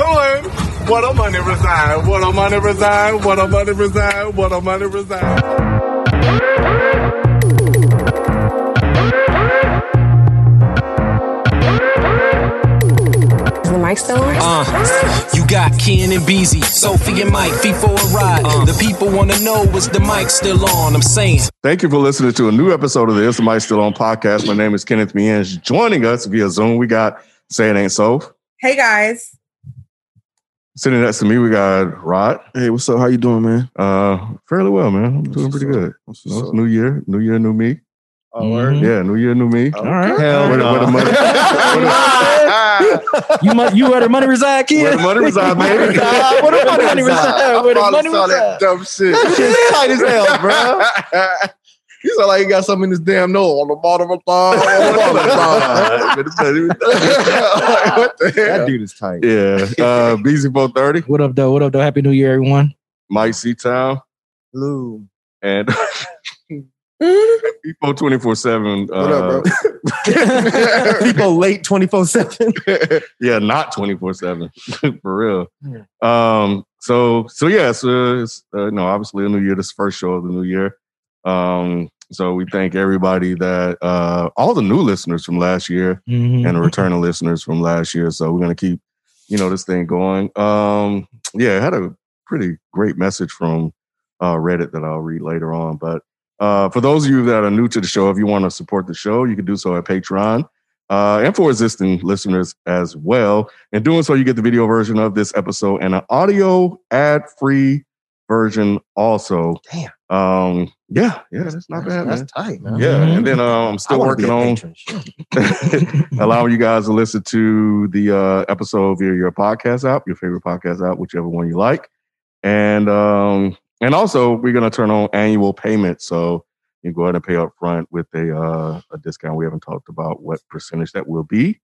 All right, we going. What a money reside. What a money reside. What a money reside. What a money reside. Is the mic still on? Uh, you got Ken and Beezy, Sophie and Mike, fee for a ride. the people wanna know is the mic still on? I'm saying. Thank you for listening to a new episode of the Is the Mic Still On podcast. My name is Kenneth Means. Joining us via Zoom, we got Say It Ain't So. Hey guys. Sitting next to me, we got Rod. Hey, what's up? How you doing, man? Uh, fairly well, man. I'm doing pretty good. What's You know, it's up? new year, new year, new me. Oh, word? Yeah, new year, new me. All right. Hell Where the, where the no. money, where you mu- you where the money reside, kid? Where the money reside, baby. Where the money, reside? Where the money reside? Where the money saw that reside? dumb shit. That shit's tight as hell, bro. He sound like he got something in his damn nose on the bottom of the thigh. On the bottom of the thigh. Like, what the hell? That dude is tight. yeah, uh, BZ430, What up, though? What up, though? Happy New Year, everyone. Mike C Town, Lou. and People 24 7. What up, Uh, People late 24 7. yeah, not 24 7 for real. Um, so, so yeah, so it's, uh, you know, obviously a new year, this first show of the new year. Um, so we thank everybody that, uh, all the new listeners from last year Mhm. and the returning listeners from last year. So we're going to keep, you know, this thing going. Um, yeah, I had a pretty great message from uh, Reddit that I'll read later on. But uh, for those of you that are new to the show, if you want to support the show, you can do so at Patreon. Uh, and for existing listeners as well. And doing so, you get the video version of this episode and an audio ad-free version also. Damn. Um, yeah, yeah, that's not bad, man. That's tight, man. Yeah, Mhm. and then uh, I'm still working on allowing you guys to listen to the uh, episode via your podcast app, your favorite podcast app, whichever one you like. And um, and also we're gonna turn on annual payments, so you can go ahead and pay up front with a uh, a discount. We haven't talked about what percentage that will be,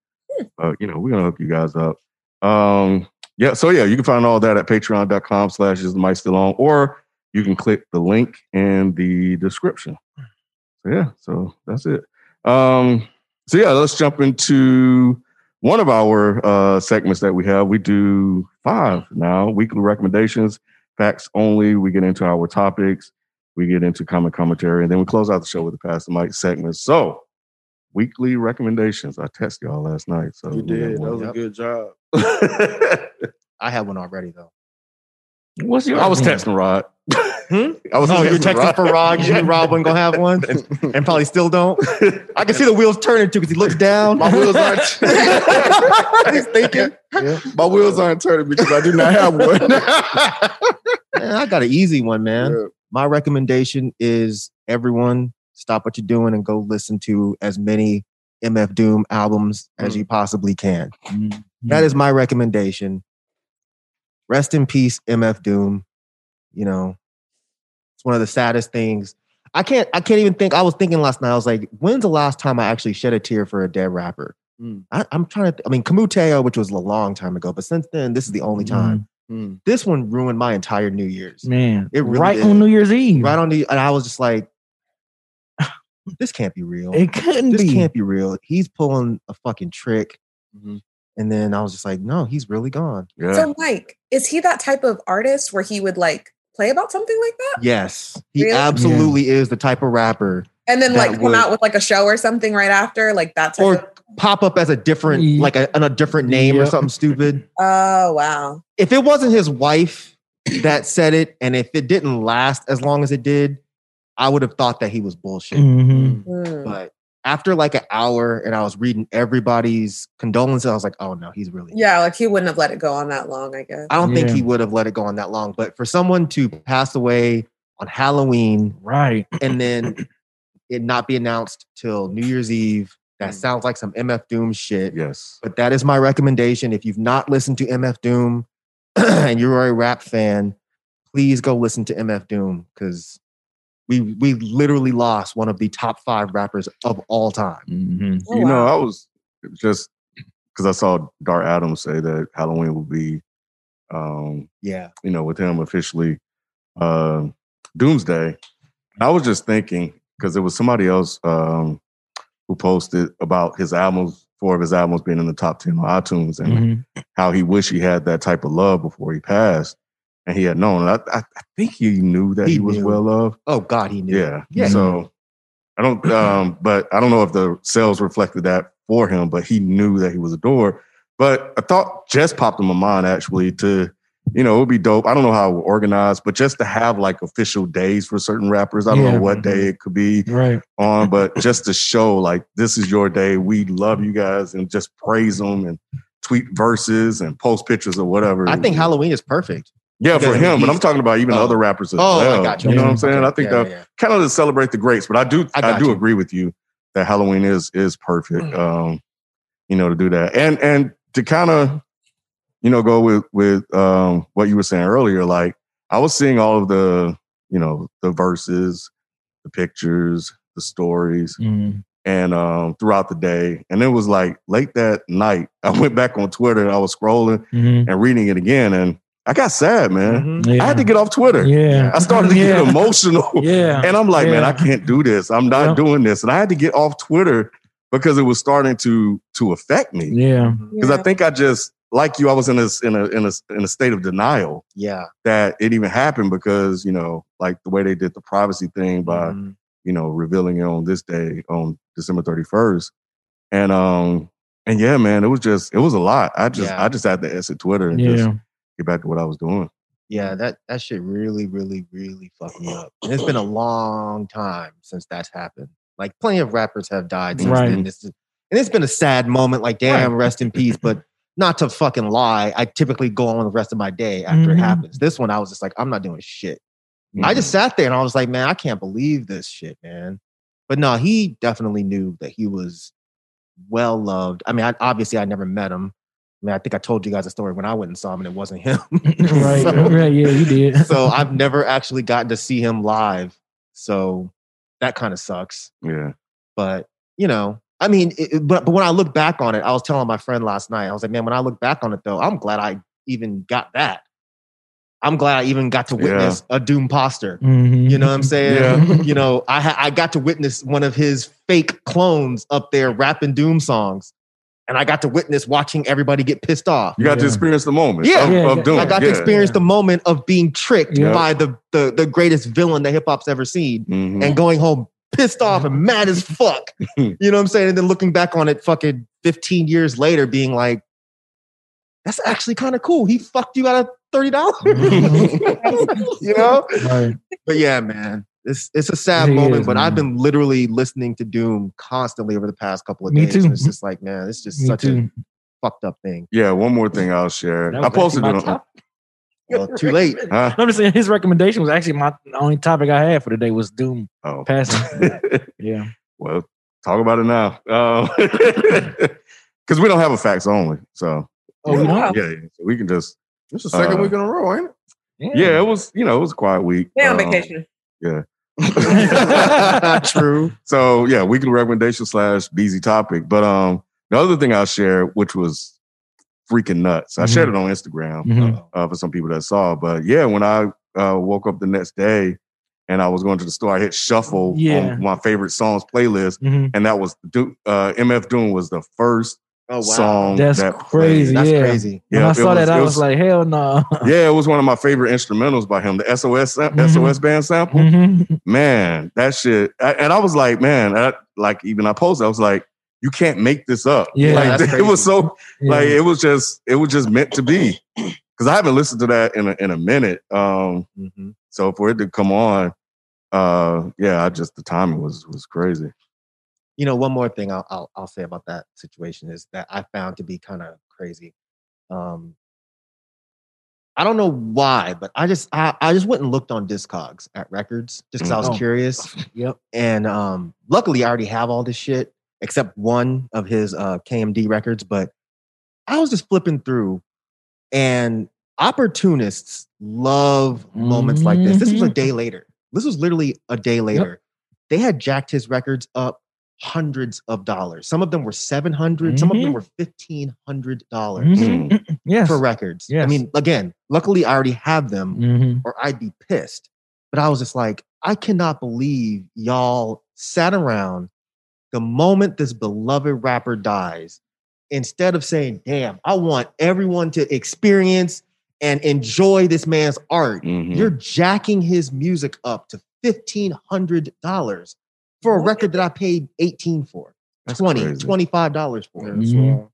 but you know we're gonna hook you guys up. Um, yeah, so yeah, you can find all that at patreon.com slash is the mic still on, or you can click the link in the description. So yeah, so that's it. Um, so yeah, let's jump into one of our uh, segments that we have. We do five now weekly recommendations, facts only. We get into our topics, we get into comic commentary, and then we close out the show with the Pass the Mic segment. So weekly recommendations. I tested y'all last night, so You did. That one. was a good job. I had one already, though. What's your? I was texting Rod. Hmm? I was No, you're texting Rod. for Rod. You knew Rod wasn't going to have one and probably still don't. I can see the wheels turning too because he looks down. My wheels aren't. He's thinking. My wheels aren't turning because I do not have one. Man, I got an easy one, man. Yeah. My recommendation is everyone stop what you're doing and go listen to as many MF Doom albums as you possibly can. Mhm. That is my recommendation. Rest in peace, MF Doom. You know, it's one of the saddest things. I can't. I can't even think. I was thinking last night. I was like, when's the last time I actually shed a tear for a dead rapper? Mm. I, I'm trying to. Th- I mean, Kamuteo, which was a long time ago, but since then, this is the only time. Mm. This one ruined my entire New Year's. man. It really right did. on New Year's Eve. Right on the, and I was just like, this can't be real. It couldn't this be. can't be real. He's pulling a fucking trick. Mhm. And then I was just like, no, he's really gone. Yeah. So Mike, is he that type of artist where he would like play about something like that? Yes, he Really? absolutely is the type of rapper And then like come would- out with like a show or something right after? Like that type or of pop up as a different, like a, on a different name or something stupid. Oh wow. If it wasn't his wife that said it, and if it didn't last as long as it did, I would have thought that he was bullshit. Mhm. Hmm. But after like an hour and I was reading everybody's condolences, I was like, oh no, he's really Yeah, like he wouldn't have let it go on that long, I guess. I don't think he would have let it go on that long. But for someone to pass away on Halloween Right. and then it not be announced till New Year's Eve, that Mm. sounds like some MF Doom shit. Yes. But that is my recommendation. If you've not listened to MF Doom and you're a rap fan, please go listen to MF Doom because we we literally lost one of the top five rappers of all time. Mhm. Oh, you know, wow. I was just because I saw Dart Adams say that Halloween will be, um, Yeah. you know, with him officially uh, Doomsday. I was just thinking because there was somebody else um, who posted about his albums, four of his albums being in the top ten on iTunes, and Mhm. how he wished he had that type of love before he passed, and he had known. I, I, I think he knew that he, He was well loved. Oh God, he knew. Yeah. Yeah. So I don't um but I don't know if the sales reflected that for him, but he knew that he was adored. But a thought just popped in my mind actually to, you know, it would be dope. I don't know how it would organize, but just to have like official days for certain rappers. I don't Yeah. know what day it could be Right. on, but just to show like this is your day. We love you guys and just praise them and tweet verses and post pictures or whatever. I think Halloween is perfect. Yeah, for him, but I'm talking about even Oh. other rappers as Oh, well. I got you. You know what I'm saying? I think Yeah, that yeah. kind of to celebrate the greats, but I do I I, do you. agree with you that Halloween is is perfect. Mm. Um, you know, to do that. And and to kind of, you know, go with with um what you were saying earlier, like I was seeing all of the, you know, the verses, the pictures, the stories, Mhm. and um throughout the day. And it was like late that night, I went back on Twitter and I was scrolling Mhm. and reading it again, and I got sad, man. Mhm. Yeah. I had to get off Twitter. Yeah. I started to Yeah. get emotional. Yeah. And I'm like, man, I can't do this. I'm not Yeah. doing this. And I had to get off Twitter because it was starting to to affect me. Yeah. Because I think I just like you, I was in a in a in a in a state of denial Yeah. that it even happened because, you know, like the way they did the privacy thing by, Mhm. you know, revealing it on this day on December 31st. And um and yeah, man, it was just it was a lot. I just Yeah. I just had to exit Twitter and just Yeah. Get back to what I was doing. Yeah, that that shit really, really, really fucked me up. And it's been a long time since that's happened. Like plenty of rappers have died since Right. then. This is, and it's been a sad moment. Like, damn, rest in peace. But not to fucking lie, I typically go on the rest of my day after it Mhm. happens. This one, I was just like, I'm not doing shit. I just sat there and I was like, man, I can't believe this shit, man. But no, he definitely knew that he was well loved. I mean, I, obviously, I never met him. I mean, I think I told you guys a story when I went and saw him, and it wasn't him. right. So- right. Yeah, you did. so I've never actually gotten to see him live. So that kind of sucks. yeah. But you know, I mean, it, it- but but when I look back on it, I was telling my friend last night. I was like, man, when I look back on it, though, I'm glad I even got that. I'm glad I even got to Yeah. witness a Doom poster. Mhm. You know what I'm saying? Yeah. You know, I I got to witness one of his fake clones up there rapping Doom songs, and I got to witness watching everybody get pissed off. You got to experience the moment Yeah. of, Yeah, of doing I got it. to Yeah. experience the moment of being tricked Yeah. by the, the the greatest villain that hip hop's ever seen, Mhm. and going home pissed off and mad as fuck. you know what I'm saying? And then looking back on it, fucking 15 years later, being like, "That's actually kind of cool." He fucked you out of thirty dollars. you know? Right. But yeah, man. It's it's a sad It moment, is, but I've been literally listening to Doom constantly over the past couple of Me days. too. And it's just like, man, it's just Me such too. a fucked up thing. Yeah, one more thing I'll share. I posted it on. top- Well, too late. Huh? I'm just saying his recommendation was actually my only topic I had for the day was Doom Oh, passing. yeah. well, talk about it now. Because we don't have a facts only, so Oh, we Wow. yeah, yeah. So we can just It's the second Uh, week in a row, ain't it? yeah. It was you know it was a quiet week. Stay on Um, vacation. True. So yeah, weekly recommendation slash BZ topic. But um, the other thing I'll share, which was freaking nuts. I shared it on Instagram Mhm. uh, for some people that saw. But yeah, when I uh, woke up the next day and I was going to the store, I hit shuffle Yeah. on my favorite songs playlist, Mhm. and that was Do- uh, MF Doom was the first Oh wow. song That's that crazy. played. That's yeah. crazy. When Yeah, I it saw that, I it was, like, hell no. yeah, it was one of my favorite instrumentals by him. The SOS sam- Mhm. SOS band sample. Mhm. man, that shit. I, and I was like, man, I, like even I posted, I was like, you can't make this up. Yeah, like, that's it was so Yeah. like it was just it was just meant to be. Because I haven't listened to that in a, in a minute. Um, Mhm. so for it to come on, uh, yeah, I just the timing was was crazy. You know, one more thing I'll, I'll I'll say about that situation is that I found to be kind of crazy. Um, I don't know why, but I just I, I just went and looked on Discogs at records just because I was Oh. curious. Yep. And um, luckily, I already have all this shit. except one of his uh, KMD records. But I was just flipping through, and opportunists love moments like this. This was a Mhm. day later. This was literally a day later. They had jacked his records up hundreds of dollars. Some of them were seven hundred. Some of them Mhm. were fifteen hundred dollars Mhm. Yes. for records. I mean, again, luckily I already have them, Mhm. or I'd be pissed. But I was just like, I cannot believe y'all sat around the moment this beloved rapper dies. Instead of saying, damn, I want everyone to experience and enjoy this man's art, Mhm. you're jacking his music up to $1,500 for a record that I paid 18 for, That's 20 crazy. $25 for. Yeah, Mhm. so,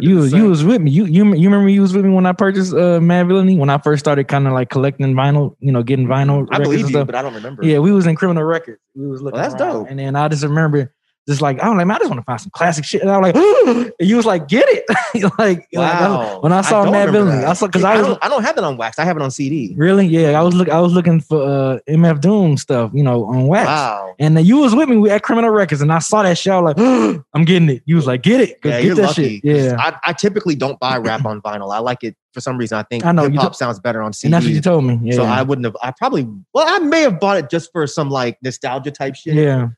You the was you was with me. You you you remember you was with me when I purchased uh Madvillainy when I first started kind of like collecting vinyl, you know, getting vinyl. I records believe and you, stuff. but I don't remember. Yeah, we was in Criminal Records. We was looking. Well, that's around, dope. And then I just remember, just like I was like, man, I just want to find some classic shit. And I was like, and you was like, get it, like, like, Wow. when I saw don't Madvillainy. I saw because I I, was don't, I don't have it on wax. I have it on CD. really, yeah, I was look, I was looking for uh MF Doom stuff, you know, on wax. Wow. And then you was with me at Criminal Records, and I saw that show. I like, I'm getting it. You was like, get it, Yeah, get you're lucky. shit. Yeah, I, I typically don't buy rap on vinyl. I like it for some reason. I think I know, hip hop sounds better on CD. and that's what you told me. Yeah, So I wouldn't have. I probably. Well, I may have bought it just for some like nostalgia type shit. yeah,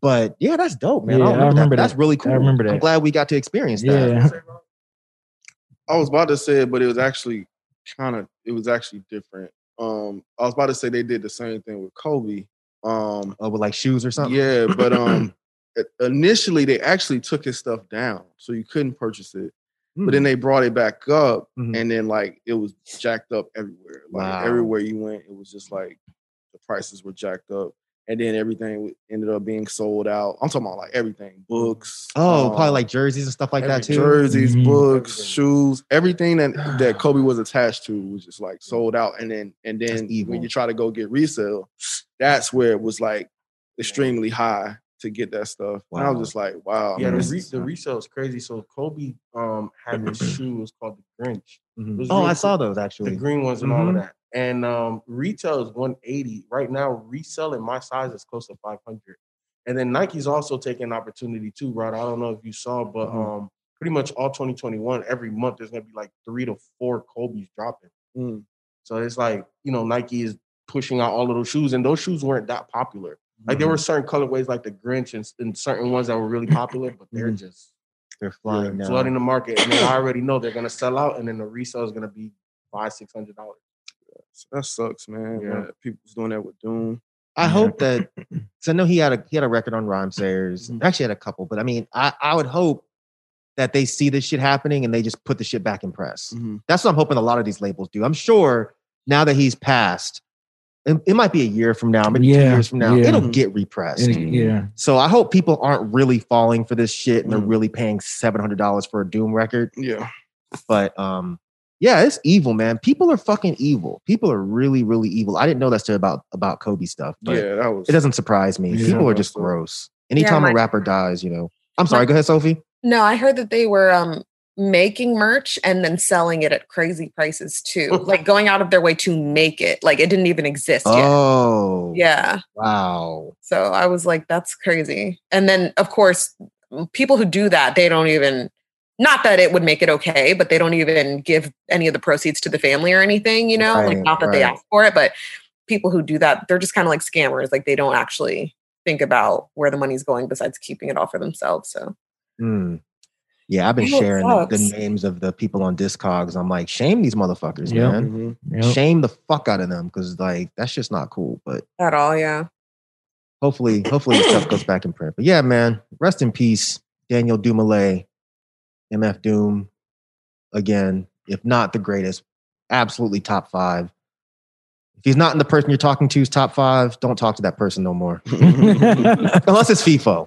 But yeah, that's dope, man. Yeah, I, I remember remember that. That's really cool. I remember that. I'm glad we got to experience that. yeah. I was about to say it, but it was actually kind of it was actually different. Um, I was about to say they did the same thing with Kobe. Um, Oh, with like shoes or something. yeah, but um, initially they actually took his stuff down, so you couldn't purchase it. Hmm. But then they brought it back up, Mhm. and then like it was jacked up everywhere. Like Wow. everywhere you went, it was just like the prices were jacked up, and then everything ended up being sold out. I'm talking about like everything, books. Oh, um, probably like jerseys and stuff like that too. Jerseys, Mhm. books, Everything. shoes, everything that that Kobe was attached to was just like sold out. And then and then when you try to go get resale, that's where it was like extremely high to get that stuff. And I was just like, wow. Yeah, man, the, re- the resale is crazy. So Kobe um had this shoe. It was called the Grinch. Mhm. Was Oh, real I cool. saw those actually. The green ones and all Mhm. of that. And um retail is 180. Right now, Reselling my size is close to 500. And then Nike's also taking opportunity too, Rod. I don't know if you saw, but Mhm. um pretty much all 2021, every month there's gonna be like three to four Kobe's dropping. Mm. So it's like, you know, Nike is pushing out all of those shoes, and those shoes weren't that popular. Like Mm-hmm. there were certain colorways like the Grinch and, and certain ones that were really popular, but they're Mhm. just They're flying flooding the market. And I already know they're gonna sell out, and then the resale is gonna be five, six hundred dollars. That sucks, man. Yeah. that People's doing that with Doom. I hope that. So I know he had a he had a record on Rhymesayers. Mhm. Actually, had a couple, but I mean, I I would hope that they see this shit happening and they just put the shit back in press. Mhm. That's what I'm hoping a lot of these labels do. I'm sure now that he's passed, it, it might be a year from now, maybe two years from now, yeah. it'll get repressed. And- yeah. So I hope people aren't really falling for this shit and they're Mhm. really paying seven hundred dollars for a Doom record. Yeah. But um, yeah, it's evil, man. People are fucking evil. People are really, really evil. I didn't know that shit about about Kobe stuff, but yeah, that was it doesn't surprise me. Yeah. People are just So- gross. Anytime a my- rapper dies, you know. I'm sorry. Go ahead, Sophie. No, I heard that they were um making merch and then selling it at crazy prices too. like going out of their way to make it. Like it didn't even exist yet. Oh, Yeah. Wow. So I was like, that's crazy. And then, of course, people who do that, they don't even, not that it would make it okay, but they don't even give any of the proceeds to the family or anything, you know, like not that they ask for it, but people who do that, they're just kind of like scammers. Like they don't actually think about where the money's going besides keeping it all for themselves. So Hmm. Yeah, I've been People sharing the, the names of the people on Discogs. I'm like, shame these motherfuckers, Yeah. man. Mhm. Yep. Shame the fuck out of them because like that's just not cool. But at all, yeah. hopefully, hopefully this stuff goes back in print. But yeah, man, rest in peace, Daniel Dumile, MF Doom. Again, if not the greatest, absolutely top five. If he's not in the person you're talking to's top five, don't talk to that person no more. Unless it's FIFO.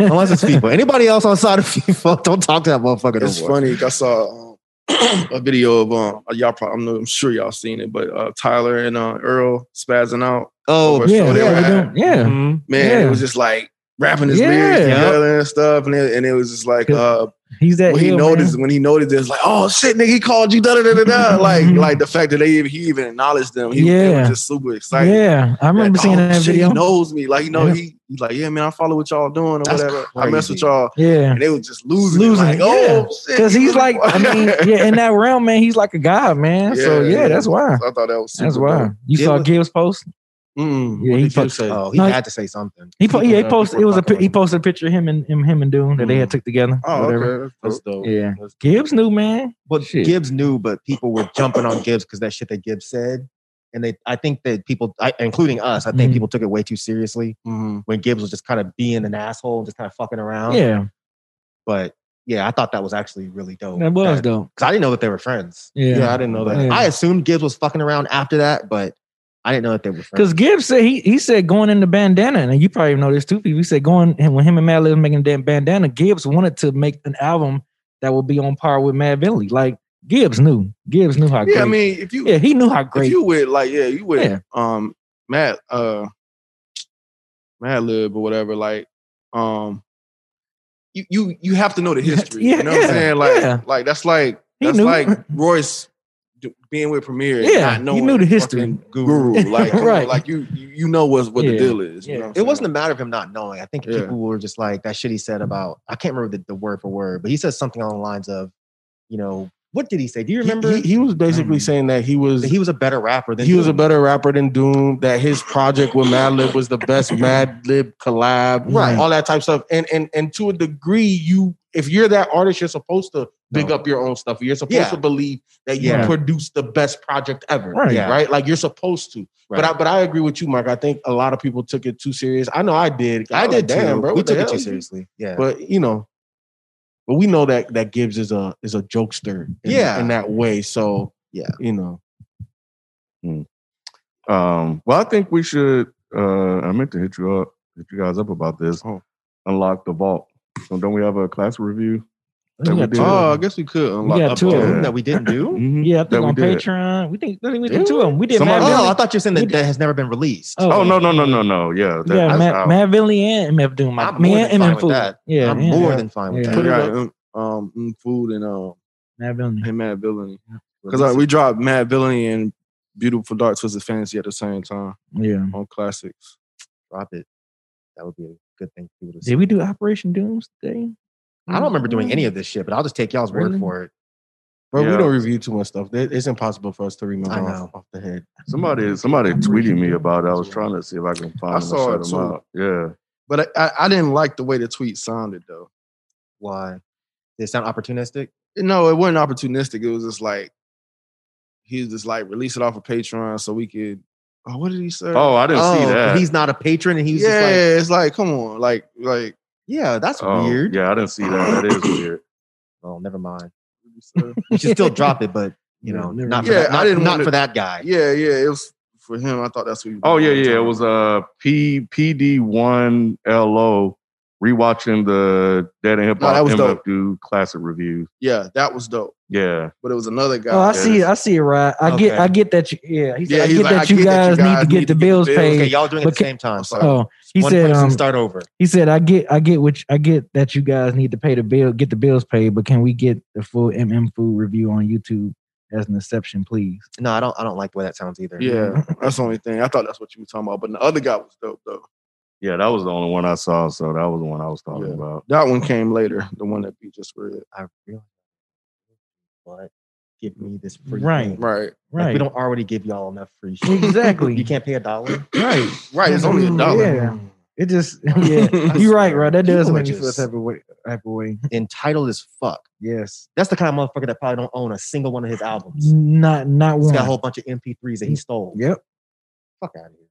Unless it's FIFO. Anybody else outside of FIFO, don't talk to that motherfucker no It's more. I saw um, a video of um y'all probably I'm, I'm sure y'all seen it, but uh, Tyler and uh, Earl spazzing out. Oh, Over- yeah, yeah, were we at- don't- yeah. Mhm. Man, Yeah. it was just like rapping his Yeah. lyrics Yep. together and stuff, and it, and it was just like uh, He's that when he noticed when he noticed it's like oh shit, nigga, he called you da da da da. Like like the fact that they even, he even acknowledged them, he, Yeah. was just super excited. Yeah, I remember Like, seeing oh, that shit, video. He knows me, like you know Yeah. he he's like, yeah, man, I follow what y'all doing or That's whatever. I mess with y'all, Yeah. and they was just losing, Losing. Like, oh shit, Because he's like, I mean, yeah, in that realm, man, he's like a god, man. so Yeah, yeah, yeah. that's why. I thought that was That's why. You saw was- Gibbs post? Mm, Yeah, he did say? Oh, he No, had to say something. He po- yeah, he uh, posted. It was a he posted a picture of him and him, him and Doom that they had took together. Oh, whatever. okay, that's dope. Yeah, That's. Gibbs knew, man. But Shit. Gibbs knew, but people were jumping on Gibbs because that shit that Gibbs said. And they, I think that people, I, including us, I think Mhm. people took it way too seriously Mhm. when Gibbs was just kind of being an asshole, and just kind of fucking around. Yeah, But yeah, I thought that was actually really dope. that was dope. Because I didn't know that they were friends. Yeah, Yeah, I didn't know that. Yeah. I assumed Gibbs was fucking around after that, but I didn't know that they were. Because Gibbs said he he said going in the bandana, and you probably know this too. People he said going and when him and Madlib was making that bandana, Gibbs wanted to make an album that would be on par with Madvillainy. Like Gibbs knew, Gibbs knew how great. Yeah, I mean, if you yeah, he knew how if great. you with like yeah, you with Yeah. um Matt uh Madlib or whatever, like um you you you have to know the history. Yeah, you know what yeah, I'm saying? Like yeah. like that's like He that's knew. like Royce d- being with Premier, and Yeah, not he knowing knew the history. guru, like come on, Right. like you you you know what's what Yeah, the deal is. You know It wasn't a matter of him not knowing. I think Yeah. people were just like that shit he said about I can't remember the, the word for word, but he said something along the lines of, you know, what did he say? Do you remember? He, he was basically Mm. saying that he was that he was a better rapper than he was a better rapper than Doom. That his project with Madlib was the best Madlib collab, Right. All that type of stuff, and and and to a degree, you if you're that artist, you're supposed to big No. up your own stuff. You're supposed Yeah. to believe that you Yeah. produce the best project ever, Right. Yeah. Right? Like you're supposed to. But I but I agree with you, Mike. I think a lot of people took it too serious. I know I did. I was did like, too. Damn, bro. we took it too seriously. Yeah. But you know, but we know that that Gibbs is a is a jokester. In, Yeah. in that way. So Yeah. you know. Um, well, I think we should. Uh, I meant to hit you up, hit you guys up about this. Oh. Unlock the vault. So don't we have a class review? We we got did? two. Oh, I guess we could unlock got two of them. That we didn't do. Mhm. yeah, I think we on did. Patreon, we think I think we Did did two of them. We did Somebody- Mad Oh, I thought you were saying that that has never been released. Oh, Oh no no no no no yeah that, yeah, that's Mad, out. And MF Doom. Like, I'm me more and than fine MF with Food. that. Yeah, I'm yeah, more yeah. than fine with Yeah. that. Put it Yeah. out in, um in food and um Madvillainy. and Madvillainy. Because uh, we dropped Madvillainy and Beautiful Dark Twisted Fantasy at the same time Yeah. on classics. Drop it. That would be a good thing for people to see. Did we do Operation Doomsday? I don't remember doing any of this shit, but I'll just take y'all's word for it. Bro, Yeah. we don't review too much stuff. It's impossible for us to remember off, off the head. somebody somebody tweeted me about it. I was trying to see if I can find I them saw it too. out. Yeah. But I, I, I didn't like the way the tweet sounded though. Why? Did it sound opportunistic? No, it wasn't opportunistic. It was just like he was just like release it off of Patreon so we could. Oh, what did he say? Oh, I didn't see Oh, that. He's not a patron, and he's yeah, just like, it's like come on, like like yeah, that's Oh, weird. Yeah, I didn't see that. That is weird. Oh, never mind. You should still drop it, but you know, never not for mind. that, Yeah, I didn't not wanna- for that guy. yeah, yeah. It was for him. I thought that's what. He was Oh yeah, doing all the yeah. It time. was uh P PD one LO rewatching the Dead and Hip No, that Hop was MF dope. do classic reviews. yeah, that was dope. Yeah. But it was another guy. Oh, I Yeah, see it. I see it. Right. I get. I get that. You, yeah. He said, Yeah, I he's get like, that I you get that guys need guys to get need the to get the bills bills. paid. Okay, y'all doing it at the same time. So Oh, he one said. Um, start over. he said, I get. I get which. I get that you guys need to pay the bill. Get the bills paid. But can we get the full MM food review on YouTube as an exception, please? No, I don't. I don't like the way that sounds either. Yeah, that's the only thing. I thought that's what you were talking about. But the other guy was dope though. Yeah, that was the only one I saw, so that was the one I was talking Yeah. about. That one came later. The one that we just read. I realize. But give me this free Right. thing. Right. Like, Right. we don't already give y'all enough free shit. Exactly. you can't pay a dollar. Right. Right. It's only a mm, dollar. Yeah. It just. Oh, yeah. You're right. Right. That does People are make me feel just- type of way. Type of way. Entitled as fuck. Yes. That's the kind of motherfucker that probably don't own a single one of his albums. Not. Not He's one. got a whole bunch of MP3s that he stole. Yep. Fuck out of here.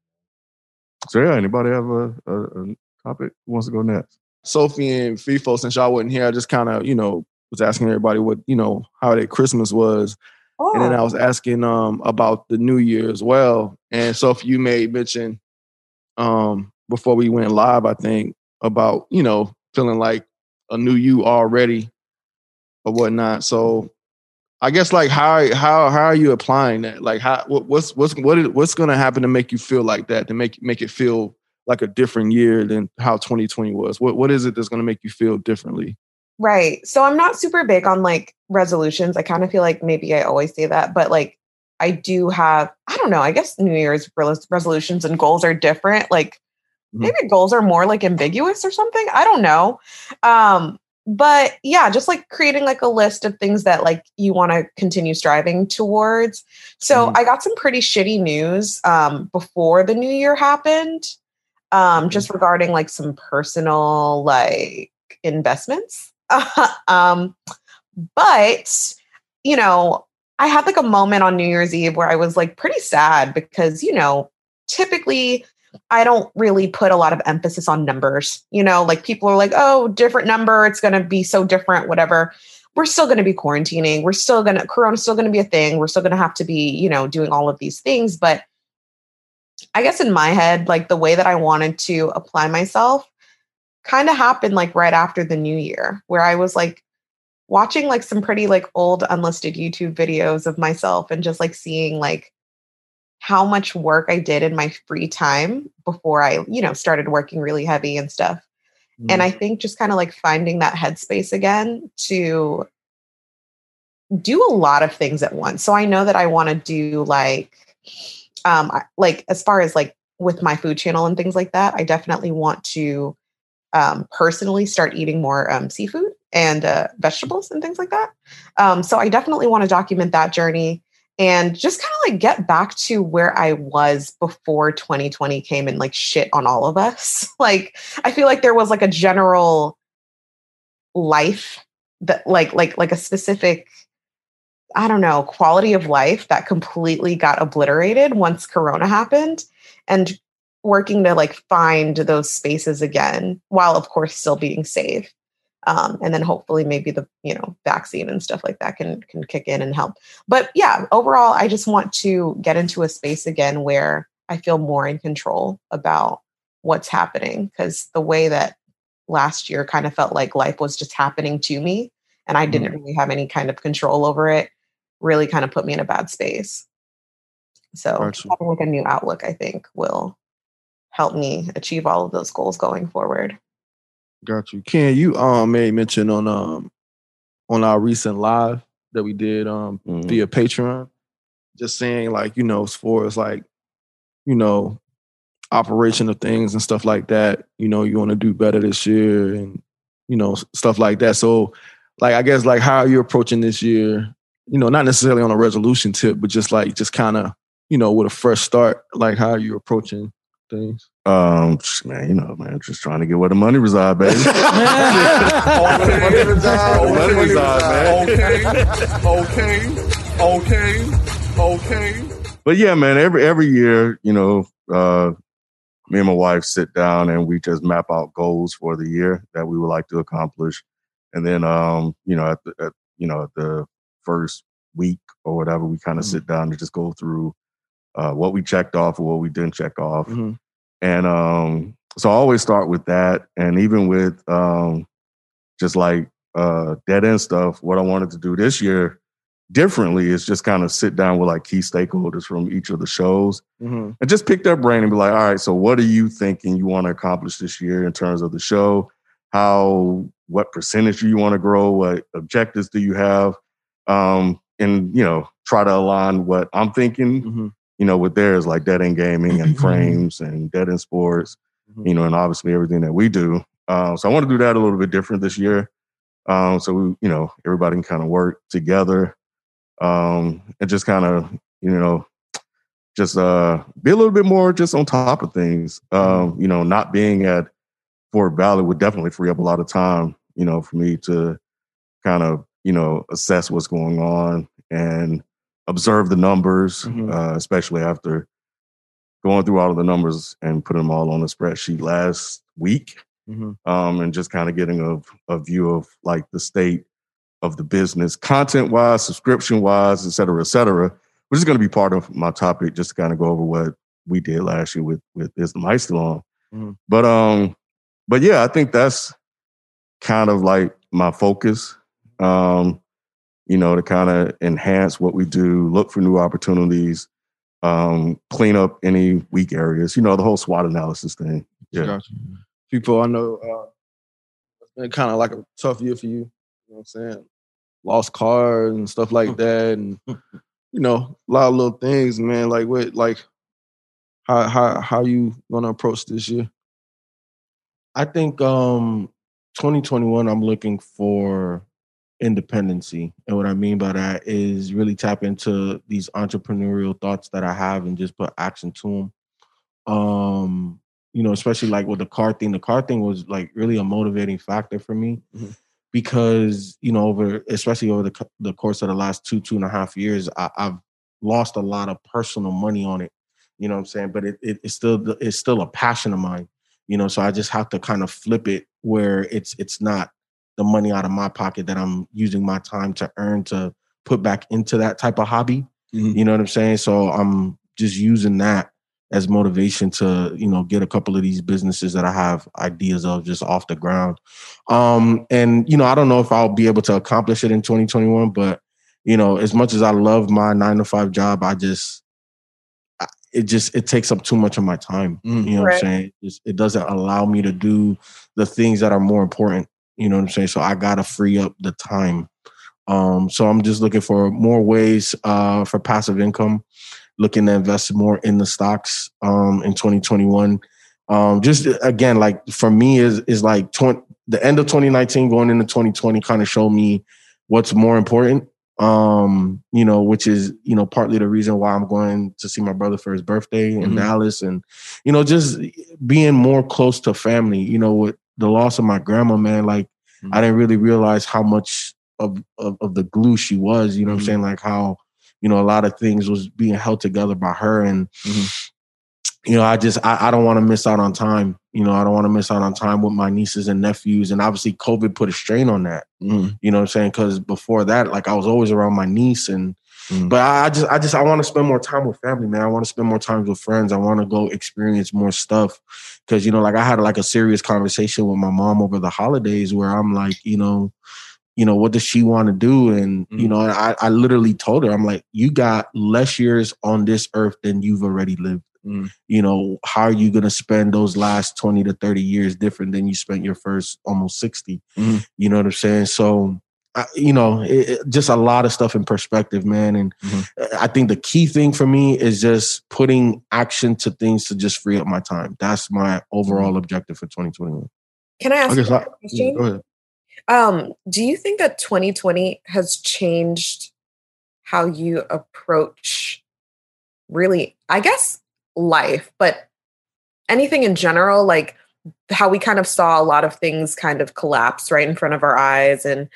So yeah, anybody have a, a, a topic who wants to go next? Sophie and FIFO, since y'all wasn't here, I just kind of, you know, was asking everybody what, you know, how their Christmas was. And then I was asking um about the new year as well. And Sophie, you made mention um before we went live, I think, about, you know, feeling like a new you already or whatnot. So I guess like how how how are you applying that? Like how what, what's what's what is, what's going to happen to make you feel like that to make make it feel like a different year than how 2020 was? What what is it that's going to make you feel differently? Right. So I'm not super big on like resolutions. I kind of feel like maybe I always say that, but like I do have, I don't know, I guess New Year's resolutions and goals are different. Like maybe goals are more like ambiguous or something. I don't know. Um, but yeah, just like creating like a list of things that like you want to continue striving towards. So Mhm. I got some pretty shitty news um, before the new year happened, um, just regarding like some personal like investments. um, but you know, I had like a moment on New Year's Eve where I was like pretty sad because you know, typically I don't really put a lot of emphasis on numbers. You know, like people are like, oh, different number, it's going to be so different, whatever. We're still going to be quarantining. We're still going to, Corona's still going to be a thing. We're still going to have to be, you know, doing all of these things. But I guess in my head, like the way that I wanted to apply myself kind of happened like right after the new year, where I was like watching like some pretty like old unlisted YouTube videos of myself and just like seeing like, how much work I did in my free time before I, you know, started working really heavy and stuff. And I think just kind of like finding that headspace again to do a lot of things at once. So I know that I want to do like um like as far as like with my food channel and things like that, I definitely want to um personally start eating more um seafood and uh vegetables and things like that. Um so I definitely want to document that journey and just kind of like get back to where I was before 2020 came and like shit on all of us. like I feel like there was like a general life that like like like a specific I don't know, quality of life that completely got obliterated once corona happened and working to like find those spaces again while of course still being safe. Um, and then hopefully maybe the you know vaccine and stuff like that can can kick in and help. But yeah overall i just want to get into a space again where i feel more in control about what's happening because the way that last year kind of felt like life was just happening to me and i didn't really have any kind of control over it really kind of put me in a bad space. So Gotcha. having like a new outlook i think will help me achieve all of those goals going forward Got you. Ken, you um made mention on um on our recent live that we did um Mhm. via Patreon, just saying like, you know, as far as like, you know, operation of things and stuff like that, you know, you want to do better this year and you know, stuff like that. So like I guess like how are you approaching this year? You know, not necessarily on a resolution tip, but just like just kind of, you know, with a fresh start, like how are you approaching things? Um, man, you know, man, just trying to get where the money reside, baby. Money reside, Money money reside, reside. Okay, okay, okay, okay. but yeah, man, every every year, you know, uh, me and my wife sit down and we just map out goals for the year that we would like to accomplish, and then, um, you know, at the at, you know at the first week or whatever, we kind of Mhm. sit down and just go through uh, what we checked off or what we didn't check off, Mhm. And um, so I always start with that, and even with um, just like uh, dead end stuff, what I wanted to do this year differently is just kind of sit down with like key stakeholders from each of the shows Mhm. and just pick their brain and be like, all right, so what are you thinking you want to accomplish this year in terms of the show? How, what percentage do you want to grow? What objectives do you have? Um, and, you know, try to align what I'm thinking, Mhm. You know, with theirs, like Dead End Gaming and Frames and Dead End Sports, Mhm. you know, and obviously everything that we do. Um, so I want to do that a little bit different this year. Um, so we, you know, everybody can kind of work together um, and just kind of, you know, just uh, be a little bit more just on top of things. Um, you know, not being at Fort Valley would definitely free up a lot of time, you know, for me to kind of, you know, assess what's going on and observe the numbers, Mhm. uh, especially after going through all of the numbers and putting them all on a spreadsheet last week Mhm. um, and just kind of getting a, a view of like the state of the business, content wise, subscription wise, et cetera, et cetera, which is going to be part of my topic, just to kind of go over what we did last year with with Is the Mic Still On? Mhm. But um, but yeah, I think that's kind of like my focus. Um, you know, to kind of enhance what we do, look for new opportunities, um, clean up any weak areas. You know, the whole SWOT analysis thing. Yeah. Gotcha. People I know, uh, it's been kind of like a tough year for you. You know what I'm saying? Lost cars and stuff like that, and you know, a lot of little things, man. Like what, like how how how you gonna approach this year? I think um 2021 I'm looking for independency. And what I mean by that is really tap into these entrepreneurial thoughts that I have and just put action to them. Um, you know, especially like with the car thing. The car thing was like really a motivating factor for me Mhm. because you know, over especially over the the course of the last two two and a half years, I, I've lost a lot of personal money on it. You know what I'm saying? But it, it it's still it's still a passion of mine. You know, so I just have to kind of flip it where it's it's not the money out of my pocket that I'm using my time to earn to put back into that type of hobby. Mhm. You know what I'm saying? So I'm just using that as motivation to, you know, get a couple of these businesses that I have ideas of just off the ground. Um, and you know, I don't know if I'll be able to accomplish it in 2021, but you know, as much as I love my nine to five job, I just it just it takes up too much of my time. Mm. You know what I'm saying? It's, it doesn't allow me to do the things that are more important. You know what I'm saying? So I gotta free up the time. Um, so I'm just looking for more ways uh, for passive income. Looking to invest more in the stocks um, in 2021. Um, just again, like for me, is is like 20, the end of 2019 going into 2020 kind of showed me what's more important. Um, you know, which is you know partly the reason why I'm going to see my brother for his birthday in Mhm. Dallas, and you know just being more close to family. You know, with the loss of my grandma, man, like I didn't really realize how much of, of of the glue she was. You know what Mhm. I'm saying? Like how you know a lot of things was being held together by her, and Mhm. you know I just I, I don't want to miss out on time. You know I don't want to miss out on time with my nieces and nephews, and obviously COVID put a strain on that. Mhm. You know what I'm saying? Because before that, like I was always around my niece and. Mm. But I I just, I just, I want to spend more time with family, man. I want to spend more time with friends. I want to go experience more stuff, because you know, like I had like a serious conversation with my mom over the holidays, where I'm like, you know, you know, what does she want to do? And you Mm. know, I, I literally told her, I'm like, you got less years on this earth than you've already lived. Mm. You know, how are you gonna spend those last 20 to 30 years different than you spent your first almost 60? Mhm. You know what I'm saying? So I, you know, it, it- just a lot of stuff in perspective, man. And Mhm. I think the key thing for me is just putting action to things to just free up my time. That's my overall objective for 2021. Can I ask I you guess question? yeah, go ahead. Um, do you think that 2020 has changed how you approach really, I guess, life, but anything in general, like how we kind of saw a lot of things kind of collapse right in front of our eyes and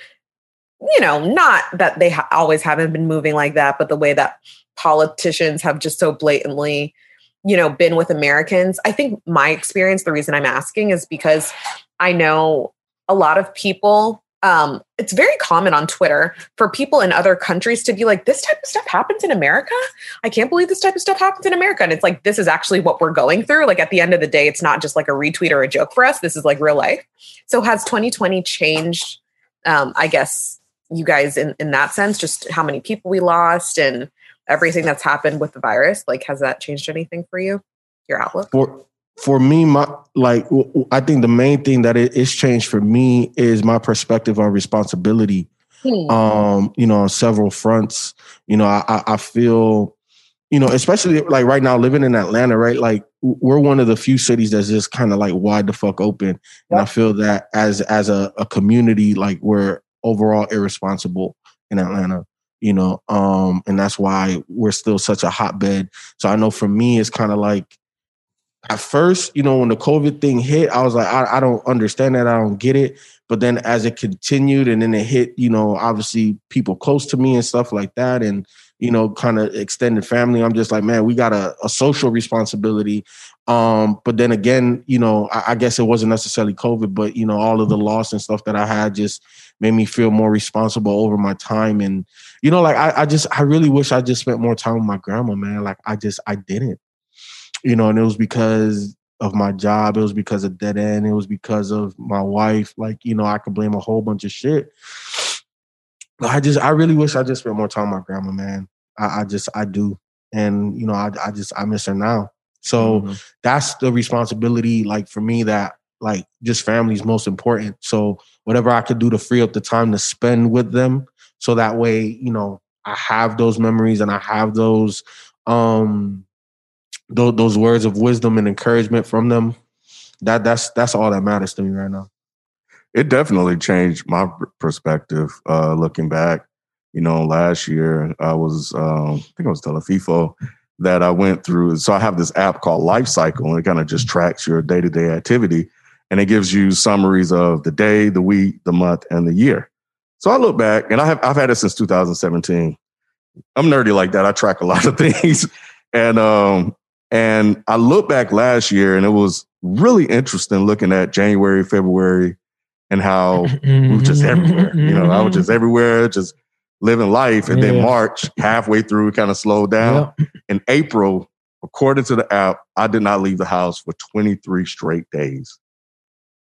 you know, not that they ha- always haven't been moving like that, but the way that politicians have just so blatantly, you know, been with Americans. I think my experience, the reason I'm asking is because I know a lot of people. Um, it's very common on Twitter for people in other countries to be like, this type of stuff happens in America. I can't believe this type of stuff happens in America. And it's like, this is actually what we're going through. Like at the end of the day, it's not just like a retweet or a joke for us. This is like real life. So has 2020 changed, um, I guess, you guys in, in that sense, just how many people we lost and everything that's happened with the virus? Like, has that changed anything for you? Your outlook? For for me, my like I think the main thing that it, it's changed for me is my perspective on responsibility. Hmm. um, you know, on several fronts. You know, I, I- feel, you know, especially like right now living in Atlanta, right? Like we're one of the few cities that's just kind of like wide the fuck open. And I feel that as as a, a community, like we're overall irresponsible in Atlanta. You know, um, and that's why we're still such a hotbed. So I know for me, it's kind of like at first, you know, when the COVID thing hit, I was like, I, I don't understand that. I don't get it. But then as it continued and then it hit, you know, obviously people close to me and stuff like that. And, you know, kind of extended family. I'm just like, man, we got a, a social responsibility. Um, but then again, you know, I, I guess it wasn't necessarily COVID, but you know, all of the loss and stuff that I had just made me feel more responsible over my time. And, you know, like I, I just I really wish I just spent more time with my grandma, man. Like I just I didn't you know, and it was because of my job. It was because of dead end. It was because of my wife. Like, you know, I could blame a whole bunch of shit. But I just, I really wish I just spent more time with my grandma, man. I, I just, I do. And, you know, I, I just, I miss her now. So Mhm. that's the responsibility, like for me, that like just family is most important. So whatever I could do to free up the time to spend with them, so that way, you know, I have those memories and I have those, um, those, those words of wisdom and encouragement from them. that that's that's all that matters to me right now. It definitely changed my perspective. Uh, looking back, you know, last year I was, um, I think I was telling FIFO that I went through. So I have this app called Life Cycle, and it kind of just tracks your day to day activity, and it gives you summaries of the day, the week, the month, and the year. So I look back, and I have I've had it since 2017. I'm nerdy like that. I track a lot of things, and um, and I look back last year, and it was really interesting looking at January, February, and how we were just everywhere. You know, I was just everywhere, just living life. And then March, halfway through, kind of slowed down. Yep. In April, according to the app, I did not leave the house for 23 straight days.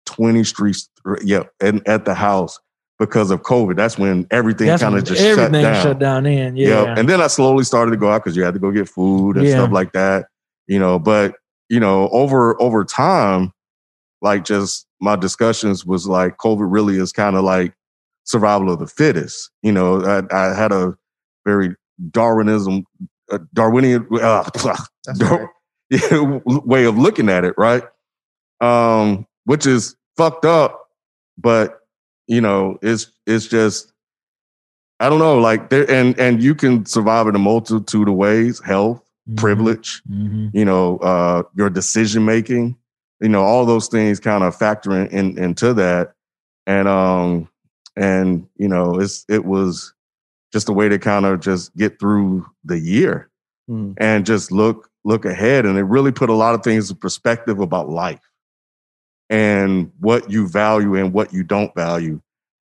20 streets, yeah, and at the house because of COVID. That's when everything kind of when just shut everything down. shut down in. Yeah. Yep. And then I slowly started to go out because you had to go get food and Yeah. stuff like that. You know, but you know, over over time, like just my discussions was like COVID really is kind of like survival of the fittest. You know, I, I had a very Darwinism, uh, Darwinian uh, Dar- right. way of looking at it, right? Um, which is fucked up, but you know, it's it's just I don't know, like there and and you can survive in a multitude of ways, health, Mhm. privilege, Mhm. you know, uh your decision making, you know, all those things kind of factor in, in into that. And um and you know, it's it was just a way to kind of just get through the year Mm. and just look look ahead and it really put a lot of things in perspective about life and what you value and what you don't value.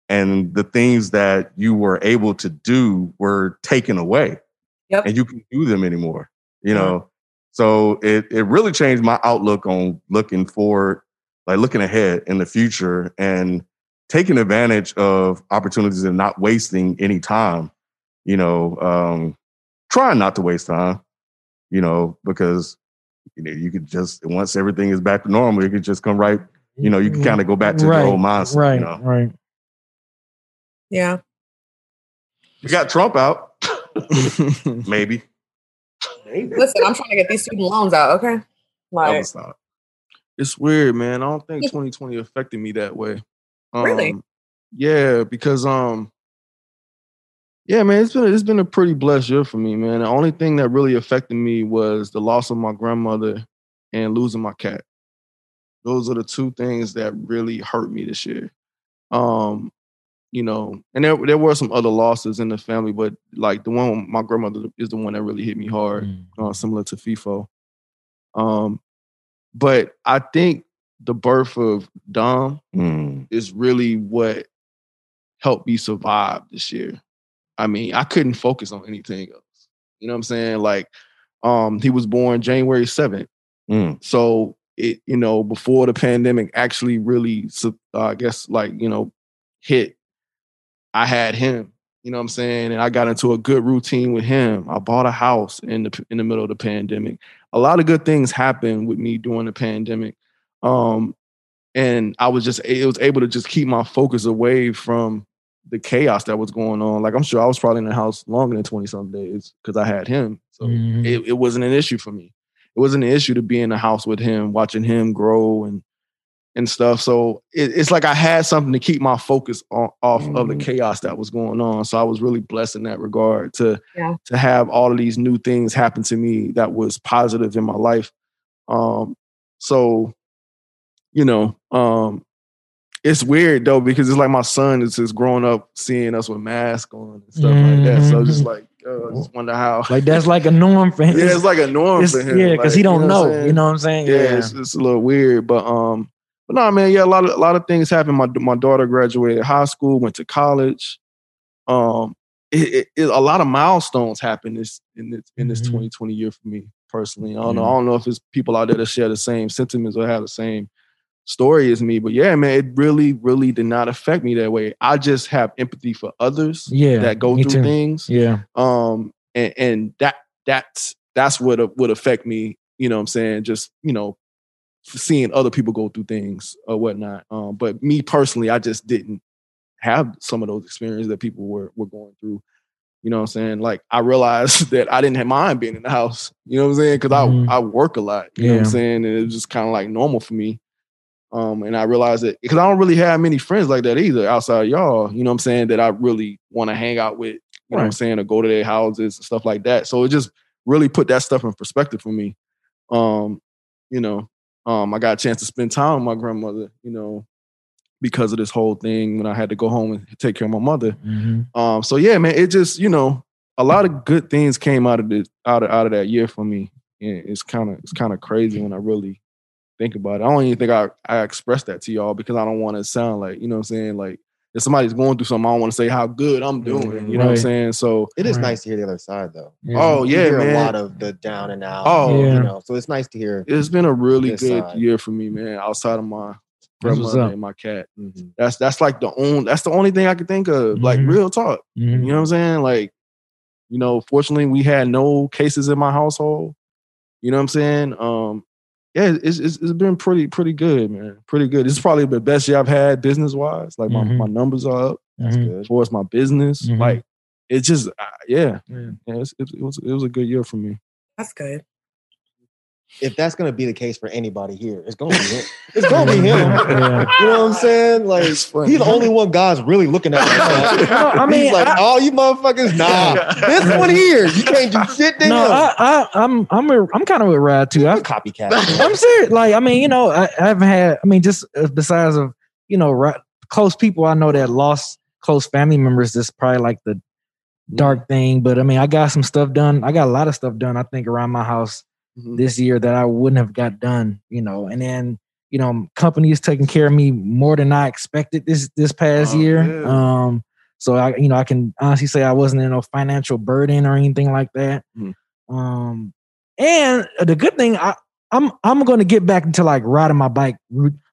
And the things that you were able to do were taken away Yep. and you can do them anymore you know? So it it really changed my outlook on looking forward like looking ahead in the future and taking advantage of opportunities and not wasting any time you know um trying not to waste time, you know, because you know you could just once everything is back to normal, you could just come right, you know, you can kind of go back to right. the old mindset. Right. You know, Right. Yeah. we got Trump out, maybe. Maybe. Listen, I'm trying to get these student loans out. Okay. That Like, was not- it's weird, man. I don't think 2020 affected me that way. Really? Um, Yeah, because um, yeah, man, it's been it's been a pretty blessed year for me, man. The only thing that really affected me was the loss of my grandmother and losing my cat. Those are the two things that really hurt me this year. Um, you know, and there there were some other losses in the family, but like the one my grandmother is the one that really hit me hard Mm. uh, similar to FIFO. Um, but I think the birth of Dom Mm, is really what helped me survive this year. I mean, I couldn't focus on anything else. You know what I'm saying? Like, um, he was born January 7th. mm, So it, you know, before the pandemic actually really, uh, I guess, like, you know, hit, I had him. You know what I'm saying? And I got into a good routine with him. I bought a house in the in the middle of the pandemic. A lot of good things happened with me during the pandemic. Um, and I was just it was able to just keep my focus away from the chaos that was going on. Like I'm sure I was probably in the house longer than 20 some days because I had him. So Mhm. it, it wasn't an issue for me. It wasn't an issue to be in the house with him, watching him grow and and stuff. So it, it's like I had something to keep my focus on, off of the Mhm. chaos that was going on. So I was really blessed in that regard to Yeah. to have all of these new things happen to me that was positive in my life. Um, so you know, um, it's weird though because it's like my son is just growing up seeing us with masks on and stuff like that. So just Mhm. like, uh, I just wonder how. Like that's like a norm for him. yeah, it's like a norm It's- for him. yeah, because like, he don't what know. I'm? You know what I'm saying? yeah, It's, it's a little weird, but um, but no, man, yeah, a lot of a lot of things happened. My my daughter graduated high school, went to college. Um, it, it, it- a lot of milestones happened this in this in this Mhm. 2020 year for me personally. I don't know. I don't know if it's people out there that share the same sentiments or have the same story as me, but yeah, man, it really, really did not affect me that way. I just have empathy for others Yeah, that go through too. things. Yeah. um and, and that that's that's what uh, would affect me you know what i'm saying? Just you know seeing other people go through things or whatnot. Um but me personally i just didn't have some of those experiences that people were were going through. You know what i'm saying? Like i realized that i didn't have mind being in the house. You know what i'm saying? Because Mhm. i i work a lot. You know what i'm saying? And it was just kind of like normal for me Um, and I realized that because I don't really have many friends like that either outside y'all, you know what I'm saying, that I really want to hang out with, you know what I'm saying, or go to their houses and stuff like that. So it just really put that stuff in perspective for me. Um, you know, um, I got a chance to spend time with my grandmother, you know, because of this whole thing when I had to go home and take care of my mother. Mhm. Um, so yeah, man, it just you know a lot of good things came out of this out of out of that year for me. And it's kind of it's kind of crazy when I really think about it. I don't even think I I expressed that to y'all because I don't want to sound like you know what I'm saying like if somebody's going through something, I don't want to say how good I'm doing. You know what I'm saying? So It is Right. nice to hear the other side though. Yeah. oh You yeah, hear man. a lot of the down and out. Oh, Yeah. you know, so it's nice to hear. it's been a really good side. year for me, man. Outside of my grandmother and my cat, Mhm. that's that's like the only that's the only thing I can think of. Like Mhm. real talk. You know what I'm saying? Like, you know, fortunately, we had no cases in my household. You know what I'm saying? Um, yeah, it's it's, it's been pretty pretty good, man. Pretty good. It's probably the best year I've had business wise. Like my, Mhm. my numbers are up That's Mhm. good. as far as my business. Mhm. Like it's just uh, yeah, Yeah. yeah. It's, it, it was it was a good year for me. That's good. If that's gonna be the case for anybody here, it's gonna be him. It's gonna be him. Yeah. You know what I'm saying? Like he's the only one God's really looking at. Like that. No, I mean, he's like, I- oh, you motherfuckers, nah. this one here, you can't do shit to No, him. I, I, I'm, I'm, a, I'm kind of with Rad too. I, I'm a copycat. I'm serious. Like, I mean, you know, I, I haven't had. I mean, just uh, besides of you know, right, close people I know that lost close family members. This is probably like the dark thing. But I mean, I got some stuff done. I got a lot of stuff done. I think around my house Mhm. this year that I wouldn't have got done. You know, and then you know, companies taking care of me more than I expected this this past Oh, year. yeah. Um, so I, you know, I can honestly say I wasn't in a financial burden or anything like that. Mhm. Um, and the good thing, I, I'm I'm going to get back into like riding my bike.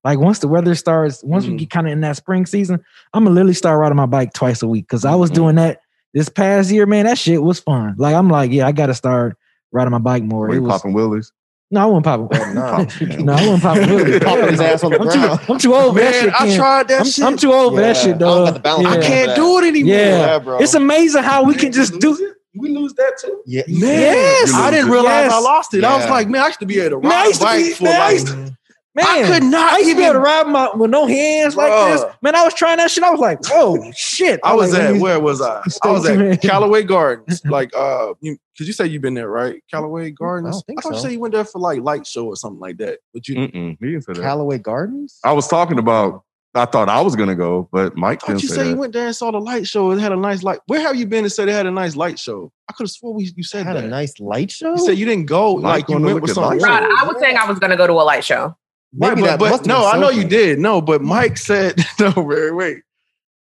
Like once the weather starts, once we Mhm. get kind of in that spring season, I'm gonna literally start riding my bike twice a week because I was Mhm. doing that this past year. Man, that shit was fun. Like I'm like, yeah, I got to start riding my bike more. Were you was, popping willies? no, I wasn't popping. Oh, no. no, I wasn't popping. Willies. Popping his ass on the I'm ground. too, I'm too old for that Man, shit. I tried that I'm, shit. I'm too old for that Yeah, shit, I dog. don't got the balance I can't do it anymore. Yeah. bro. It's amazing how we can just do. it We lose that too. yeah, Man, Yes. I didn't realize Yes. I lost it. I was like, man, I used to be able to Man, I ride used to bike be- for man, I like. used mm-hmm. Man, I could not I used to be even- able to ride my with no hands like this. Man, I was trying that shit. I was like, whoa, shit. I was like, at where was I? I was at tuned. Callaway Gardens. Like, uh, you because you say you've been there, right? Callaway Gardens. don't think thought you so. said you went there for like light show or something like that. But you, Mm-mm, he didn't say that. Callaway Gardens. I was talking about. I thought I was gonna go, but Mike didn't you say said you went there and saw the light show. It had a nice light. Where have you been and said it had a nice light show? I could have swore we, you said Had that. a nice light show. you said you didn't go. Mike like you wanna went with at some. Rod, I was saying I was going to go to a light show. Right, Maybe but, that but no, I know you did. No, but Mike said no. Wait, wait,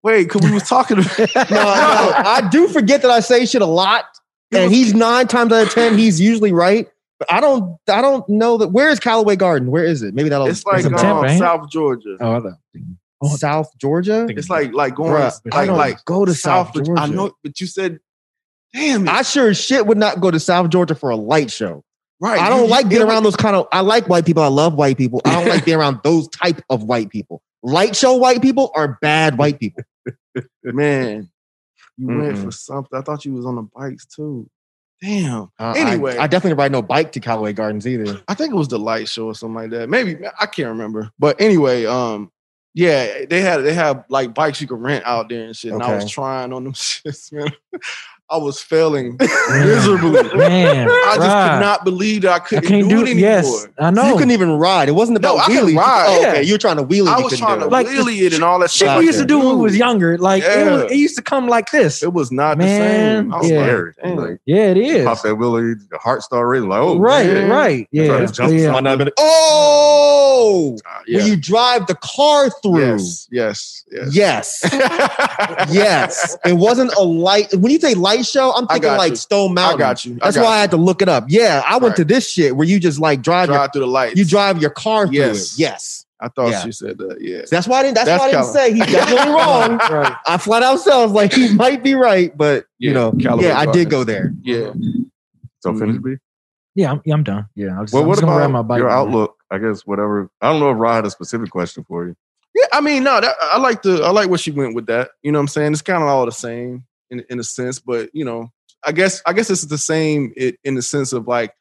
wait. Because we was talking. no, no, I do forget that I say shit a lot, and he's nine times out of ten he's usually right. But I don't, I don't know that. Where is Callaway Garden? Where is it? Maybe that'll. It's like in um, Tampa, ain't? South Georgia. Oh, I thought- oh, South Georgia. It's like like going Bruh, like like go to South Georgia. Georgia. I know, but you said, damn it, I sure as shit would not go to South Georgia for a light show. Right? I don't you- like being around those kind of. I like white people. I love white people. I don't like being around those type of white people. Light show white people are bad white people. Man, you went Mm-mm. for something. I thought you was on the bikes too. Damn. Uh, Anyway. I, definitely ride no bike to Callaway Gardens either. I think it was the light show or something like that. Maybe I can't remember. But anyway, um, yeah, they had they have like bikes you can rent out there and shit. And I was trying on them shits, man. I was failing miserably. man, I just Rod, could not believe that I I couldn't can't do, do it it. anymore. Yes, I know. You couldn't even ride. It wasn't about No, I could ride. Oh, Yeah. okay, you were trying to wheelie. I you was trying do to it. Like, wheelie it and all that shit stuff. we used to do when we was younger. Like it, was, it used to come like this. It was not Man, the same. I was yeah. like, Scary. Like, yeah, it is. pop that willie, the heart start racing. Like, oh, right, man. right. Try Yeah, to jump yeah. Might not been- Oh, Uh, yeah. when you drive the car through. yes, yes, yes. Yes. yes. It wasn't a light. When you say light show, I'm thinking like you. Stone I Mountain. got you. I That's got why I had to look it up. Yeah, I went Right. to this shit where you just like drive, drive through the lights. you drive your car through Yes. it. Yes. I thought Yeah. she said that. Yeah. That's why I didn't. That's, That's why I didn't Cali- say he's definitely wrong. right. I flat out said like he might be right, but you know, Callaway yeah, I did go there. Yeah. So Mhm. finish B. Yeah, I'm, yeah, I'm done. Yeah, I'm just, Well, I'm what just gonna ride my about bike. your man. outlook? I guess whatever. I don't know if Rod had a specific question for you. Yeah. I mean, no, that, I like the I like where she went with that. You know what I'm saying? It's kind of all the same in in a sense, but you know, I guess I guess it's the same i- in the sense of like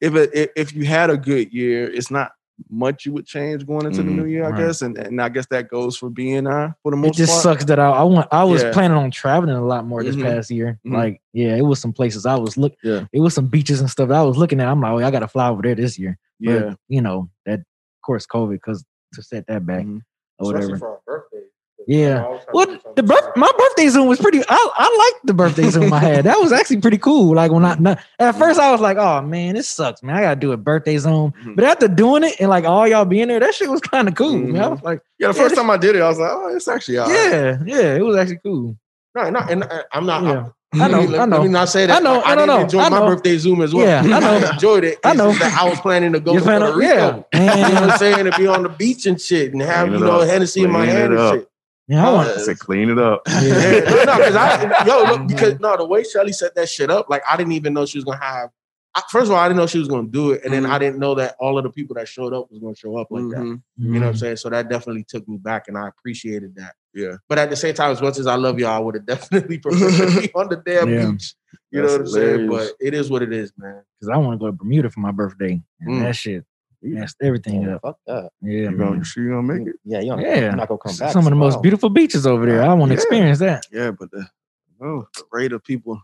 if it if- if you had a good year, it's not much you would change going into the Mhm. new year, I Right. guess. And and I guess that goes for BNI for the most. Part. It just part. sucks that I I want I was Yeah. planning on traveling a lot more this Mhm. past year. Mhm. Like, yeah, it was some places I was look. Yeah. it was some beaches and stuff that I was looking at. I'm like, oh, I got to fly over there this year. But, Yeah. you know that, of course, COVID because to set that back Mhm. or whatever. for our birthday. Yeah. Well, the birth, my birthday Zoom was pretty. I, I liked the birthday Zoom I had. That was actually pretty cool. Like when I not, at first I was like, oh man, this sucks, man. I gotta do a birthday Zoom. Mhm. But after doing it and like all y'all being there, that shit was kind of cool. Man. I Mhm. was like, Yeah, the Yeah, first this- time I did it, I was like, oh, it's actually all right. yeah, yeah, it was actually cool. No, no, and uh, I'm not. Yeah. I I know, Let, I know. Let me not say that. I know, Like, I I know, enjoy I my birthday Zoom as well. Yeah, I know. enjoyed it. I know. I was planning to go You to Puerto Rico. yeah. You know what I'm saying? To be on the beach and shit and have, you know. Hennessy in my hand and shit. Yeah, I want. I said clean it up. Yeah, Yeah. no, because I yo look because no, the way Shelly set that shit up, like I didn't even know she was gonna have. I, first of all, I didn't know she was gonna do it, and then Mhm. I didn't know that all of the people that showed up was gonna show up like that. Mhm. You know what I'm saying? So that definitely took me back, and I appreciated that. Yeah. But at the same time, as much as I love y'all, I would have definitely preferred to be on the damn Yeah. beach. You know what I'm saying? But it is what it is, man. because I want to go to Bermuda for my birthday. And Mm. that shit messed everything Yeah, up. fuck that. Yeah, You gonna, you sure you gonna make it? Yeah, you Yeah. you're not gonna come back. Some of the most beautiful beaches over there. I want to Yeah. experience that. Yeah, but the, oh, the rate of people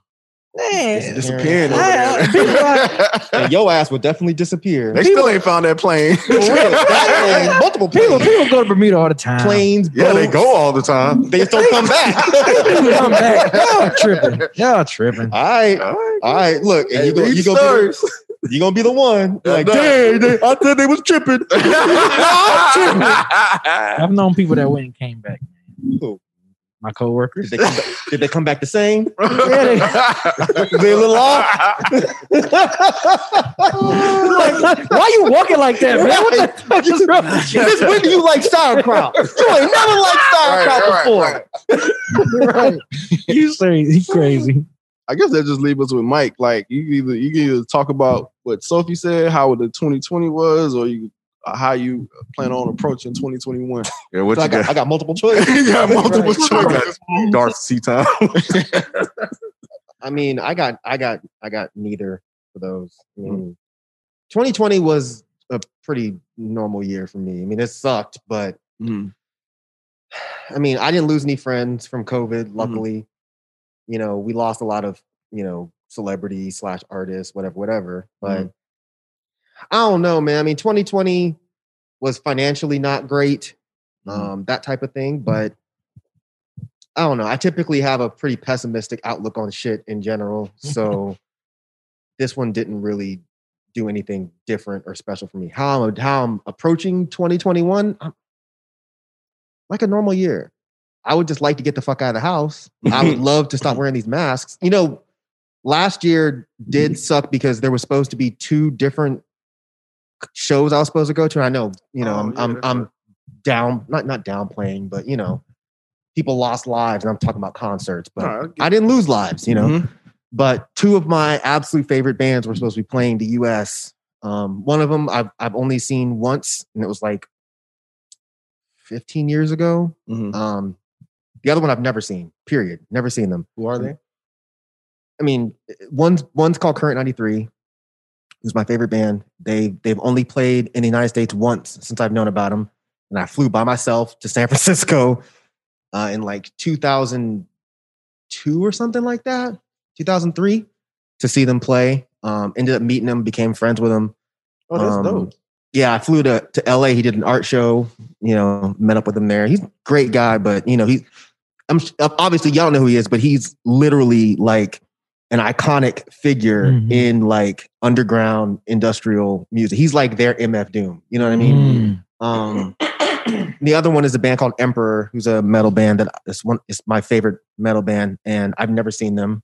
Man, disappearing over Yeah, people there. And your ass would definitely disappear. they still ain't found that plane. That multiple people, planes. people go to Bermuda all the time. planes, Yeah, they go all the time. They just don't come back. Come back. Y'all tripping. Y'all tripping. all right, All right. all right. Look, and Hey, you go, you gonna be, stories. the- you gonna be the one. Yeah, Like, dang, they- I said they was tripping. I've known people that went and came back. Who? My coworkers. Did they, come back, did they come back the same? Yeah, they- they a little off? like, why you walking like that, man? What the fuck is wrong with you? Since when do you like sauerkraut? You ain't never liked sauerkraut Right, right, before. Right. You say he crazy. I guess that just leave us with Mike. Like you either you can either talk about what Sophie said, how the 2020 was, or you uh, how you plan on approaching 2021. Yeah, what So I got, got? I got multiple choices. you got multiple Right. choices. Dark sea time. I mean, I got, I got, I got neither for those. I mean, 2020 was a pretty normal year for me. I mean, it sucked, but Mhm. I mean, I didn't lose any friends from COVID. Mm-hmm. Luckily, you know, we lost a lot of, you know, celebrities slash artists, whatever, whatever. But Mm-hmm. I don't know, man. I mean, 2020 was financially not great, Mm-hmm. um, that type of thing. But I don't know. I typically have a pretty pessimistic outlook on shit in general. So this one didn't really do anything different or special for me. How I'm how I'm approaching 2021, I'm- like a normal year. I would just like to get the fuck out of the house. I would love to stop wearing these masks. You know, last year did suck because there was supposed to be two different shows I was supposed to go to. I know, you know, Oh, I'm yeah, I'm, I'm down not not downplaying, but you know, people lost lives, and I'm talking about concerts, but No, I didn't lose lives, you know. Mhm. But two of my absolute favorite bands were supposed to be playing the U.S. Um, one of them I've I've only seen once, and it was like 15 years ago. Mhm. Um, the other one I've never seen. Period. Never seen them. Who are they? I mean, one's one's called Current 93. Who's my favorite band. They they've only played in the United States once since I've known about them, and I flew by myself to San Francisco uh, in like 2002 or something like that, 2003, to see them play. Um, ended up meeting them, became friends with them. Oh, that's Um, dope. Yeah, I flew to to LA. He did an art show. You know, met up with him there. He's a great guy, but you know, he. I'm obviously y'all know who he is, but he's literally like an iconic figure Mhm. in like underground industrial music. He's like their MF Doom. You know what I mean? Mm. Um, the other one is a band called Emperor, who's a metal band that is one is my favorite metal band, and I've never seen them.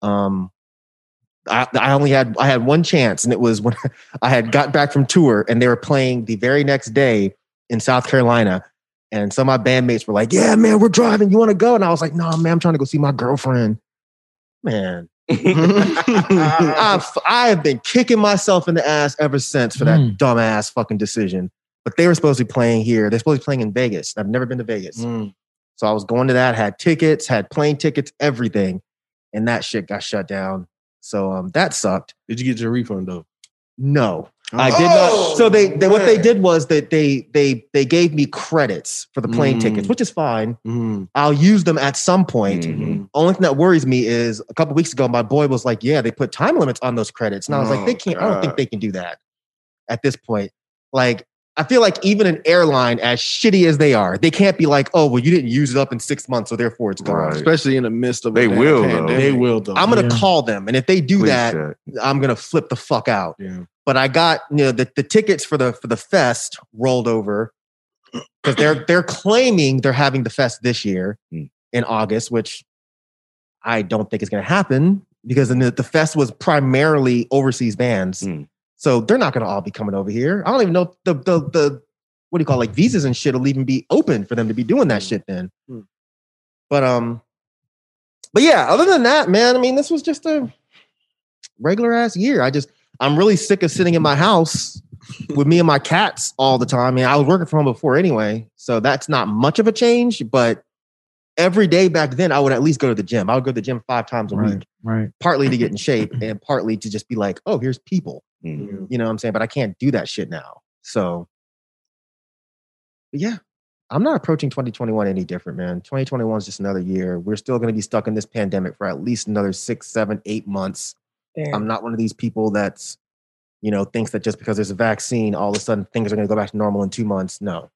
Um, I, I only had I had one chance, and it was when I had got back from tour, and they were playing the very next day in South Carolina. And some of my bandmates were like, "Yeah, man, we're driving. You want to go?" And I was like, "No, man, I'm trying to go see my girlfriend." Man, I've I have been kicking myself in the ass ever since for that Mm. dumbass fucking decision. But they were supposed to be playing here. They're supposed to be playing in Vegas. I've never been to Vegas. Mm. So I was going to that, had tickets, had plane tickets, everything. And that shit got shut down. So um that sucked. Did you get your refund though? No. I did not. So they, they what they did was that they they they gave me credits for the plane Mm. tickets, which is fine. Mm. I'll use them at some point. Mhm. Only thing that worries me is a couple weeks ago, my boy was like, "Yeah, they put time limits on those credits," and I was like, Oh, "They can't. I don't think they can do that at this point." Like, I feel like even an airline, as shitty as they are, they can't be like, "Oh, well, you didn't use it up in six months, so therefore it's gone." Right. Especially in the midst of They damn will, though. pandemic. They will though. I'm gonna Yeah. call them, and if they do Please that, check. I'm gonna flip the fuck out. Yeah. But I got you know the, the tickets for the for the fest rolled over because they're they're claiming they're having the fest this year Hmm. in August, which I don't think is gonna happen because the, the fest was primarily overseas bands, Hmm. So they're not gonna all be coming over here. I don't even know the the the what do you call it, like visas and shit will even be open for them to be doing that shit then. Hmm. But um, but yeah, other than that, man, I mean, this was just a regular ass year. I just I'm really sick of sitting in my house with me and my cats all the time. I mean, I was working from home before anyway, so that's not much of a change. But every day back then, I would at least go to the gym. I would go to the gym five times a Right, week, right. partly to get in shape and partly to just be like, oh, here's people. Mhm. You know what I'm saying? But I can't do that shit now. So, but yeah, I'm not approaching 2021 any different, man. 2021 is just another year. We're still going to be stuck in this pandemic for at least another six, seven, eight months. Damn. I'm not one of these people that's, you know, thinks that just because there's a vaccine, all of a sudden things are going to go back to normal in two months. No.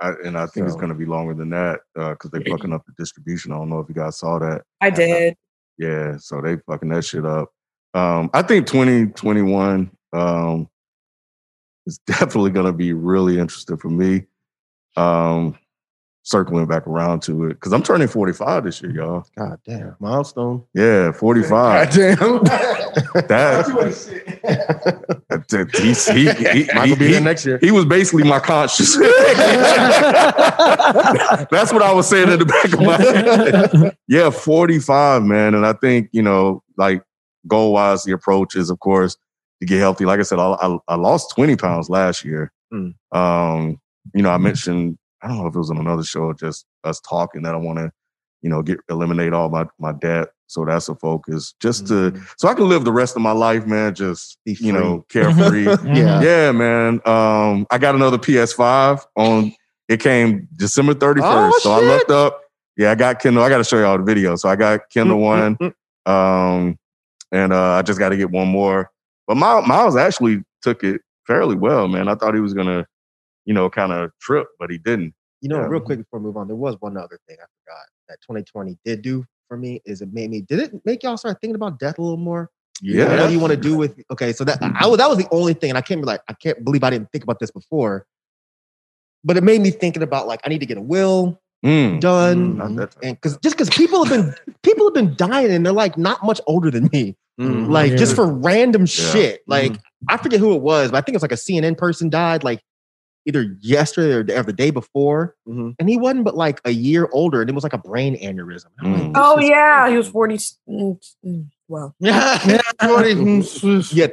I, and I think it's going to be longer than that because they're fucking up the distribution. I don't know if you guys saw that. I did. Yeah, so they fucking that shit up. Um, I think 2021 um, is definitely going to be really interesting for me. Um, circling back around to it because I'm turning 45 this year, y'all. God damn. Milestone. Yeah, 45. Damn. that, that- he's- he, he, Might he, be he- there next year. he was basically my conscience. That's what I was saying in the back of my head. Yeah, 45, man. And I think, you know, like goal wise, the approach is, of course, to get healthy. Like I said, I, I, I lost 20 pounds last year. Mm. Um, you know, I mentioned, I don't know if it was on another show, just us talking that I want to, you know, get eliminate all my, my debt. So that's a focus just to, so I can live the rest of my life, man, just, Be you know, carefree. Yeah. Yeah, man. Um, I got another PS5 on. It came December 31st. Oh, so I looked up. Yeah, I got Kindle. I got to show y'all the video. So I got Kindle one. Um, and uh, I just got to get one more. But Miles, Miles actually took it fairly well, man. I thought he was gonna, you know, kind of trip, but he didn't. You know, Yeah. real quick before we move on, there was one other thing I forgot that 2020 did do for me is it made me, did it make y'all start thinking about death a little more? Yeah. what do you want to do with okay so that I, was that was the only thing and i can't be like i can't believe i didn't think about this before but it made me thinking about like i need to get a will Mm. done Not that and because just because people have been people have been dying and they're like not much older than me Mhm. like Yeah. just for random Yeah. shit like i forget who it was but i think it was like a cnn person died like either yesterday or the, or the day before Mhm. and he wasn't but like a year older and it was like a brain aneurysm I'm like, Mm. Oh this is yeah, he was forty. mm, mm, Well, yeah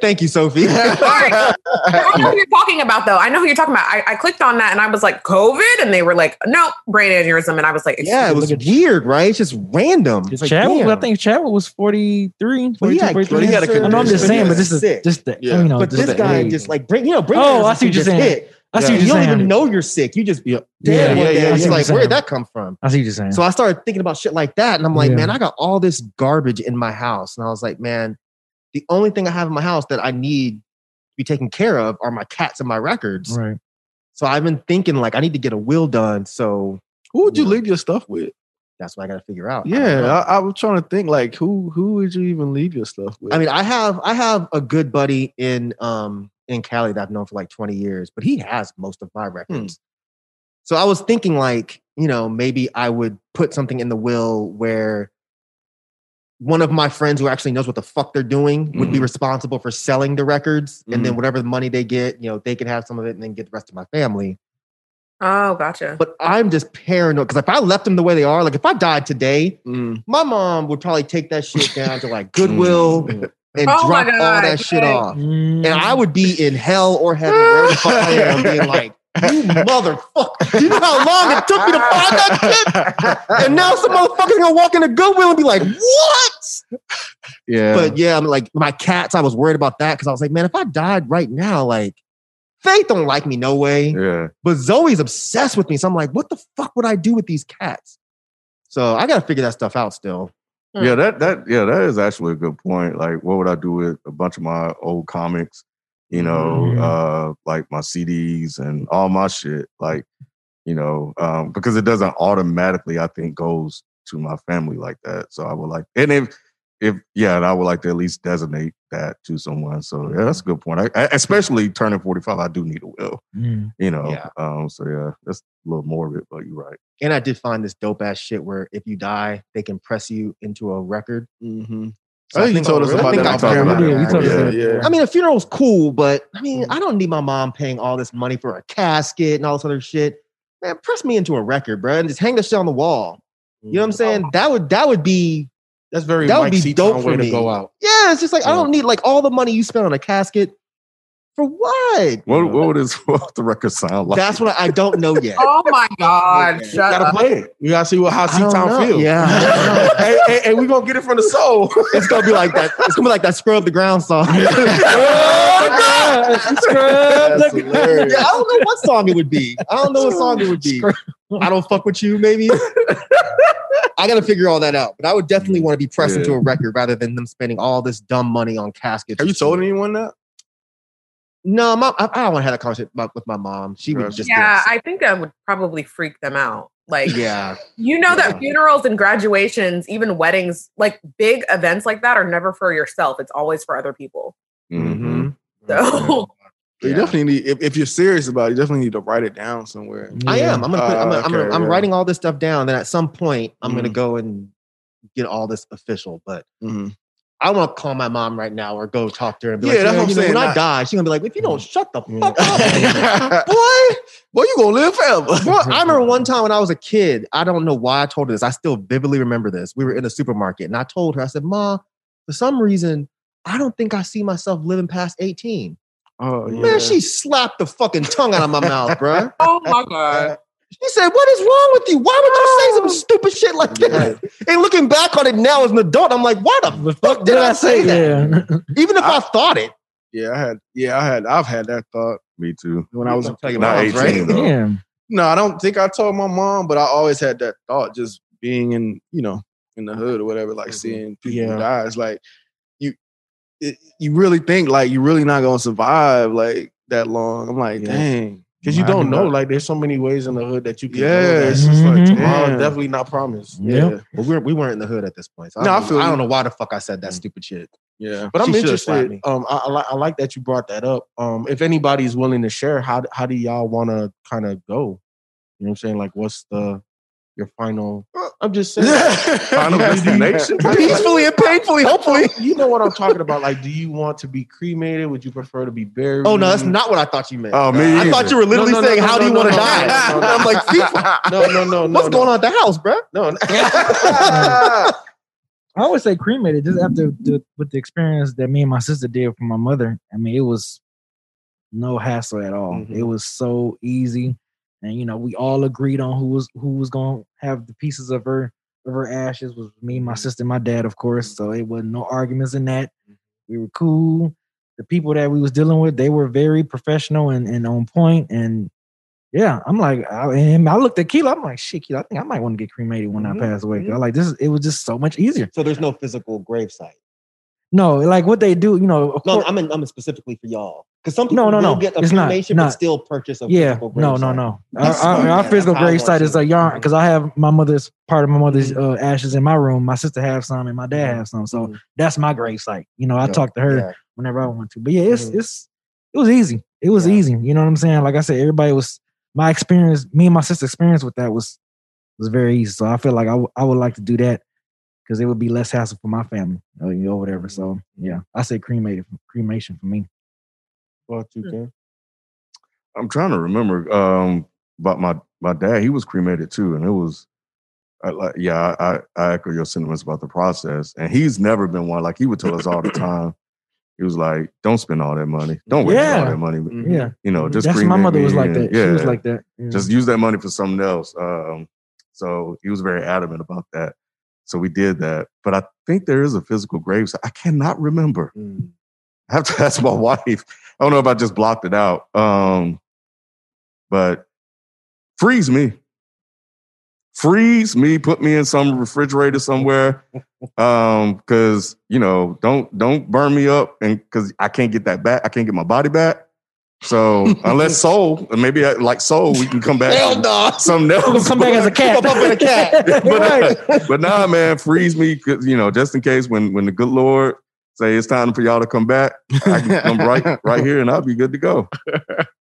thank you sophie I don't know who you're talking about, though. I know who you're talking about. I, I clicked on that and I was like, COVID, and they were like, no, brain aneurysm, and I was like, Yeah, it was Look at- weird, right? It's just random. It's like, Chadwick, I think Chadwick was 43, But he 42, had 43. he had a I know I'm just saying, but this is just the, Yeah. you know, But just this the guy age. just like bring, you know, bring. Oh, I see what you're saying. Hit. I see Yeah, you you're don't saying. even know you're sick. You just Yeah. dead Yeah, one yeah, day. yeah, It's yeah. like, I see what where did that come from? I see what you're saying. So I started thinking about shit like that, and I'm like, Yeah. man, I got all this garbage in my house, and I was like, man, the only thing I have in my house that I need to be taken care of are my cats and my records. right. So I've been thinking like I need to get a will done. So Who would you Yeah. leave your stuff with? that's what I got to figure out. Yeah, know. I, I was trying to think like who who would you even leave your stuff with? I mean, I have I have a good buddy in um in Cali that I've known for like 20 years, but he has most of my records. So I was thinking like, you know, maybe I would put something in the will where one of my friends who actually knows what the fuck they're doing would be Mhm. responsible for selling the records and then whatever the money they get, you know, they can have some of it and then get the rest of my family. oh, gotcha. But I'm just paranoid because if I left them the way they are, like if I died today, Mm. my mom would probably take that shit down to like Goodwill Mm. and Oh my drop all God, that shit okay. off. Mm. And I would be in hell or heaven, wherever the fuck I am, being like, You motherfucker. Do you know how long it took me to find that shit? And now some motherfucker's gonna walk into Goodwill and be like, what? Yeah. But yeah, I'm like my cats, I was worried about that because I was like, man, if I died right now, like Faith don't like me no way. yeah. But Zoe's obsessed with me. So I'm like, what the fuck would I do with these cats? So I gotta figure that stuff out still. Hmm. Yeah, that that yeah, that is actually a good point. Like, what would I do with a bunch of my old comics? You know, Mhm. uh, like my CDs and all my shit. Like, you know, um, because it doesn't automatically, I think, goes to my family like that. So I would like, and if if yeah, and I would like to at least designate that to someone. So yeah, that's a good point. I, I- especially turning forty five, I do need a will. Mm. You know, Yeah. um, so yeah, that's a little morbid, but you're right. And I did find this dope ass shit where if you die, they can press you into a record. Mm-hmm. So I think you told us I about think that. I on talked about camera. You told yeah, that. yeah. I mean, a funeral's cool, but I mean, Mm-hmm. I don't need my mom paying all this money for a casket and all this other shit. Man, press me into a record, bro, and just hang the shit on the wall. You know what I'm saying? That would that would be That's very That would Mike be C. dope for way me. to go out. yeah. It's just like I don't need like all the money you spent on a casket for what? What what would this what the record sound like? That's what I, I don't know yet. Oh my God. You Shut gotta up. play it. You gotta see what how I C don't Town feels. Yeah. hey, hey, hey, we gonna get it from the soul. it's gonna be like that. It's gonna be like that scrub the ground song. Oh That's hilarious. Yeah, I don't know what song it would be. I don't know what song it would be. I don't fuck with you, maybe. I gotta figure all that out. But I would definitely want to be pressed Yeah. into a record rather than them spending all this dumb money on caskets. Have you and told anyone that? No, my, I, I don't want to have that conversation with my mom. She would Gotcha. just Yeah, I think that would probably freak them out. Like, yeah. you know Yeah. that funerals and graduations, even weddings, like big events like that, are never for yourself. It's always for other people. Mhm. So, You Yeah. definitely need if, if you're serious about it, you definitely need to write it down somewhere. I am. I'm gonna. Put, I'm, Uh, gonna, I'm, gonna, okay, I'm yeah. writing all this stuff down. Then at some point, I'm gonna Mhm. go and get all this official. But Mhm. I want to call my mom right now or go talk to her and be Yeah, like, that's what I'm you know, saying, When I not- die, she's gonna be like, if you don't shut the mm. fuck up, boy, boy, you gonna live forever. Bro, I remember one time when I was a kid, I don't know why I told her this. I still vividly remember this. We were in a supermarket and I told her, I said, Ma, for some reason, I don't think I see myself living past 18. Oh Man, she slapped the fucking tongue out of my mouth, bro. oh my God. She said, What is wrong with you? Why would you say some stupid shit like that? And looking back on it now as an adult, I'm like, why the The fuck did I say that? Yeah. Even if I, thought it. yeah, I had yeah, I had I've had that thought Me too. when I was I'll tell you I was 18 right. though. yeah. no, I don't think I told my mom, but I always had that thought just being in, you know, in the hood or whatever, like mm-hmm. seeing people Yeah. die. It's like you it, you really think like you're really not gonna survive like that long. I'm like, Yeah. dang. Because you don't know. Like there's so many ways in the hood that you can Yeah, go. it's That just like Mhm. tomorrow damn. definitely not promised. Yeah. Yeah. Well, we, were, we weren't in the hood at this point. So I, No, I don't, feel I don't know why the fuck I said that stupid shit. Yeah. But I'm She interested. Um, I, I like I like that you brought that up. Um, if anybody's willing to share, how how do y'all want to kind of go? You know what I'm saying? Like, what's the your final? I'm just saying. Final destination. Peacefully and painfully, hopefully. You know what I'm talking about? Like, do you want to be cremated? Would you prefer to be buried? Oh, no, that's not what I thought you meant. Oh, me I either. thought you were literally No, no, no, saying, no, How no, do you no, want to no, die? no, no, no. I'm like, FIFA, No, no, no, no. what's going on at the house, bro? on? No, I would say cremated just after the with the experience that me and my sister did for my mother. I mean, it was no hassle at all. Mhm. It was so easy, and you know, we all agreed on who was who was gonna have the pieces of her of her ashes. Was me, my sister, my dad, of course. So it wasn't no arguments in that. We were cool. The people that we was dealing with, they were very professional and, and on point. And yeah, I'm like, I, and I looked at Keela. I'm like, shit, Keela, I think I might want to get cremated when Mhm, I pass away. 'Cause mhm. I like this. Is, it was just so much easier. So there's no physical gravesite. No, like what they do, you know. No, course, I'm in, I'm in specifically for y'all. Because some people No, no, no, get a it's cremation not. but still purchase a yeah, physical no, no, gravesite. no. Our, our, our physical That's how I grave site is a yarn because I have my mother's part of my mother's Mhm. uh, ashes in my room. My sister have some, and my dad have some. So Mhm. that's my grave site. You know, I Yeah, talk to her yeah. whenever I want to. But yeah, it's Mhm. it's it was easy. It was Yeah. easy. You know what I'm saying? Like I said, everybody was my experience. Me and my sister experience with that was was very easy. So I feel like I, w- I would like to do that because it would be less hassle for my family or, you know, whatever. So yeah, I say cremated cremation for me. What you can? I'm trying to remember um, about my my dad. He was cremated too, and it was I, like yeah. I, I echo your sentiments about the process, and he's never been one like he would tell us all the time. he was like, "Don't spend all that money. Don't waste Yeah. all that money. Yeah, You know, just that's my mother was like that. Yeah, She was like that. Yeah. just use that money for something else. Um, so he was very adamant about that. So we did that. But I think there is a physical grave. site. I cannot remember. Mm. I have to ask my wife. I don't know if I just blocked it out. Um, but freeze me. Freeze me, put me in some refrigerator somewhere. Um, because you know, don't don't burn me up and because I can't get that back, I can't get my body back. So unless soul, and maybe I, like soul, we can come back. Hell no. Something else. We're gonna come back as a cat. Come up a cat. but, uh, but nah, man, freeze me, 'cause, you know, just in case when when the good Lord say it's time for y'all to come back, I can come right right here and I'll be good to go.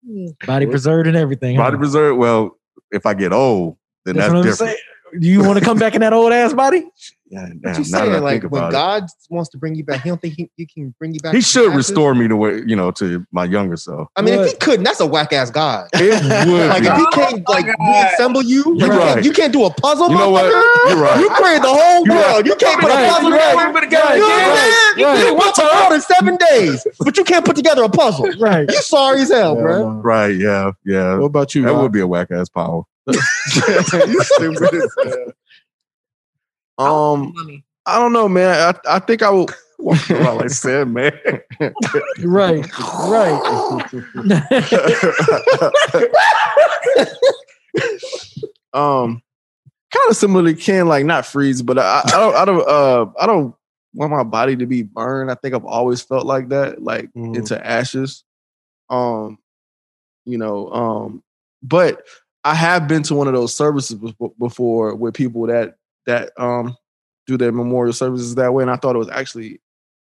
Hmm. Body preserved and everything. huh? Body reserve. Well, if I get old, then That's that's, what I'm different. saying. Do you want to come back in that old ass body? Yeah, What damn, you now that I saying? Like when about it. God wants to bring you back, he don't think he, he can bring you back. He should ashes? restore me to where you know to my younger self. I mean, if he couldn't, that's a whack ass God. It would Like be. if he can't like oh reassemble you, you, You're can't, right. you can't do a puzzle. You know what? You're right. You created the whole You're world. You can't put Right, a puzzle right, together. right, You know what I'm right, saying? right. You built the world in seven days, but you can't put together a puzzle. Right. You sorry as hell, bro. Right? Yeah, yeah. What about you? That would be a whack ass power. you stupid as hell. Um, Money. I don't know, man. I, I think I will. well, I said, man. Right. Right. um kind of similar to Ken, like not freeze, but I, I don't I don't uh I don't want my body to be burned. I think I've always felt like that, like Mhm. into ashes. Um, you know, um, but I have been to one of those services before with people that that um do their memorial services that way, and I thought it was actually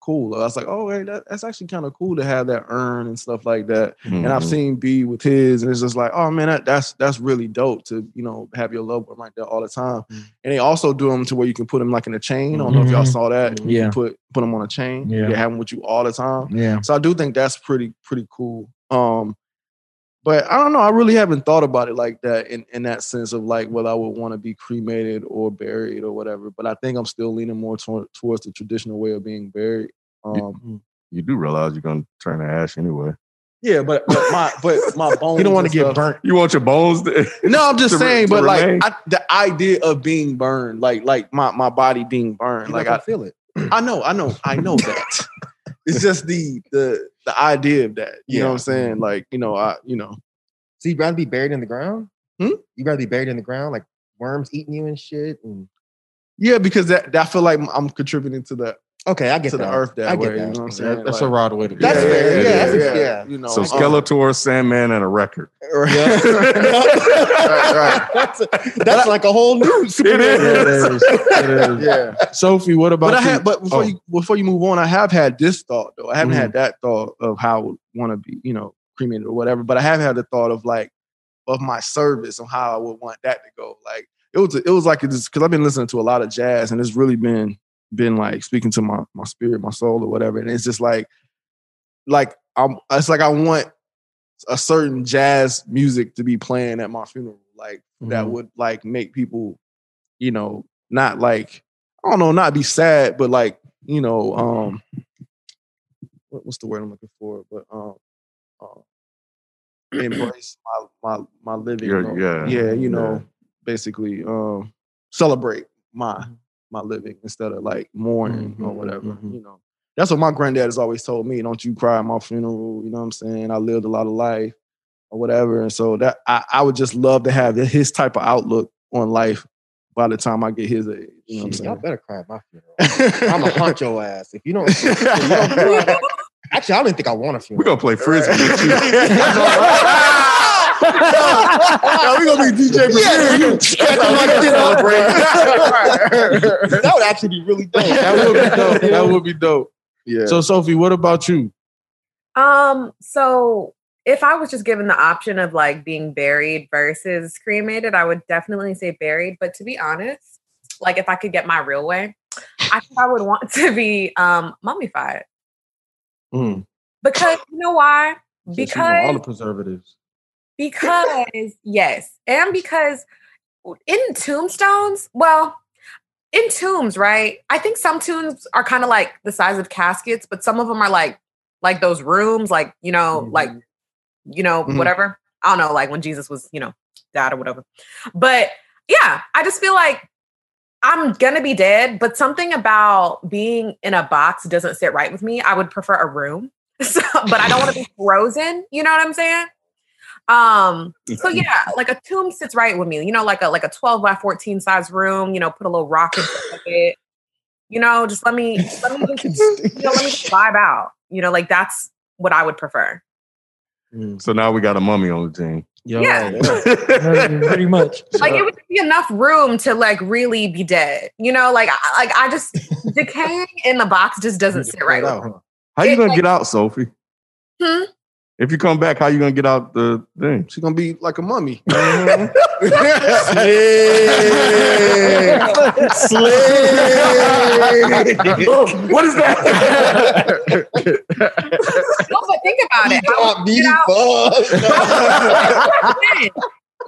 cool. I was like, oh, hey, that, that's actually kind of cool to have that urn and stuff like that and I've Mhm. seen B with his, and it's just like, oh man, that, that's that's really dope to you know have your loved one right there all the time. Mm. And they also do them to where you can put them like in a chain. I don't know if y'all Mhm. saw that. You Yeah. put put them on a chain. Yeah. you have them with you all the time. yeah. So I do think that's pretty pretty cool. Um, but I don't know. I really haven't thought about it like that in in that sense of like whether I would want to be cremated or buried or whatever. But I think I'm still leaning more toward, towards the traditional way of being buried. Um, You do realize you're gonna turn to ash anyway. yeah, but, but my but my bones. You don't want to get stuff- burnt. You want your bones? To, No, I'm just to re- saying, to but like? I, the idea of being burned, like like my my body being burned, You're like I, feel it. I know, I know, I know that. it's just the the the idea of that. You know what I'm saying? Like you know, I you know, So you'd rather be buried in the ground? Hmm? You'd rather be buried in the ground, like worms eating you and shit. And yeah, because that, that I feel like I'm contributing to the okay, I get to that. the earth that I get way. that. You know what I'm saying? That's Like- a rod way to do That's it. fair. Yeah, yeah, that's- yeah. You know, so um, Skeletor, Sandman, and a record. right, that's that's like a whole new It superhero. is. It is. yeah. Sophie, what about But I you? had, but before Oh. you before you move on, I have had this thought though. I haven't Mhm. had that thought of how I would want to be, you know, cremated or whatever. But I have had the thought of like of my service and how I would want that to go. Like it was, it was like it's because I've been listening to a lot of jazz and it's really been been like speaking to my my spirit, my soul, or whatever. And it's just like, like I'm. It's like I want a certain jazz music to be playing at my funeral, like that Mhm. would like make people, you know, not like I don't know, not be sad, but like you know, um, what, what's the word I'm looking for? But um, uh, embrace my my my living. Your- yeah, yeah, you yeah. know, basically um, celebrate my my living instead of like mourning or Mhm, whatever. mhm. You know, that's what my granddad has always told me. Don't you cry at my funeral. You know what I'm saying? I lived a lot of life or whatever, and so that I, I would just love to have his type of outlook on life by the time I get his age. You know what Shit, I'm y'all better cry at my funeral. I'm gonna hunt your ass if you don't. if you don't cry. Actually, I didn't think I want a funeral. We're gonna play frisbee. with you. Yo, we gonna be DJ Yeah, Premier. you scratching my shit up, that would actually be really dope. that would be dope. That would be dope. Yeah. So, Sophie, what about you? Um, so if I was just given the option of like being buried versus cremated, I would definitely say buried. But to be honest, like if I could get my real way, I think I would want to be um mummified. Mm. Because you know why? Because all the preservatives. because yes, and because in tombstones, well, in tombs, right? I think some tombs are kind of like the size of caskets, but some of them are like like those rooms, like you know, Mhm. like you know, Mhm. whatever. I don't know, like when Jesus was, you know, dad or whatever. But yeah, I just feel like I'm gonna be dead, but something about being in a box doesn't sit right with me. I would prefer a room, so, but I don't want to be frozen. You know what I'm saying? Um. So yeah, like a tomb sits right with me. You know, like a like a 12 by 14 size room. You know, put a little rock in it. You know, just let me let me just, you know let me just vibe out. You know, like that's what I would prefer. So now we got a mummy on the team. Yo, Yeah. Pretty much. like it would be enough room to like really be dead. You know, like I, like I just decaying in the box just doesn't sit right. with me. How you It, gonna like- get out, Sophie? Hmm? If you come back, how you gonna get out the thing? She's gonna be like a mummy. what is that? No, but think about it. How would you get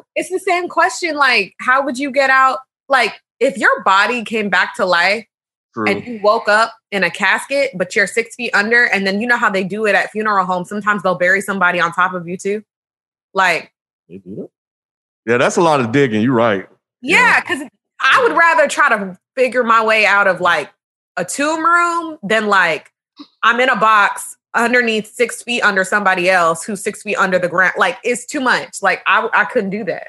it's the same question. Like, how would you get out? Like, if your body came back to life and you woke up in a casket, but you're six feet under, and then you know how they do it at funeral homes. Sometimes they'll bury somebody on top of you too. Like, Yeah, that's a lot of digging. You're right. yeah, because I would rather try to figure my way out of like a tomb room than like I'm in a box underneath six feet under somebody else who's six feet under the ground. Like, it's too much. Like, I I couldn't do that.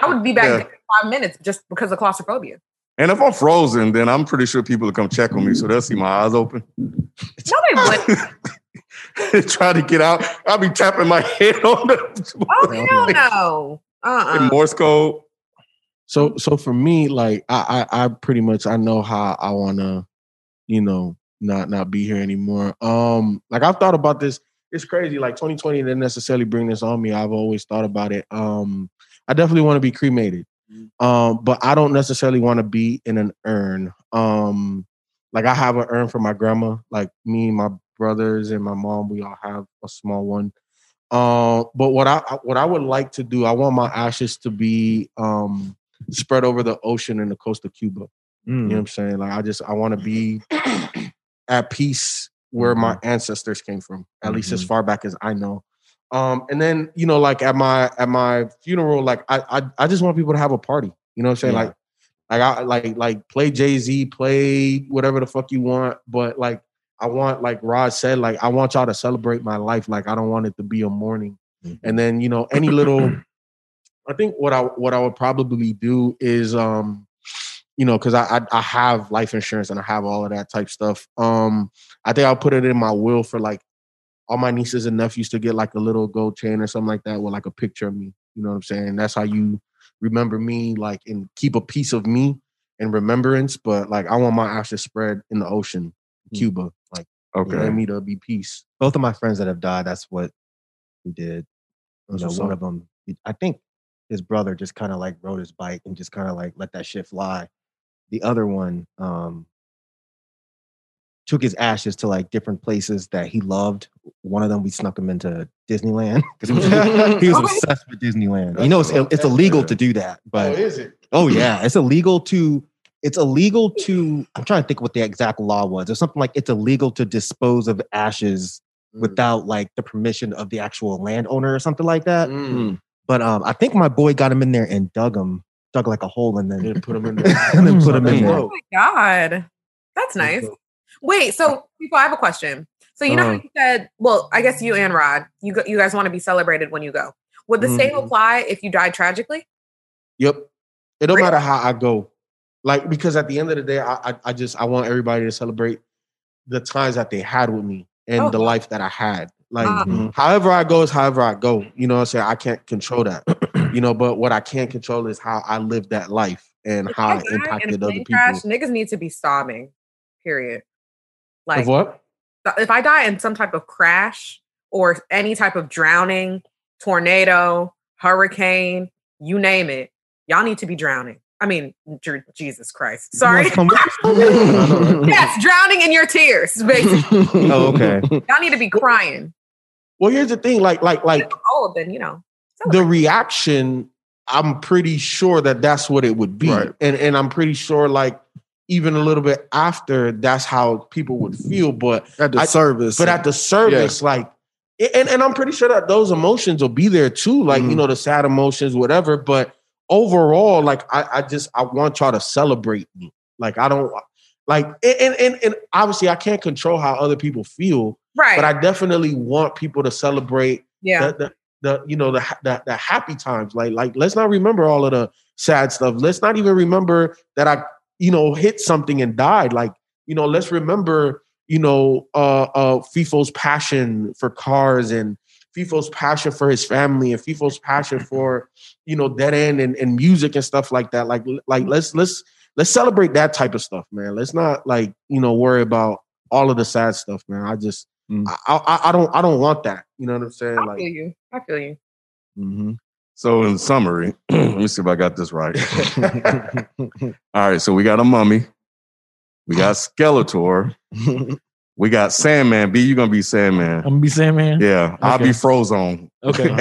I would be back Yeah. in five minutes just because of claustrophobia. And if I'm frozen, then I'm pretty sure people will come check on me, so they'll see my eyes open. No, they wouldn't. Try to get out. I'll be tapping my head on the Oh hell no. Uh in Morse code. So so for me, like I I, I pretty much I know how I wanna, you know, not not be here anymore. Um, like I've thought about this. It's crazy. Like 2020 didn't necessarily bring this on me. I've always thought about it. Um, I definitely want to be cremated. Um, but I don't necessarily want to be in an urn. Um, like I have an urn for my grandma. Like me, my brothers, and my mom, we all have a small one. Um, but what I what I would like to do, I want my ashes to be um spread over the ocean in the coast of Cuba. You know what I'm saying? Like I just I want to be at peace where my ancestors came from, at least as far back as I know. Um, and then you know, like at my at my funeral, like I I, I just want people to have a party. You know what I'm saying? Yeah. Like like I like like play Jay Z, play whatever the fuck you want, but like I want like Rod said, like I want y'all to celebrate my life. Like I don't want it to be a mourning. And then you know any little, I think what I what I would probably do is um you know, because I, I I have life insurance and I have all of that type stuff. Um, I think I'll put it in my will for like all my nieces and nephews to get like a little gold chain or something like that with like a picture of me. You know what I'm saying? That's how you remember me, like and keep a piece of me in remembrance. But like I want my ashes spread in the ocean, Cuba. Like Okay. let me to be peace. Both of my friends that have died, that's what we did. You know, one of them, I think his brother just kind of like rode his bike and just kind of like let that shit fly. The other one, um, took his ashes to like different places that he loved. One of them, we snuck him into Disneyland because he was, he was obsessed with Disneyland. You know, it's, it's illegal to do that, but is it? Oh yeah, it's illegal to. It's illegal to. I'm trying to think what the exact law was. There's something like it's illegal to dispose of ashes Mm. without like the permission of the actual landowner or something like that. Mm. But um, I think my boy got him in there and dug him, dug like a hole, and then Then put him in there. and then put him in That's there. Oh my god. That's nice. Wait, so people, I have a question. So you know how Uh-huh. you said, well, I guess you and Rod, you go, you guys want to be celebrated when you go. Would the same Mhm. apply if you died tragically? Yep. It don't Really? matter how I go. Like because at the end of the day, I I, I just I want everybody to celebrate the times that they had with me and Oh. the life that I had. Like Uh, however I go is however I go. You know what I'm saying? I can't control that. you know, but what I can't control is how I live that life and if how I it die in a impacted other plane people. crash, niggas need to be sobbing. Period. Like of what? Uh, if I die in some type of crash or any type of drowning, tornado, hurricane, you name it, y'all need to be drowning. I mean, Jer- Jesus Christ. Sorry. Yes, drowning in your tears, basically. oh, okay. y'all need to be crying. Well, here's the thing, like, like, like Oh, then you know. the reaction i'm pretty sure that that's what it would be Right. and and i'm pretty sure like even a little bit after that's how people would feel. But At the I- service. but at the service, like, and, and I'm pretty sure that those emotions will be there too, like you Mhm. know the sad emotions, whatever. But overall, like I, I just I want y'all to celebrate me. Like I don't like, and and and, and obviously I can't control how other people feel, Right. but I definitely want people to celebrate yeah. the, the, the you know the, the the happy times. Like like let's not remember all of the sad stuff. Let's not even remember that I you know hit something and died. Like you know let's remember you know uh uh FIFO's passion for cars and FIFO's passion for his family and FIFO's passion for you know dead end and, and music and stuff like that. Like like let's let's let's celebrate that type of stuff, man. Let's not like you know worry about all of the sad stuff, man. I just Mm. I, I I don't I don't want that. You know what I'm saying? I Like feel you. I feel you. hmm So in summary, let me see if I got this right. All right, so we got a mummy, we got Skeletor, we got Sandman. B, you gonna be Sandman? I'm gonna be Sandman. man. Yeah, I'll be Frozone. Okay.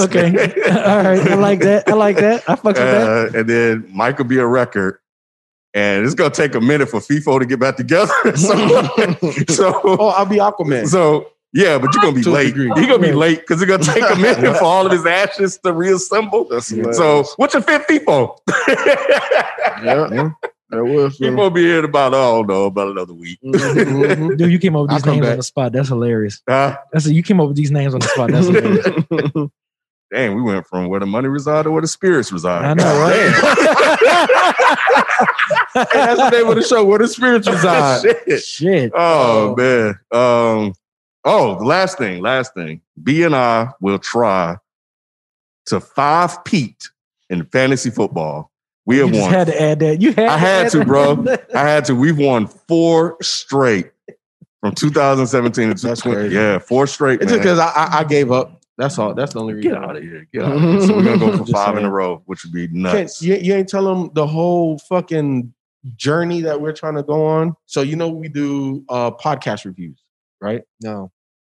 Okay. All right. I like that. I like that. I fucks with that. Uh, and then Mike will be a record. And it's gonna take a minute for FIFO to get back together. so, so, oh, I'll be Aquaman. so yeah, but you're gonna be To late. degree. You're gonna be Right. late because it's gonna take a minute for all of his ashes to reassemble. That's So, what's your fifth FIFO? yeah, that was FIFO be here in about, I don't know, about another week. Mhm. Dude, you came up with these names back. on the spot. That's hilarious. Huh? That's a, you came up with these names on the spot. That's hilarious. Dang, we went from where the money reside to where the spirits reside. I know, right? Hey, that's the name of the show. Where the spirits reside. Shit. Shit. Oh man. Um. Oh, the last thing. Last thing. B and I will try to five peat in fantasy football. We You have just won. had to add that. You had. I had to, that. bro. I had to. We've won four straight from 2017 to That's 20. Yeah, four straight. It's man. just because I, I I gave up. That's all. That's the only reason. Get out of here. Get out of here. So we're gonna go for Just five in a row, which would be Can't- nuts. you, you ain't tell them the whole fucking journey that we're trying to go on. So you know we do uh podcast reviews, right? No.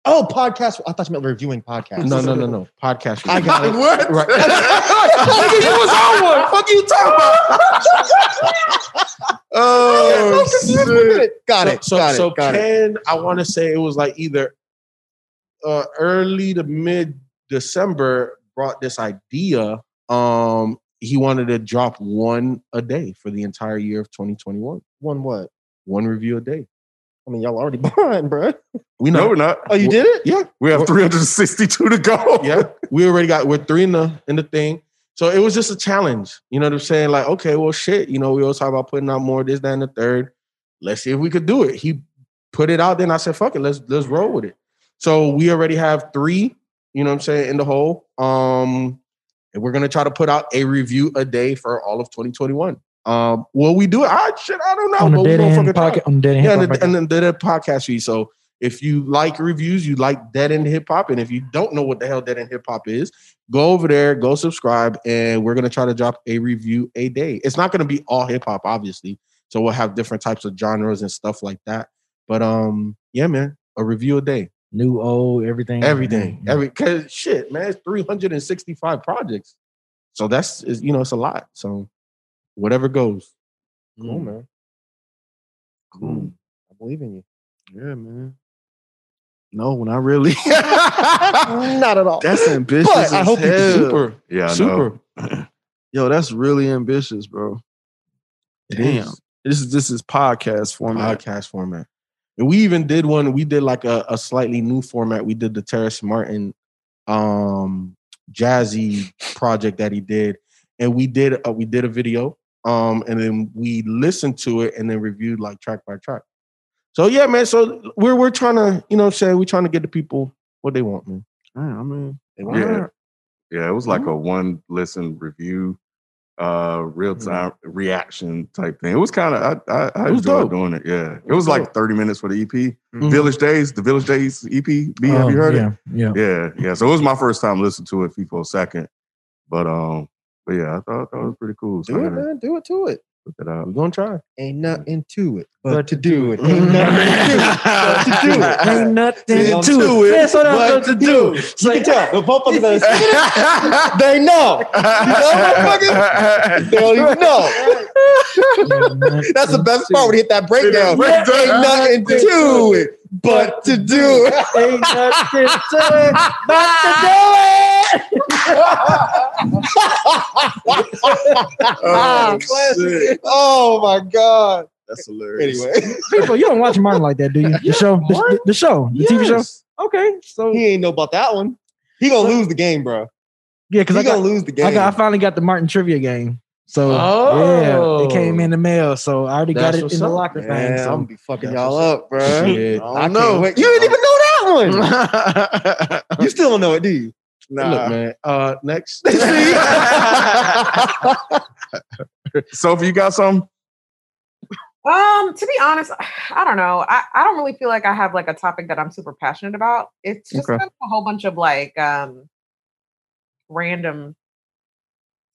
Oh, podcast. I thought you meant reviewing podcasts. No, no, no, no. Podcast reviews. I got it. What? Right. Nigga, you was on one. Fuck you talking about? oh shit. Got it. So, got it. so got it. Ken, I want to say it was like either uh, early to mid December brought this idea. Um, he wanted to drop one a day for the entire year of 2021. One what? One review a day. I mean, y'all already behind, bro. We No, know. we're not. Oh, you did it? yeah, We have 362 to go. yeah. We already got we're three in the in the thing. So it was just a challenge. You know what I'm saying? Like, okay, well, shit. You know, we always talk about putting out more this, that, and the third. Let's see if we could do it. He put it out. Then I said, fuck it, let's let's roll with it. So we already have three. You know what I'm saying in the hole. Um, and we're gonna try to put out a review a day for all of 2021. Um, will we do it? I shit, I don't know. on the dead end pocket. On dead end. Yeah, and the, and the, the podcast feed. So if you like reviews, you like Dead End Hip Hop, and if you don't know what the hell Dead End Hip Hop is, go over there, go subscribe, and we're gonna try to drop a review a day. It's not gonna be all hip hop, obviously. So we'll have different types of genres and stuff like that. But um, yeah, man, a review a day, new, old, everything. everything, every cause shit, man, it's 365 projects. So that's is you know it's a lot. So whatever goes. Cool, man. Cool. I believe in you. Yeah, man. No, not really. Not at all. That's ambitious. But I as hope you hell. Super, Yeah, I know. super. Yo, that's really ambitious, bro. It Damn. This is this is podcast format. podcast format. And we even did one. We did like a, a slightly new format. We did the Terrace Martin um jazzy project that he did, and we did uh, we did a video. Um, and then we listened to it and then reviewed like track by track. So yeah, man. So we're we're trying to you know say we're trying to get the people what they want, man. Damn, I mean, They want Yeah. it. Yeah, it was like a one listen review, uh, real time reaction type thing. It was kind of I I, I It was enjoyed dope. doing it. Yeah, it was was like thirty minutes for the EP. Mhm. Village Days, the Village Days EP. B, have Oh, you heard yeah, it? Yeah. Yeah, yeah. So it was my first time listening to it. FIFO second, but um, but yeah, I thought that was pretty cool. So Do it, gotta- man. Do it to it. Look it up. We're gonna try. Ain't nothing to it but, But to to do it. Ain't nothing to it but to do it. Ain't nothing To to it, it. Yeah, so that's but what to do. It's You can like, tell. The motherfuckers that are they know. You know. They don't even know. That's the best part when you hit that breakdown. Breakdown. Ain't nothing to it but to do it. Ain't nothing to it but to do Oh, oh my god. That's hilarious. Anyway, it. So you don't watch Martin like that, do you? The show, the, the, the show, the TV show. Okay, so He ain't know about that one. He gonna lose the game, bro. yeah, because He I got, gonna lose the game. I got, I finally got the Martin trivia game. So Oh. yeah, it came in oh. the mail. So I already got it in the up. locker Man, thing. I'm gonna be fucking That's y'all up, bro. Shit. I I know. wait. You didn't even know that one. You still don't know it, do you? Nah. Look, man. Uh, next. Sophie, you got some? Um, to be honest, I don't know. I, I don't really feel like I have like a topic that I'm super passionate about. It's just Okay. kind of a whole bunch of like um random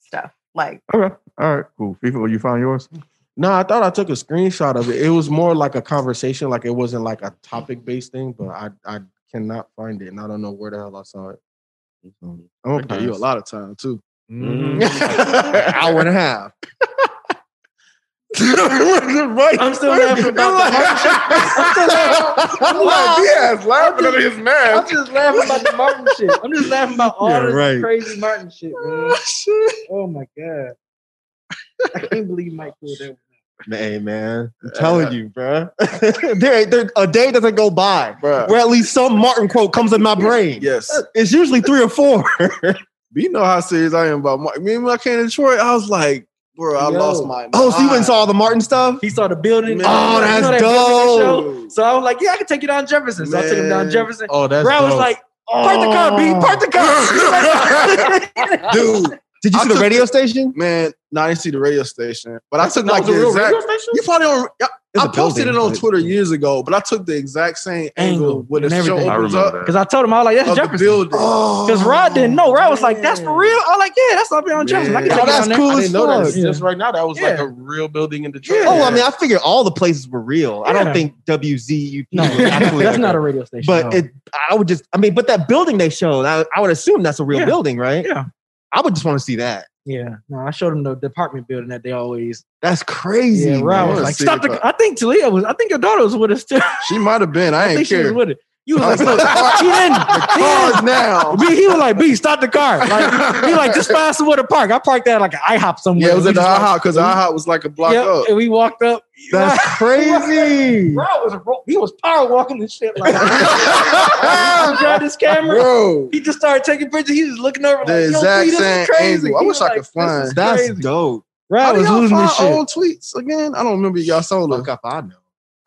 stuff. Like Okay. All right. Cool. FIFA, will you find yours? No, I thought I took a screenshot of it. It was more like a conversation, like it wasn't like a topic based thing, but I I cannot find it, and I don't know where the hell I saw it. So, I'm gonna gave you a lot of time too. Mm-hmm. Hour and a half. right. I'm still laughing about the Martin shit. I'm still laughing. I'm like, Diaz laughing at his I'm just laughing about the Martin shit. I'm just laughing about all Yeah, this right. crazy Martin shit, man. Oh my god. I can't believe Mike pulled that. One. Hey man, I'm telling you, bro. there, there, a day doesn't go by Bruh. where at least some Martin quote comes in my brain. Yes. It's usually three or four. But you know how serious I am about Mark. Me and when I came to Detroit, I was like, bro, I Yo. lost my oh, so you went and saw all the Martin stuff? He saw the building. Man. Oh, You know that's that building show? dope. So I was like, yeah, I can take you down Jefferson. So I took him down Jefferson. Oh, that's Bro was dope. like, park the car, B, park the car. Oh. Dude, Did you I see the took radio station? man, no, I didn't see the radio station, but I took that like the real exact. radio station. You probably don't. yeah, It's I a posted building, it on but- Twitter years ago, but I took the exact same angle, Angle when the and show everything. I remember. Because I told him, I was like, that's of Jefferson. building. Oh. Because Rod didn't know. Rod was like, that's for real? I was like, yeah, that's up here on Jefferson. I can Man. take Oh, you that's down there. cool I as didn't know that. fuck. Just right now, that was like a real building in Detroit. Yeah. Oh, I mean, I figured all the places were real. I don't Yeah. think WZUP No, was that's not a radio station. But it, I would just, I mean, but that building they showed, I, I would assume that's a real building, right? Yeah. I would just want to see that. yeah, no, I showed them the department building that they always. That's crazy. Yeah, Rod I was like, stop the. I think Talia was. I think your daughter was with us too. She might have been. I I ain't think she was care. with it. You was like, look, like, he didn't. He Cars now. B, he was like, B, stop the car. Like, he like, just find somewhere to park. I parked at like an IHOP somewhere. Yeah, it was We at the IHOP because the IHOP was like a block Yep, up. And we walked up. That's crazy. Bro was he was power walking and shit. Like, he grabbed his camera. Bro, He just started taking pictures. He was looking over like, the Yo, exact B, this is same crazy. angle. I wish I could this is find. That's crazy. dope. Rod How do was losing find his shit. old tweets again? I don't remember y'all sold Fuck up, I know.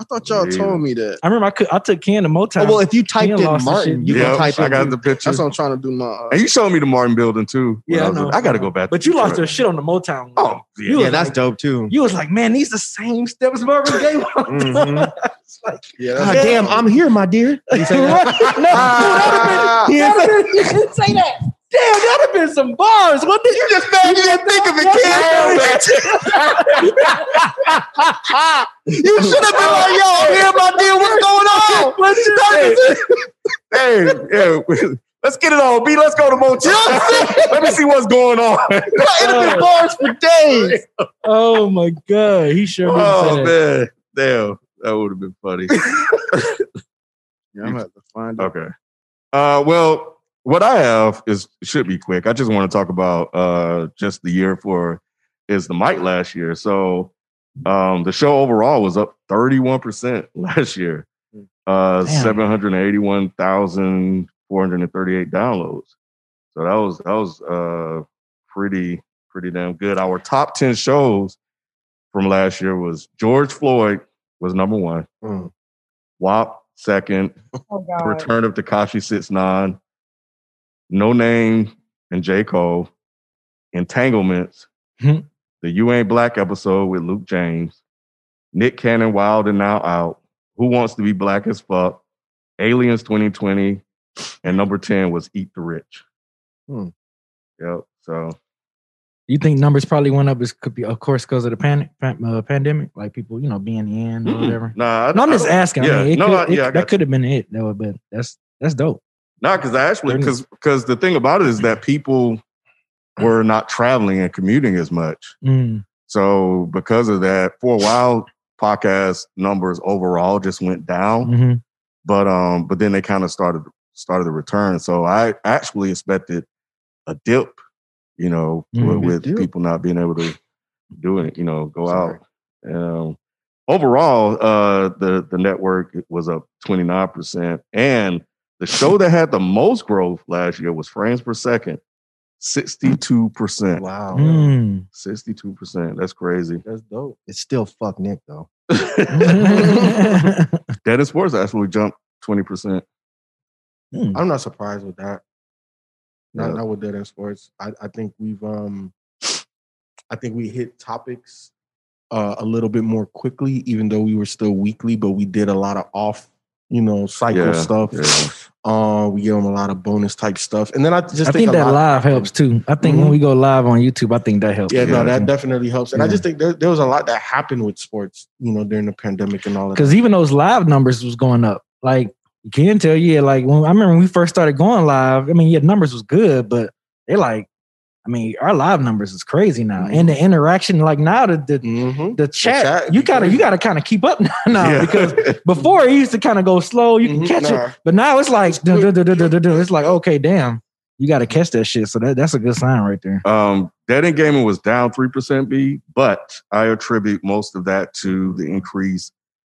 I thought y'all Yeah. told me that. I remember I could I took Ken to Motown. Oh, well, if you typed He in Martin, shit. you can Yeah, type I in. got the picture. That's what I'm trying to do. My uh, And you showed me the Martin building too. Yeah, I was know. I got to go back. but you lost your shit on the Motown. one. Oh, yeah. You yeah, that's like- dope too. You was like, man, these the same steps Marvin Gaye was on. Mhm. It's like, yeah, God that's, damn, I'm here, my dear. You say no, didn't would have been, you didn't say that. Damn, that'd have been some bars. What did you just Man, you didn't think of it, kid. You should have been like, yo, I'm here, my dear. What's going on? What's Hey, yeah. Let's get it on. B, let's go to motel. Let me see what's going on. It'd have been bars for days. Oh my god, he sure oh say that. man, damn, that would have been funny. yeah, I'm gonna have to find it. Okay. Uh, well, what I have is should be quick. I just want to talk about uh just the year for is the mic last year. So um the show overall was up 31% last year. Uh 781,438 downloads. So that was that was uh pretty pretty damn good. Our top 10 shows from last year was George Floyd was number 1. Mm. WAP second, Oh Return of Tekashi Six Nine, Noname and J. Cole, Entanglements, Hmm. The You Ain't Black episode with Luke James, Nick Cannon Wild and Now Out, Who Wants to Be Black as Fuck, Aliens 2020, and number 10 was Eat the Rich. Hmm. Yep. So You think numbers probably went up? Is could be, of course, because of the panic, pan- uh, pandemic, like people, you know, being in or whatever. Nah, I, No, I'm just asking. Yeah, I mean, it no, could, I- it- yeah, I that could have been it. Though, but that's that's dope. No, because actually, because because the thing about it is that people were not traveling and commuting as much. Mm. So because of that, for a while, podcast numbers overall just went down. hmm But um, but then they kind of started started to return. So I actually expected a dip, you know, Mm, with, with people not being able to do it, you know, go Sorry. out. Um, overall, uh, the the network was up twenty nine percent, and the show that had the most growth last year was frames per second, sixty two percent. Wow. Mm. Sixty two percent. That's crazy. That's dope. It's still fuck Nick though. Dead End sports actually jumped twenty percent. Mm. I'm not surprised with that. Not Yeah. not with dead end sports. I, I think we've um I think we hit topics uh, a little bit more quickly, even though we were still weekly, but we did a lot of off, you know, cycle Yeah, stuff. yeah. Uh, we give them a lot of bonus type stuff, and then I just I think a that lot- live helps too. I think when Mhm. we go live on YouTube, I think that helps. Yeah, no, that definitely helps, and I just think there, there was a lot that happened with sports, you know, during the pandemic and all of that. because even those live numbers was going up. Like you can tell, yeah. Like when I remember when we first started going live. I mean, yeah, numbers was good, but they like, I mean, our live numbers is crazy now, and the interaction, like now the the, Mhm. the chat, chat you gotta you gotta kind of keep up now Yeah. because before it used to kind of go slow, you can Mhm. catch it, but now it's like it's like okay, damn, you got to catch that shit. So that, that's a good sign right there. Um, Dead End Gaming was down 3% B, but I attribute most of that to the increase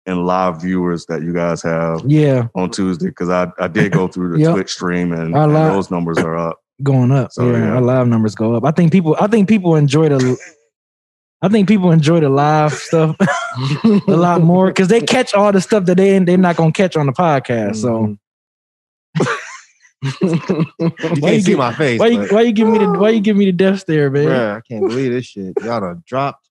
in live viewers that you guys have Yeah, on Tuesday because I, I did go through the Yep. Twitch stream and, and those numbers are up. Going up. So, yeah, yeah. our live numbers go up. I think people. I think people enjoy the. I think people enjoy the live stuff a lot more because they catch all the stuff that they they're not gonna catch on the podcast. So mm-hmm. You Why can't you see give- my face. why you why you give me the why you give me the death stare, man? Bruh, I can't believe this shit. Y'all done dropped.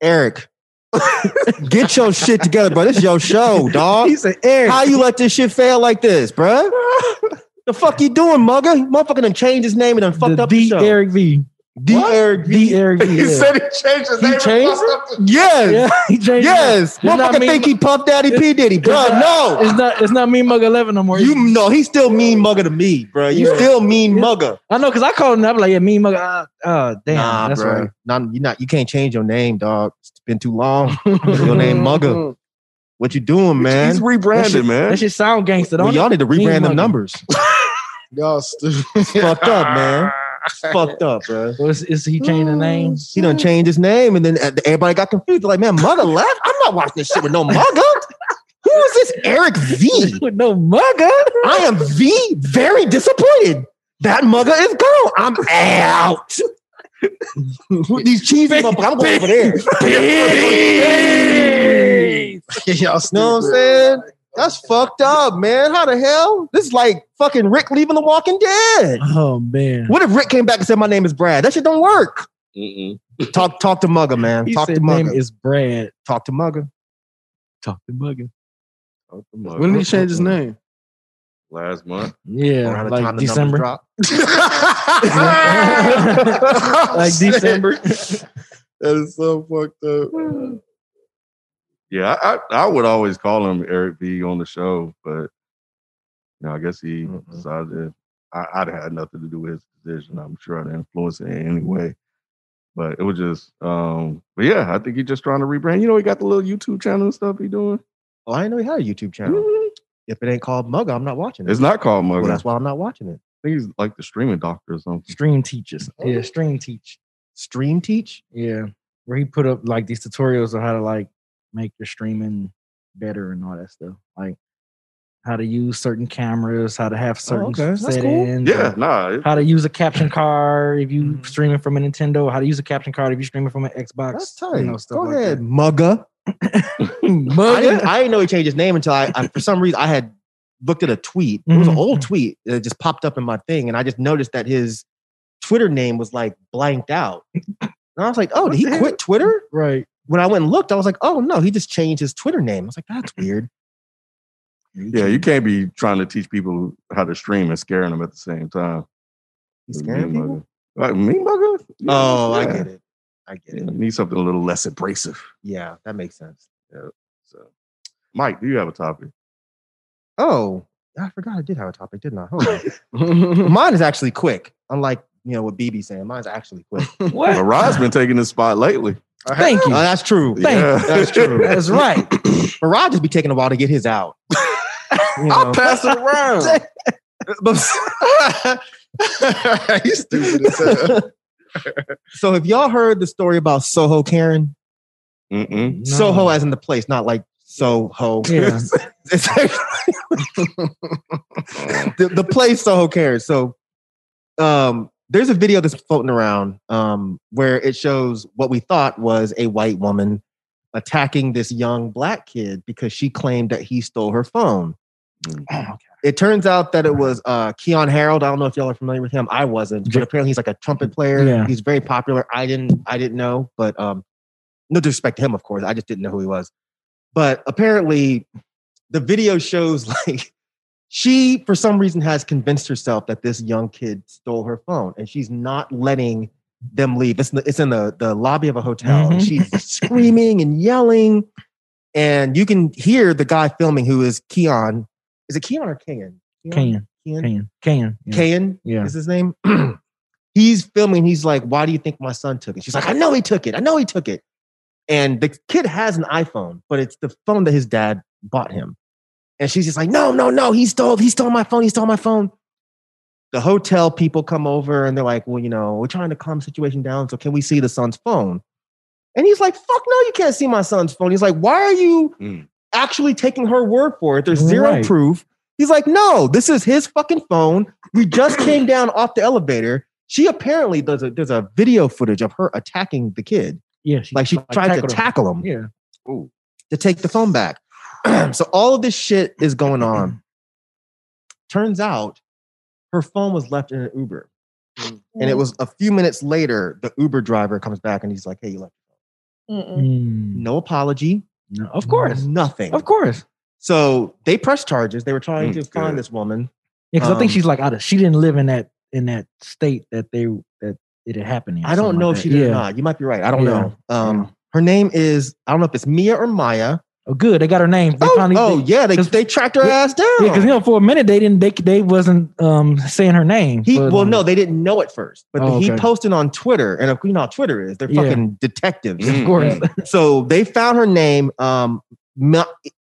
Eric, get your shit together, bro. This is your show, dog. He said, "Eric, How you let this shit fail like this, bruh? The fuck you doing, mugger? Motherfucker done changed his name and done fucked the up the D show. Eric V, D Eric D V. Eric V." he Yeah, said he changed his He name. and changed fucked up the- Yes. yeah he changed. Yes. It's not Motherfucker think he Puff Daddy P. Diddy, bro. It's not- No. It's not. It's not me, Mug Eleven no more. You know he's still mean mugger to me, bro. You Yeah. still mean Yeah. mugger. I know because I called him. I'm like, yeah, me, Mug. Uh, uh, damn, nah, that's bro. right. Nah, you not. You can't change your name, dog. It's been too long. your name mugger. What you doing, man? He's rebranded, That shit, man. that shit sound gangster. Don't y'all need to rebrand and them numbers. Y'all stupid. It's fucked up, man. It's fucked up, bro. So is, is he changing the name? He done changed his name, and then uh, everybody got confused. They're like, man, mugger left. I'm not watching this shit with no mugger. Who is this Eric V? With no mugger. I am V. Very disappointed. That mugger is gone. I'm out. These cheesy motherfuckers, I'm going over there. Y'all know what I'm saying? That's fucked up, man. How the hell? This is like fucking Rick leaving The Walking Dead. Oh man. What if Rick came back and said, "My name is Brad"? That shit don't work. Mm-mm. Talk, talk to Mugger, man. He talk said to name is Brad. talk to Mugger. Talk to Mugger. When did he change his name? Last month. Yeah, Around like time December. like December. That is so fucked up. Yeah, I, I, I would always call him Eric B on the show, but you know, I guess he Mm-mm. decided I, I'd had nothing to do with his decision. I'm sure I'd influence it in any way. But it was just um but yeah, I think he's just trying to rebrand. You know, he got the little YouTube channel and stuff he doing. Oh, I didn't know he had a YouTube channel. Mhm. If it ain't called Mugger, I'm not watching it. It's not called Mugger. Well, that's why I'm not watching it. think he's like the streaming doctor or something. Stream teachers. Yeah, stream teach. Stream teach. Yeah, where he put up like these tutorials on how to like make your streaming better and all that stuff. Like how to use certain cameras, how to have certain okay. That's cool. Yeah, nah. How to use a capture card if you Mhm. streaming from a Nintendo, how to use a capture card if you're streaming from an Xbox. That's tight. You know, stuff Go like ahead, Mugger. that. I Mugger. didn't, I didn't know he changed his name until I, I for some reason I had looked at a tweet. It was an Mhm. old tweet that just popped up in my thing, and I just noticed that his Twitter name was like blanked out. And I was like, "Oh, did he quit Twitter?" right. When I went and looked, I was like, "Oh no, he just changed his Twitter name." I was like, "That's weird." yeah, you can't be trying to teach people how to stream and scaring them at the same time. He's scaring Yeah, people. Like me burger? Oh, yeah, Oh, I get it. I get Yeah, it. need something a little less abrasive. Yeah, that makes sense. Yeah. So, Mike, do you have a topic? Oh, I forgot I did have a topic, didn't I? Hold on. Mine is actually quick, unlike you know what BB saying. Mine's actually quick. What? Well, Rod's been taking this spot lately. Thank Oh, you. that's true. Thank Yeah. you. That's true. That's right. But Rod just be taking a while to get his out. You I'll pass it around. But- He's stupid as hell. so have y'all heard the story about Soho Karen? Mm-mm. No. Soho as in the place, not like Soho. Yeah. The, the place Soho Karen. So um there's a video that's floating around um where it shows what we thought was a white woman attacking this young black kid because she claimed that he stole her phone. Mm. It turns out that it was uh Keyon Harrold. I don't know if y'all are familiar with him. I wasn't, but apparently he's like a trumpet player. Yeah. He's very popular. I didn't I didn't know, but um no disrespect to him, of course. I just didn't know who he was. But apparently the video shows like she for some reason has convinced herself that this young kid stole her phone and she's not letting them leave. It's in the, it's in the, the lobby of a hotel. And Mhm. she's screaming and yelling. And you can hear the guy filming who is Keyon. Is it Keon or Kean? can, can. Yeah. Kean Yeah. is his name. he's filming. He's like, "Why do you think my son took it?" She's like, "I know he took it. I know he took it." And the kid has an iPhone, but it's the phone that his dad bought him. And she's just like, "No, no, no! He stole. He stole my phone. He stole my phone." The hotel people come over and they're like, "Well, you know, we're trying to calm the situation down. So can we see the son's phone?" And he's like, "Fuck no, you can't see my son's phone." He's like, "Why are you Mm. actually taking her word for it? There's zero Right. proof." He's like, "No, this is his fucking phone. We just came down off the elevator. She apparently does a there's a video footage of her attacking the kid. Yeah. She, Like she tried to tackled him. tackle him Yeah. to take the phone back. so all of this shit is going on. Turns out her phone was left in an Uber. And it was a few minutes later, the Uber driver comes back and he's like, Hey, you left. Mm-mm. Mm. No apology. No, of course. Nothing. Of course. So they pressed charges. They were trying Mm, to find good. this woman. Yeah, because I think Um, she's like out of. She didn't live in that in that state that they that it had happened in. I don't know like if she did yeah. or not. You might be right. I don't Yeah. know. Um, Yeah. her name is I don't know if it's Mia or Maya. Oh, good. They got her name. They oh, finally, oh, they, yeah, they, 'cause- they tracked her Yeah, ass down. Yeah, because you know, for a minute they didn't. They they wasn't um saying her name. He but, well, um, no, they didn't know at first, but Oh, he okay. posted on Twitter, and you know how Twitter is. They're Yeah. fucking detectives. Mm. Of course. so they found her name, um,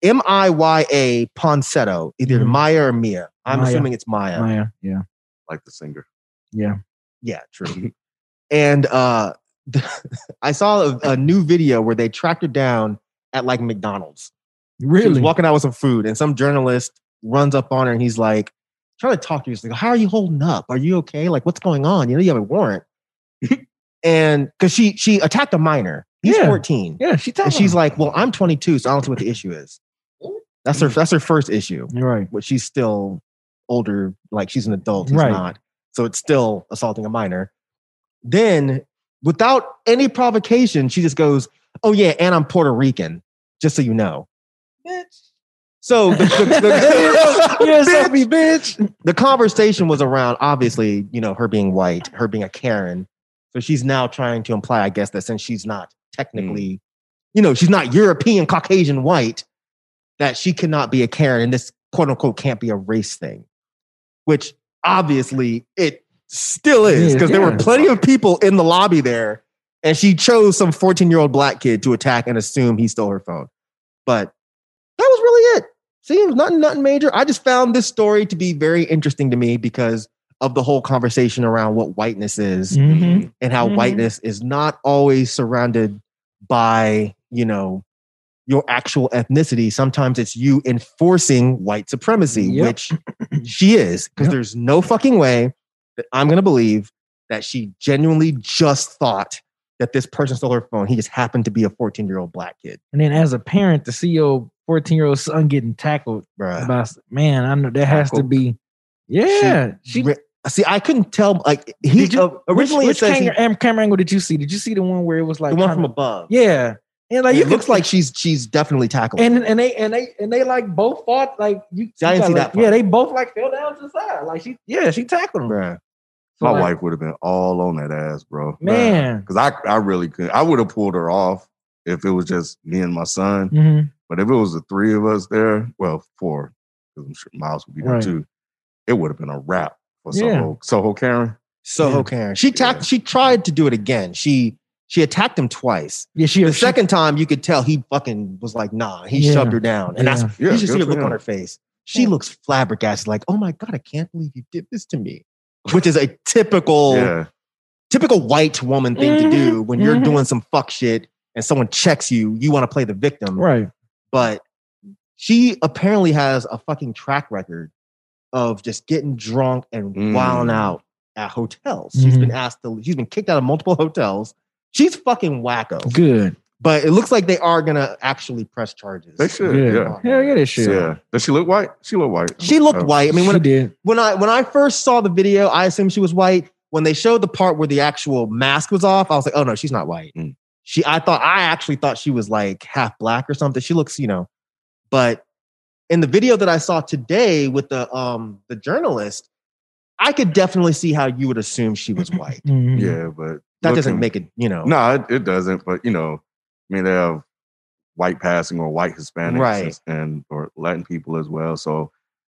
M I Y A Ponsetto, either Mhm. Maya or Mia. I'm Maya. assuming it's Maya. Maya. Yeah. Like the singer. Yeah. Yeah, true. and uh, I saw a, a new video where they tracked her down at like McDonald's. She was walking out with some food, and some journalist runs up on her and he's like, trying to talk to you. He's like, How are you holding up? Are you okay? Like, what's going on? You know, you have a warrant. and because she she attacked a minor. He's Yeah. 14. Yeah. She And she's like, Well, I'm 22, so I don't see what the issue is. That's her mm. that's her first issue. You're right. But she's still older, like she's an adult. He's Right. not. So it's still assaulting a minor. Then, without any provocation, she just goes, Oh yeah, and I'm Puerto Rican, just so you know. Bitch. So the, the, the- yeah, Sophie, bitch. the conversation was around obviously, you know, her being white, her being a Karen. So she's now trying to imply, I guess, that since she's not technically, mm. you know, she's not European, Caucasian, white, that she cannot be a Karen and this quote unquote can't be a race thing, which obviously it still is Is, because there were plenty of people in the lobby there and she chose some 14 year old black kid to attack and assume he stole her phone. But that was really it. See, it was nothing, nothing major. I just found this story to be very interesting to me because of the whole conversation around what whiteness is Mhm. and how Mhm. whiteness is not always surrounded by, you know, your actual ethnicity. Sometimes it's you enforcing white supremacy, Yep. which she is, because Yep. there's no fucking way that I'm going to believe that she genuinely just thought that this person stole her phone. He just happened to be a 14 year old black kid. And then as a parent to see your 14 year old son getting tackled Bruh. by man, I know that has to be. Yeah. She, Re- See, I couldn't tell. Like he Did you- uh, originally which, it says he- camera, angle did you see? Did you see the one where it was like the one kinda- from above. Yeah. And like it you looks could- like she's she's definitely tackled. and and they and they and they like both fought like you. See, I didn't see got, that part. Yeah, they both like fell down to the side. Like she, yeah, she tackled him. Bruh. So, My like, wife would have been all on that ass, bro. man. Because I, I really couldn't. I would have pulled her off if it was just me and my son. hmm But if it was the three of us there, well, four, because I'm sure Miles would be there Right. too, it would have been a wrap for Yeah. Soho, Soho Karen. Soho Yeah. Karen. She tacked, she tried to do it again. She she attacked him twice. Yeah, she The she- second time you could tell he fucking was like, nah, he Yeah. shoved her down. And that's Yeah. Yeah, you should see the for look on her face. She looks flabbergasted, like, oh my God, I can't believe you did this to me. Which is a typical Yeah. typical white woman thing Mhm. to do when you're Mhm. doing some fuck shit and someone checks you, you want to play the victim. right. But she apparently has a fucking track record of just getting drunk and Mm. wilding out at hotels. She's Mhm. been asked to, she's been kicked out of multiple hotels. She's fucking wacko. Good. But it looks like they are gonna actually press charges. They should. Good. Yeah. Hell yeah, this shit. Yeah. Does she look white? She look white. She looked Oh. white. I mean, when she did. when I when I first saw the video, I assumed she was white. When they showed the part where the actual mask was off, I was like, oh no, she's not white. Mm. She I thought I actually thought she was like half black or something. She looks, you know, but in the video that I saw today with the um the journalist, I could definitely see how you would assume she was white. Mhm. Yeah, but That doesn't make it, you know. No, it, it doesn't. But you know, I mean, they have white passing or white Hispanics Right. and or Latin people as well. So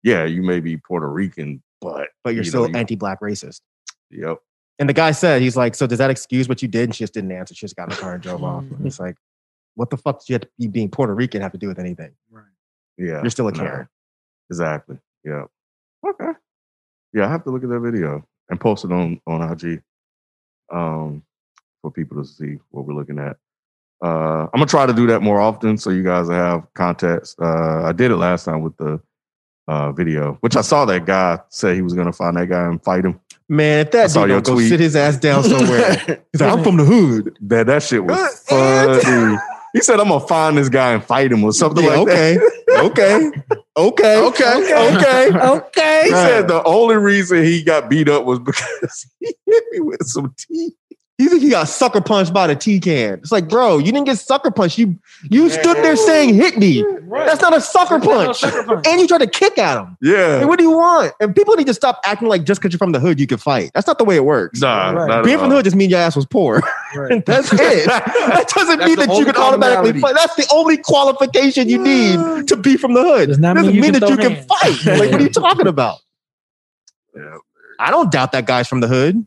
yeah, you may be Puerto Rican, but but you're you still know, anti-black racist. Yep. And the guy said, he's like, so does that excuse what you did? And she just didn't answer. She just got in the car and drove off. And it's like, what the fuck does you, have to, you being Puerto Rican have to do with anything? Yeah. You're still a no, Karen. Exactly. Yeah. Okay. Yeah, I have to look at that video and post it on on IG um, for people to see what we're looking at. Uh, I'm gonna try to do that more often so you guys have context. Uh, I did it last time with the uh, video, which I saw that guy say he was gonna find that guy and fight him. Man, if that dude don't go tweet. sit his ass down somewhere. He's like, I'm from the hood. That that shit was Uh, funny. he said, "I'm gonna find this guy and fight him" or something Yeah, like that. okay, okay, okay, Okay, okay, okay. He said the only reason he got beat up was because he hit me with some tea. He think he got sucker punched by the tea can. It's like, bro, you didn't get sucker punched. You you stood there saying hit me. That's not a sucker punch. And you tried to kick at him. Yeah. Like, what do you want? And people need to stop acting like just because you're from the hood, you can fight. That's not the way it works. Nah, Right. not at Being from the hood just means your ass was poor. Right. That's it. that doesn't That's mean that you can automatically fight. That's the only qualification you need to be from the hood. Does not doesn't mean you mean that you throw can fight. Like, what are you talking about? Yeah. I don't doubt that guy's from the hood,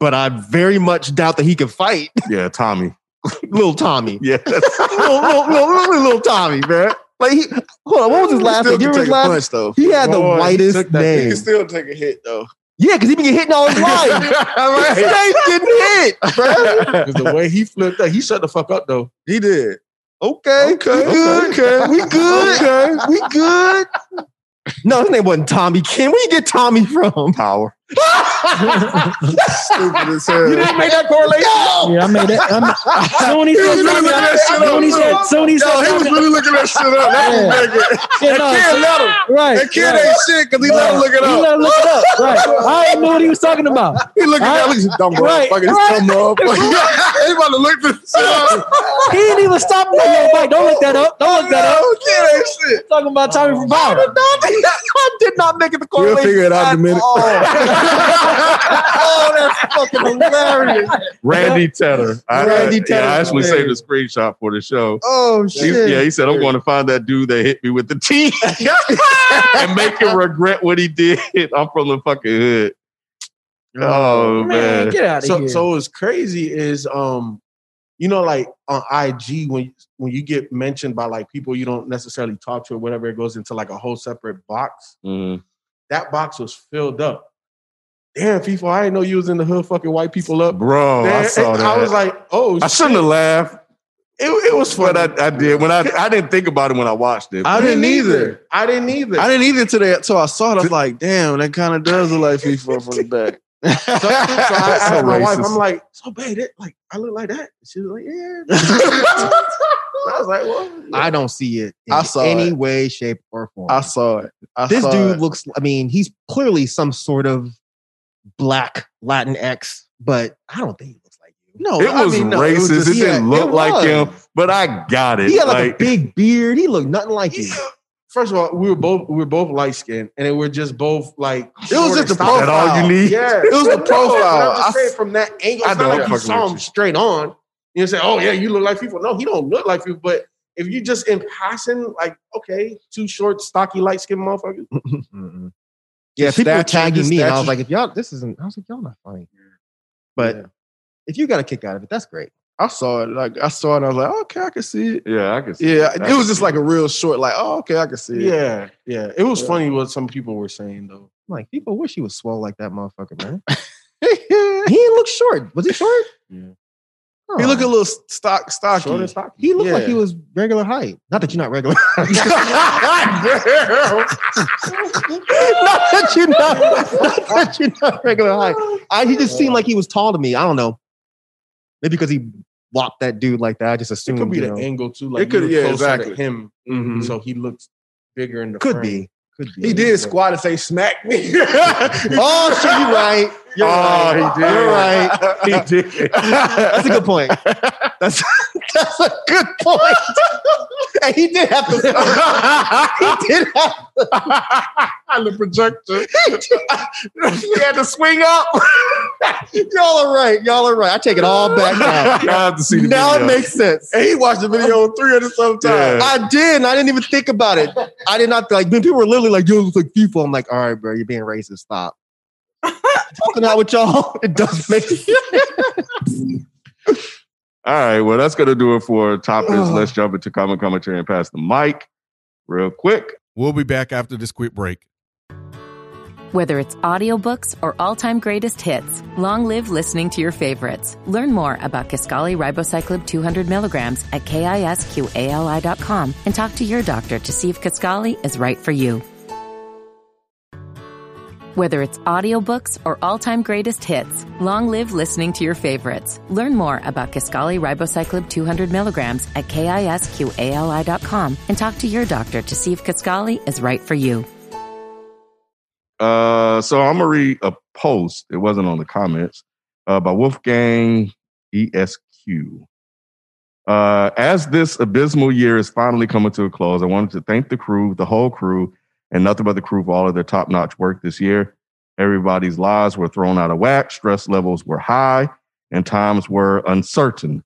but I very much doubt that he can fight. yeah, Tommy. little Tommy. Yeah, little, little, little, little, Tommy, man. Like, he, hold on, what was his last name? You his last punch though. He had the Boy, he whitest that- He name. can still take a hit though. Yeah, because he been getting hit all his life. Stay getting hit, bro. Because the way he flipped that, he shut the fuck up though. He did. Okay, Okay, we good. okay, we good. Okay. We good. No, his name wasn't Tommy Kim. Where you get Tommy from? power. Stupid as hell. You didn't make that correlation. No. Yeah, I made that. I'm, soon he said, was really looking that shit soon up. said, soon he Yo, said, he was really looking that shit up. That Yeah. was making. yeah, no, That kid let him. right. That kid right. ain't shit because he let him look it up. He let him look it up. Right. I didn't know what he was talking about. He looking at Right. me, he's dumb Right. motherfucker. This Right. dumb motherfucker. He about to look this shit up. He didn't even stop me. Yo, Mike, don't look that up. Don't look that up. Kid ain't shit. Talking about Tommy from I Power. I did not make it the correlation. We'll figure it out in a minute. all. oh, that's fucking hilarious. Randy Tedder. I, Randy yeah, Tedder. I actually saved a screenshot for the show. Oh He- shit. yeah, he said, I'm going to find that dude that hit me with the tea and make him regret what he did. I'm from the fucking hood. Oh, Man, man. get out of So here. so what's crazy is um, you know, like on IG when when you get mentioned by like people you don't necessarily talk to or whatever, it goes into like a whole separate box. Mhm. That box was filled up. Damn, FIFA, I didn't know you was in the hood fucking white people up. Bro, I saw and that. I was like, oh, I shouldn't have laughed, It, it was fun. but I, I did. When I I didn't think about it when I watched it. I didn't either. I didn't either. I didn't either today until I saw it. I was like, damn, that kind of does look like FIFA from the back. so, so I asked So my wife. I'm like, so babe, that, like I look like that. She was like, yeah. I was like, well, I don't see it in I saw any it. way, shape, or form. I saw it. I this saw dude it. looks i mean he's clearly some sort of black latin x but i don't think he looks like you no, It I was mean, no, racist. It, just- didn't yeah, look it like was. him, but I got it. he had like, Like, a big beard he looked nothing like you first of all, we were both we were both light skinned, and we're just both like. It was just the profile. That all you need? Yeah, It was the No, profile. I'm just saying from that angle. I It's know, not like you saw him you. straight on. You say, "Oh yeah, you look like people." No, he don't look like people. But if you just in passing, like, okay, two short, stocky, light skinned motherfuckers. Yeah, people were tagging me, and I was like, if y'all, this isn't. I was like, y'all not funny. But Yeah. if you got a kick out of it, that's great. I saw it. Like I saw it. and I was like, okay, I can see it. Yeah, I can see Yeah, that. it was just like a real short. Like, oh, okay, I can see it. Yeah, yeah. It was Yeah. funny what some people were saying though. I'm like, people wish he was swole like that motherfucker, man. he didn't look short. Was he short? Yeah. He looked a little stock stocky. Short and stocky. He looked like he was regular height. Not that you're not regular. not that you're not, not that you're not regular height. I, he just seemed like he was tall to me. I don't know. Maybe because he walked that dude like that. I just assume It assumed. could be you the know. angle too. Like It could- you were yeah, closer exactly. to him, Mhm. so he looks bigger in the Could frame. be. He did squat and say, "Smack me." Oh, shit, you're right. You're Oh, right. he did. You're right. He did. That's a good point. That's that's a good point. and he did have to. he did have. on the projector. he had to swing up. Y'all are right. Y'all are right. I take it all back now. Y'all have to see the now video. it makes sense. And he watched the video 300 some times. Yeah. I did, and I didn't even think about it. I did not like when people were literally like, "Yo, it's like FIFA." I'm like, "All right, bro, you're being racist. Stop." Talking out with y'all, it does make sense. All right, well, that's gonna do it for topics. Let's jump into common commentary and pass the mic real quick. We'll be back after this quick break. Whether it's audiobooks or all-time greatest hits, long live listening to your favorites. Learn more about Kisqali Ribociclib 200 milligrams at kisqali.com and talk to your doctor to see if Kisqali is right for you. Whether it's audiobooks or all-time greatest hits, long live listening to your favorites. Learn more about Kisqali Ribociclib 200 milligrams at kisqali.com and talk to your doctor to see if Kisqali is right for you. Uh, so I'm gonna read a post. It wasn't on the comments uh, by Wolfgang Esq. Uh, as this abysmal year is finally coming to a close, I wanted to thank the crew, the whole crew, and nothing but the crew for all of their top-notch work this year. Everybody's lives were thrown out of whack, stress levels were high, and times were uncertain.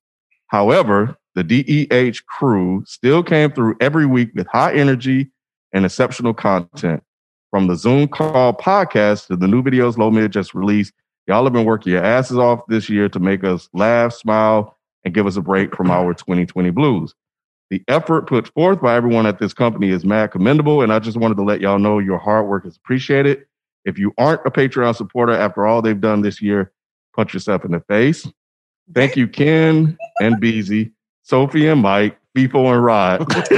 However, the DEH crew still came through every week with high energy and exceptional content from the Zoom call podcast to the new videos Low Mid just released. Y'all have been working your asses off this year to make us laugh, smile, and give us a break from our 2020 blues. The effort put forth by everyone at this company is mad commendable, and I just wanted to let y'all know your hard work is appreciated. If you aren't a Patreon supporter after all they've done this year, punch yourself in the face. Thank you, Ken and Beezy, Sophie and Mike, FIFO and Rod.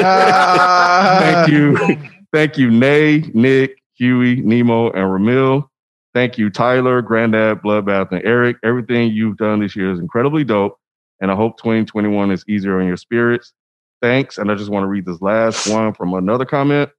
Thank you. Thank you, Nay, Nick, Huey, Nemo, and Ramil. Thank you, Tyler, Granddad, Bloodbath, and Eric. Everything you've done this year is incredibly dope, and I hope 2021 is easier on your spirits. Thanks. And I just want to read this last one from another comment.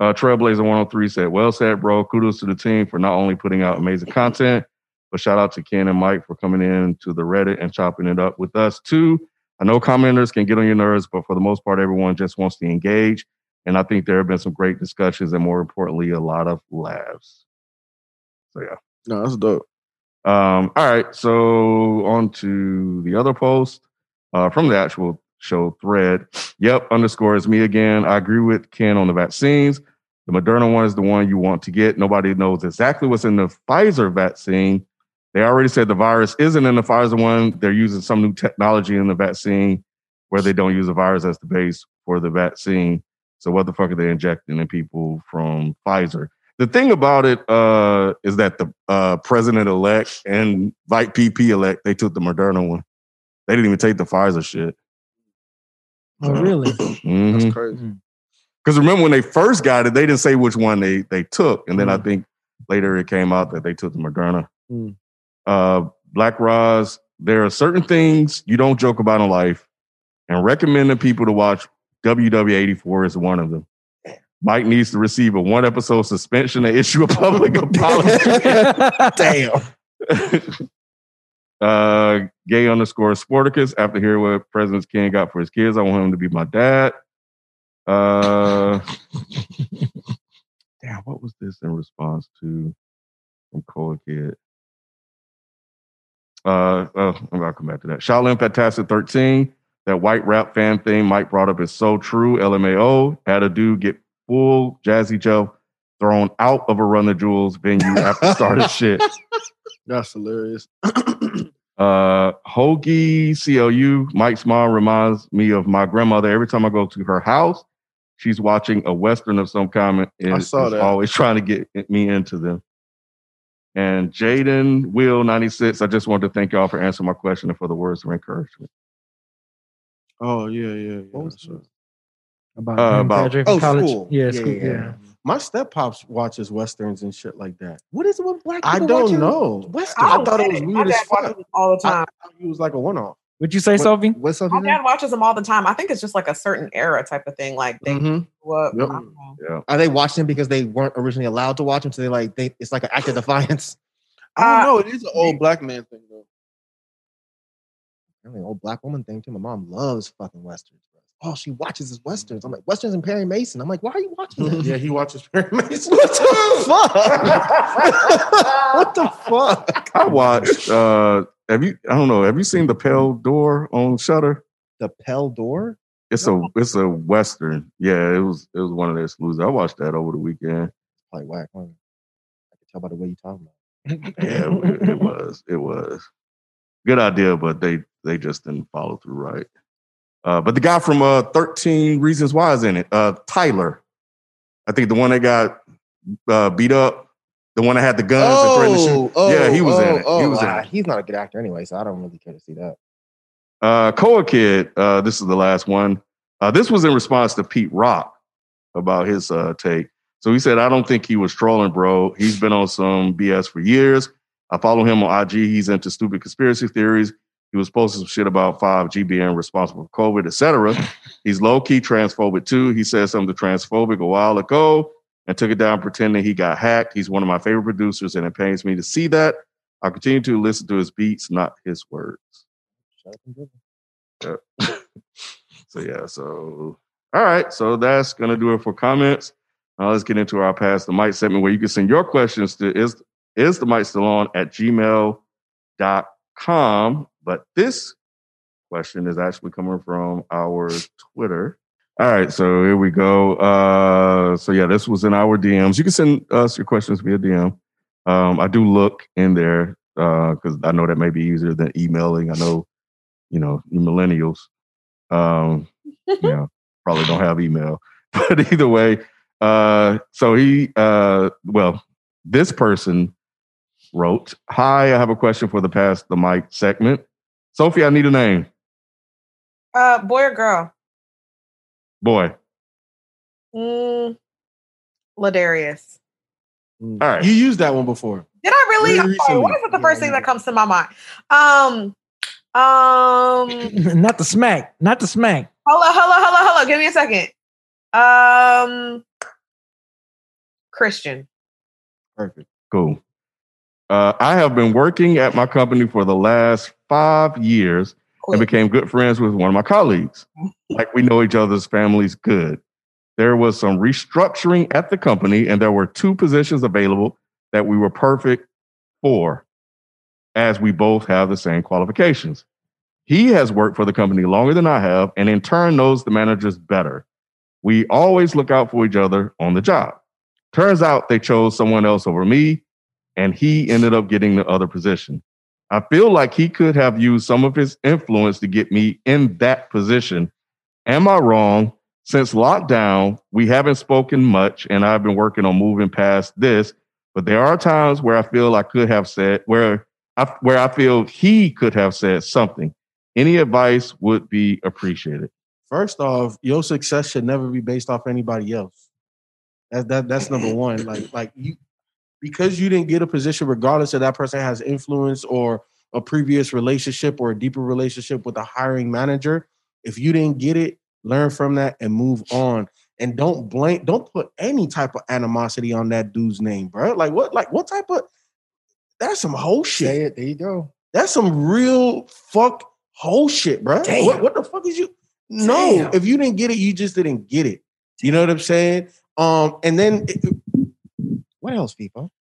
Uh, Trailblazer 103 said, Well said, bro. Kudos to the team for not only putting out amazing content, but shout out to Ken and Mike for coming in to the Reddit and chopping it up with us too. I know commenters can get on your nerves, but for the most part, everyone just wants to engage. And I think there have been some great discussions and more importantly, a lot of laughs. So yeah. No, that's dope. Um, all right, so on to the other post uh, from the actual show thread. Yep, underscore is me again. I agree with Ken on the vaccines. The Moderna one is the one you want to get. Nobody knows exactly what's in the Pfizer vaccine. They already said the virus isn't in the Pfizer one. They're using some new technology in the vaccine where they don't use the virus as the base for the vaccine. So what the fuck are they injecting in people from Pfizer? The thing about it uh, is that the uh, president elect and Vice PP elect they took the Moderna one. They didn't even take the Pfizer shit. Oh, really? Mhm. That's crazy. Because remember when they first got it, they didn't say which one they they took, and then I Mm. think later it came out that they took the Moderna. Mm. Uh, Black Roz, there are certain things you don't joke about in life, and recommending people to watch WW84 is one of them. Mike needs to receive a one episode suspension and issue a public apology. Damn. uh, gay underscore Sporticus. After hearing what President King got for his kids, I want him to be my dad. Uh, damn, what was this in response to from Coa Kid? Uh, oh, I'm gonna come back to that. Shaolin Fantastic 13, that white rap fan thing Mike brought up is so true. LMAO had a dude get full Jazzy Joe thrown out of a Run the Jewels venue after started shit. That's hilarious. Uh, Hoagie CLU, Mike's mom reminds me of my grandmother. Every time I go to her house, she's watching a Western of some kind and I saw is that. always trying to get me into them. And Jaden Will 96, I just wanted to thank y'all for answering my question and for the words of encouragement. Oh yeah, yeah. yeah. What was that's right. About, Uh, about- oh, college. school. Yeah, Yeah, school. yeah, Yeah, yeah. My step pops watches westerns and shit like that. What is it with black people I don't know. Western? I don't thought it was My weird as fuck. all the time. I thought it was like a one off. What'd you say, What- Sophie? What's up? My dad watches them all the time. I think it's just like a certain era type of thing. Like they Mhm. grew up. Yep. I don't know. Yeah. Are they watching because they weren't originally allowed to watch them? So they like they it's like an act of defiance. I don't Uh, know. It is an old black man thing though. I mean, old black woman thing too. My mom loves fucking westerns. Bro. Oh, she watches his westerns. I'm like westerns and Perry Mason. I'm like, why are you watching that? yeah, he watches Perry Mason. what the fuck? what the fuck? I watched, uh, have you, I don't know, have you seen The Pale Door on Shudder? The Pell Door. It's a it's a western. Yeah, it was it was one of their exclusives. I watched that over the weekend. Probably whack. Huh? I can tell by the way you talking about. Yeah, it, it was. It was good idea, but they they just didn't follow through right. Uh, but the guy from uh, Thirteen Reasons Why is in it. Uh, Tyler, I think the one that got uh, beat up, the one that had the guns. and threatened to shoot. oh, yeah, he was in it. oh, he was in ah, it. He's not a good actor anyway, so I don't really care to see that. Uh, Koa Kid, uh, this is the last one. Uh, this was in response to Pete Rock about his uh, take. So he said, I don't think he was trolling, bro. He's been on some BS for years. I follow him on IG. He's into stupid conspiracy theories. He was posting some shit about 5G being responsible for COVID, etc. He's low key transphobic too. He said something transphobic a while ago and took it down pretending he got hacked. He's one of my favorite producers, and it pains me to see that. I continue to listen to his beats, not his words. Shut up and dribble. So yeah, so all right, so that's gonna do it for comments. Now let's get into our past the mic segment where you can send your questions to is is the mic still on at gmail.com. But this question is actually coming from our Twitter. All right, so here we go. Uh so yeah, this was in our DMs. You can send us your questions via DM. Um, I do look in there because I know that may be easier than emailing. I know, you know, you millennials um, you know, probably don't have email. But either way, uh, so he, uh, well, this person wrote, "Hi, I have a question for the past the mic segment. Sophie, I need a name. Uh, boy or girl? Boy, Mm, Ladarius. all right. You used that one before. Did I really? Very I'm what is it the recently. first thing that comes to my mind? Um, um, not the smack. Not the smack. hello, hello, hello, hello. Give me a second. Um, Christian. Perfect. Cool. Uh, I have been working at my company for the last five years and became good friends with one of my colleagues. Like we know each other's families good. There was some restructuring at the company, and there were two positions available that we were perfect for, as we both have the same qualifications. He has worked for the company longer than I have, and in turn knows the managers better. We always look out for each other on the job. Turns out they chose someone else over me, and he ended up getting the other position. I feel like he could have used some of his influence to get me in that position. Am I wrong? Since lockdown, we haven't spoken much, and I've been working on moving past this. But there are times where I feel I could have said where I where I feel he could have said something. Any advice would be appreciated. First off, your success should never be based off anybody else. That, that that's number one. Like like you because you didn't get a position, regardless of that person has influence or a previous relationship or a deeper relationship with a hiring manager. If you didn't get it, learn from that and move on. And don't blame, don't put any type of animosity on that dude's name, bro. Like what, like what type of that's some whole shit. Say it. There you go. That's some real fuck whole shit, bro. What, what the fuck is you? No, Damn. if you didn't get it, you just didn't get it. You know what I'm saying? Um, and then it- What else, people?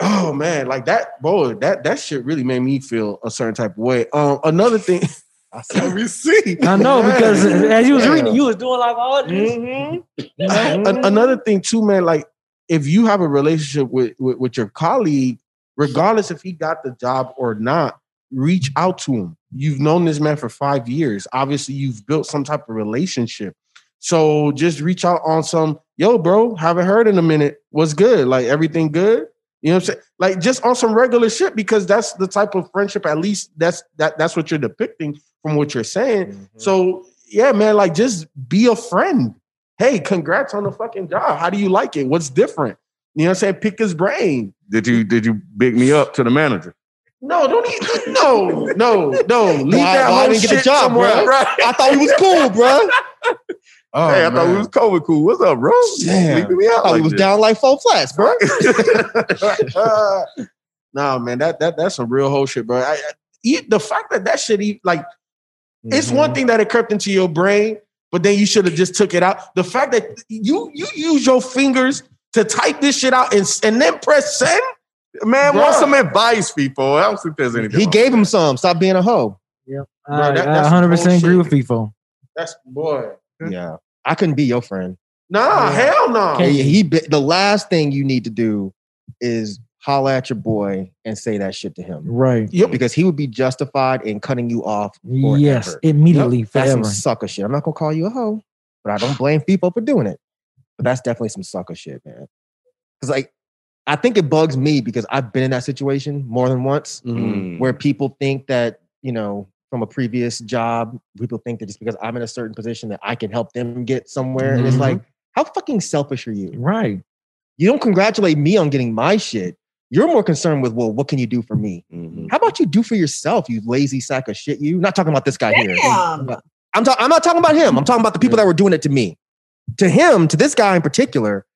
oh man, like that, boy, that that shit really made me feel a certain type of way. Um, another thing, let me see. I know because as you was Yeah. reading, you was doing like all this. Mhm. An- another thing too, man. Like if you have a relationship with, with with your colleague, regardless if he got the job or not, reach out to him. You've known this man for five years. Obviously, you've built some type of relationship. So just reach out on some, yo, bro, haven't heard in a minute. What's good? Like everything good? You know what I'm saying? Like just on some regular shit, because that's the type of friendship, at least that's that that's what you're depicting from what you're saying. Mm-hmm. So yeah, man, like just be a friend. Hey, congrats on the fucking job. How do you like it? What's different? You know what I'm saying? Pick his brain. Did you did you big me up to the manager? No, don't even no, no, no. Leave Why- that whole didn't get the job, somewhere. bro? Right. I thought we was cool, bro. Oh, hey, I thought we was COVID cool. What's up, bro? Damn. Leaving me out thought we like was this. down like four flats, bro. nah, man, that that that's some real whole shit, bro. I, I, the fact that that shit, e- like, it's Mm-hmm. one thing that it crept into your brain, but then you should have just took it out. The fact that you you use your fingers to type this shit out and and then press send, Man, Bruh. want some advice, people? I don't think there's anything. He wrong gave him some. Stop being a hoe. Yeah, that- I 100 percent agree with bullshit. FIFO. that's boy. Yeah, I couldn't be your friend. Nah, hell no. Hey, he be- the last thing you need to do is holla at your boy and say that shit to him Right. Yep. because he would be justified in cutting you off. Forever. Yes, immediately, That's some sucker shit. I'm not gonna call you a hoe, but I don't blame people for doing it. But that's definitely some sucker shit, man. Because like, I think it bugs me because I've been in that situation more than once Mm. where people think that you know from a previous job, people think that just because I'm in a certain position that I can help them get somewhere, and it's Mhm. like, how fucking selfish are you? Right. You don't congratulate me on getting my shit. You're more concerned with, well, what can you do for me? Mhm. How about you do for yourself, you lazy sack of shit? You not talking about this guy here. I'm, ta- I'm not talking about him. I'm talking about the people that were doing it to me. To him, to this guy in particular,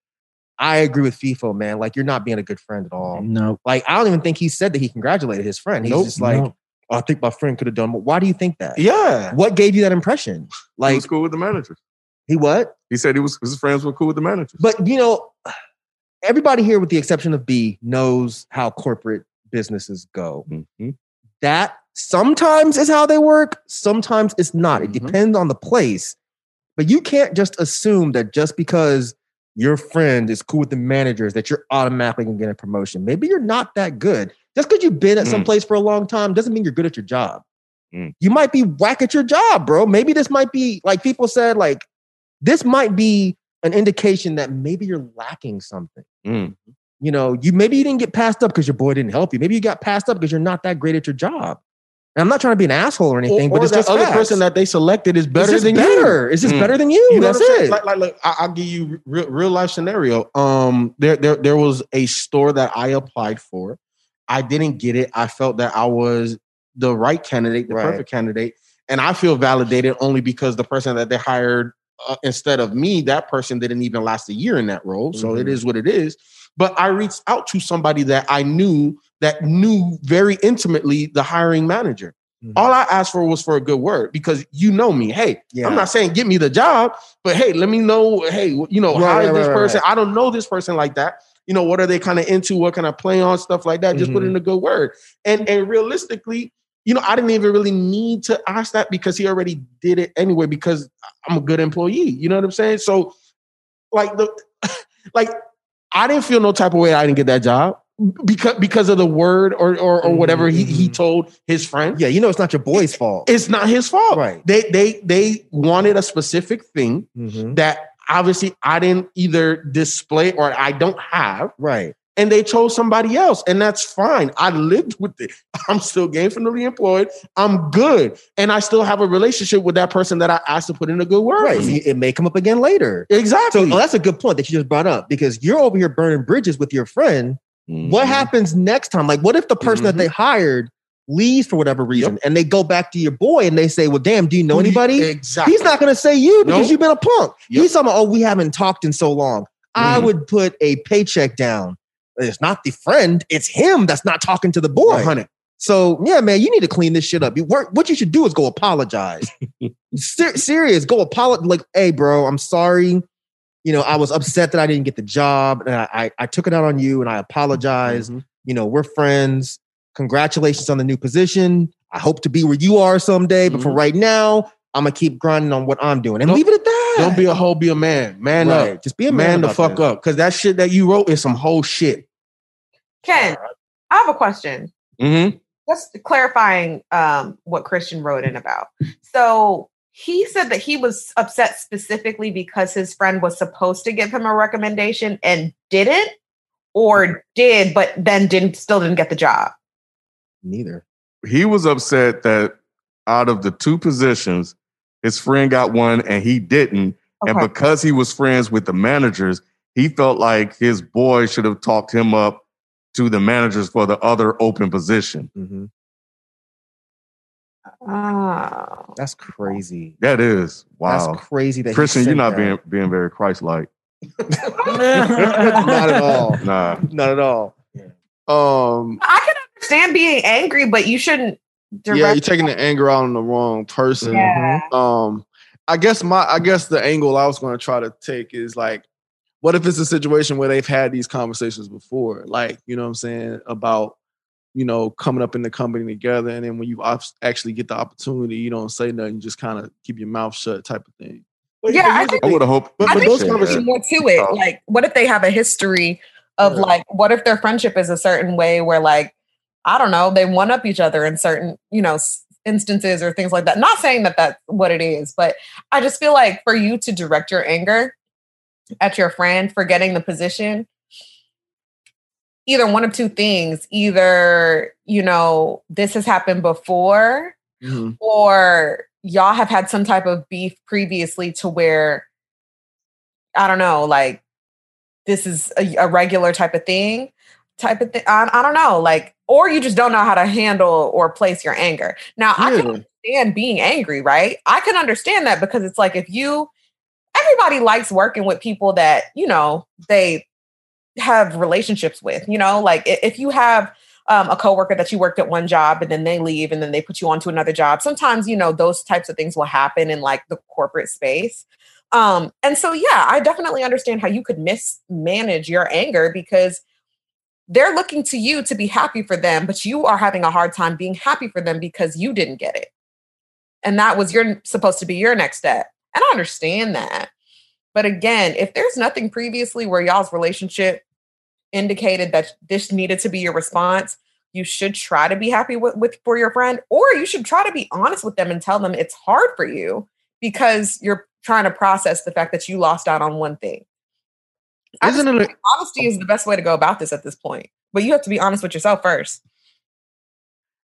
I agree with FIFO, man. Like, you're not being a good friend at all. No. Like, I don't even think he said that he congratulated his friend. He's Nope. just like, no. "Oh, I think my friend could have done more. Why do you think that? Yeah. What gave you that impression? Like, he was cool with the manager. he what? He said he was his friends were cool with the manager. But, you know, everybody here, with the exception of B, knows how corporate businesses go. Mhm. that sometimes is how they work sometimes it's not it Mhm. depends on the place but you can't just assume that just because your friend is cool with the managers that you're automatically going to get a promotion maybe you're not that good just because you've been at some Mm. place for a long time doesn't mean you're good at your job Mm. you might be whack at your job bro maybe this might be like people said like this might be an indication that maybe you're lacking something Mm. you know, you maybe you didn't get passed up because your boy didn't help you. Maybe you got passed up because you're not that great at your job. And I'm not trying to be an asshole or anything, or, but or it's just other facts. person that they selected is better than better. you. It's just Mm. better than you. You know That's it. Like, like, look, I, I'll give you real, real life scenario. Um, there, there, there was a store that I applied for. I didn't get it. I felt that I was the right candidate, the Right. perfect candidate, and I feel validated only because the person that they hired uh, instead of me, that person didn't even last a year in that role. So it Mhm. is what it is. But I reached out to somebody that I knew that knew very intimately the hiring manager. Mhm. All I asked for was for a good word because you know me. Hey, Yeah. I'm not saying get me the job, but hey, let me know. Hey, you know, Right, is right, this person? I don't know this person like that. You know, what are they kind of into? What can I play on? Stuff like that. Just put Mhm. in a good word. And and realistically, you know, I didn't even really need to ask that because he already did it anyway. Because I'm a good employee. You know what I'm saying? So, like the like, I didn't feel no type of way. I didn't get that job because because of the word or or, or whatever he he Mhm. told his friend. yeah, you know it's not your boy's fault. It's not his fault. Right. They they they wanted a specific thing Mhm. that obviously I didn't either display or I don't have, Right. and they chose somebody else, and that's fine. I lived with it. I'm still gainfully employed. I'm good, and I still have a relationship with that person that I asked to put in a good word. Right. for So me. it may come up again later. Exactly. So oh, that's a good point that you just brought up because you're over here burning bridges with your friend. What Mhm. happens next time? Like, what if the person that Mhm. they hired leaves for whatever reason and they go back to your boy and they say, Well, damn, do you know Who do you- anybody? Exactly. He's not going to say you because Nope. you've been a punk. Yep. He's talking about, oh, we haven't talked in so long. I Mhm. would put a paycheck down. It's not the friend, it's him that's not talking to the boy. 100. So, yeah, man, you need to clean this shit up. You work, what you should do is go apologize. Ser- serious, go apologize. Like, hey, bro, I'm sorry. You know, I was upset that I didn't get the job, and I I, I took it out on you, and I apologize. Mhm. You know, we're friends. Congratulations on the new position. I hope to be where you are someday, but for Mhm. right now, I'm gonna keep grinding on what I'm doing and Don't- leave it at that. Don't be a hoe, be a man. Man Right. up. Just be a man, man the fuck that. up. Cause that shit that you wrote is some whole shit. Ken, I have a question. Mm-hmm. Just clarifying um, what Christian wrote in about. So he said that he was upset specifically because his friend was supposed to give him a recommendation and didn't, or did but then didn't still didn't get the job. Neither. He was upset that out of the two positions, his friend got one and he didn't. And because he was friends with the managers, he felt like his boy should have talked him up to the managers for the other open position. hmm Oh. That's crazy. That is wow. That's crazy that Christian, you're not that. being being very Christ-like. not at all. Nah. Not at all. Um, I can understand being angry, but you shouldn't direct. yeah, you're taking the anger out on the wrong person. Yeah. Um, I guess my I guess the angle I was going to try to take is like, what if it's a situation where they've had these conversations before, like you know what I'm saying about you know coming up in the company together, and then when you op- actually get the opportunity, you don't say nothing, you just kind of keep your mouth shut, type of thing. Yeah, I think- I would have hoped. But- I but think those there's conversations- more to it. Like, what if they have a history of Yeah. like, what if their friendship is a certain way where like, I don't know, they one up each other in certain, you know, instances or things like that. Not saying that that's what it is, but I just feel like for you to direct your anger at your friend for getting the position, either one of two things, either, you know, this has happened before Mhm. or y'all have had some type of beef previously to where I don't know, like this is a, a regular type of thing, type of thing. I, I don't know, like, or you just don't know how to handle or place your anger. Now, I can understand being angry, right? I can understand that because it's like if you, everybody likes working with people that you know they have relationships with. You know, like if you have um, a coworker that you worked at one job and then they leave and then they put you onto another job. Sometimes, you know, those types of things will happen in like the corporate space. Um, and so, yeah, I definitely understand how you could mismanage your anger because they're looking to you to be happy for them, but you are having a hard time being happy for them because you didn't get it. And that was your supposed to be your next step. And I understand that. But again, if there's nothing previously where y'all's relationship indicated that this needed to be your response, you should try to be happy with, with for your friend, or you should try to be honest with them and tell them it's hard for you because you're trying to process the fact that you lost out on one thing. I Isn't it? think honesty is the best way to go about this at this point. But you have to be honest with yourself first.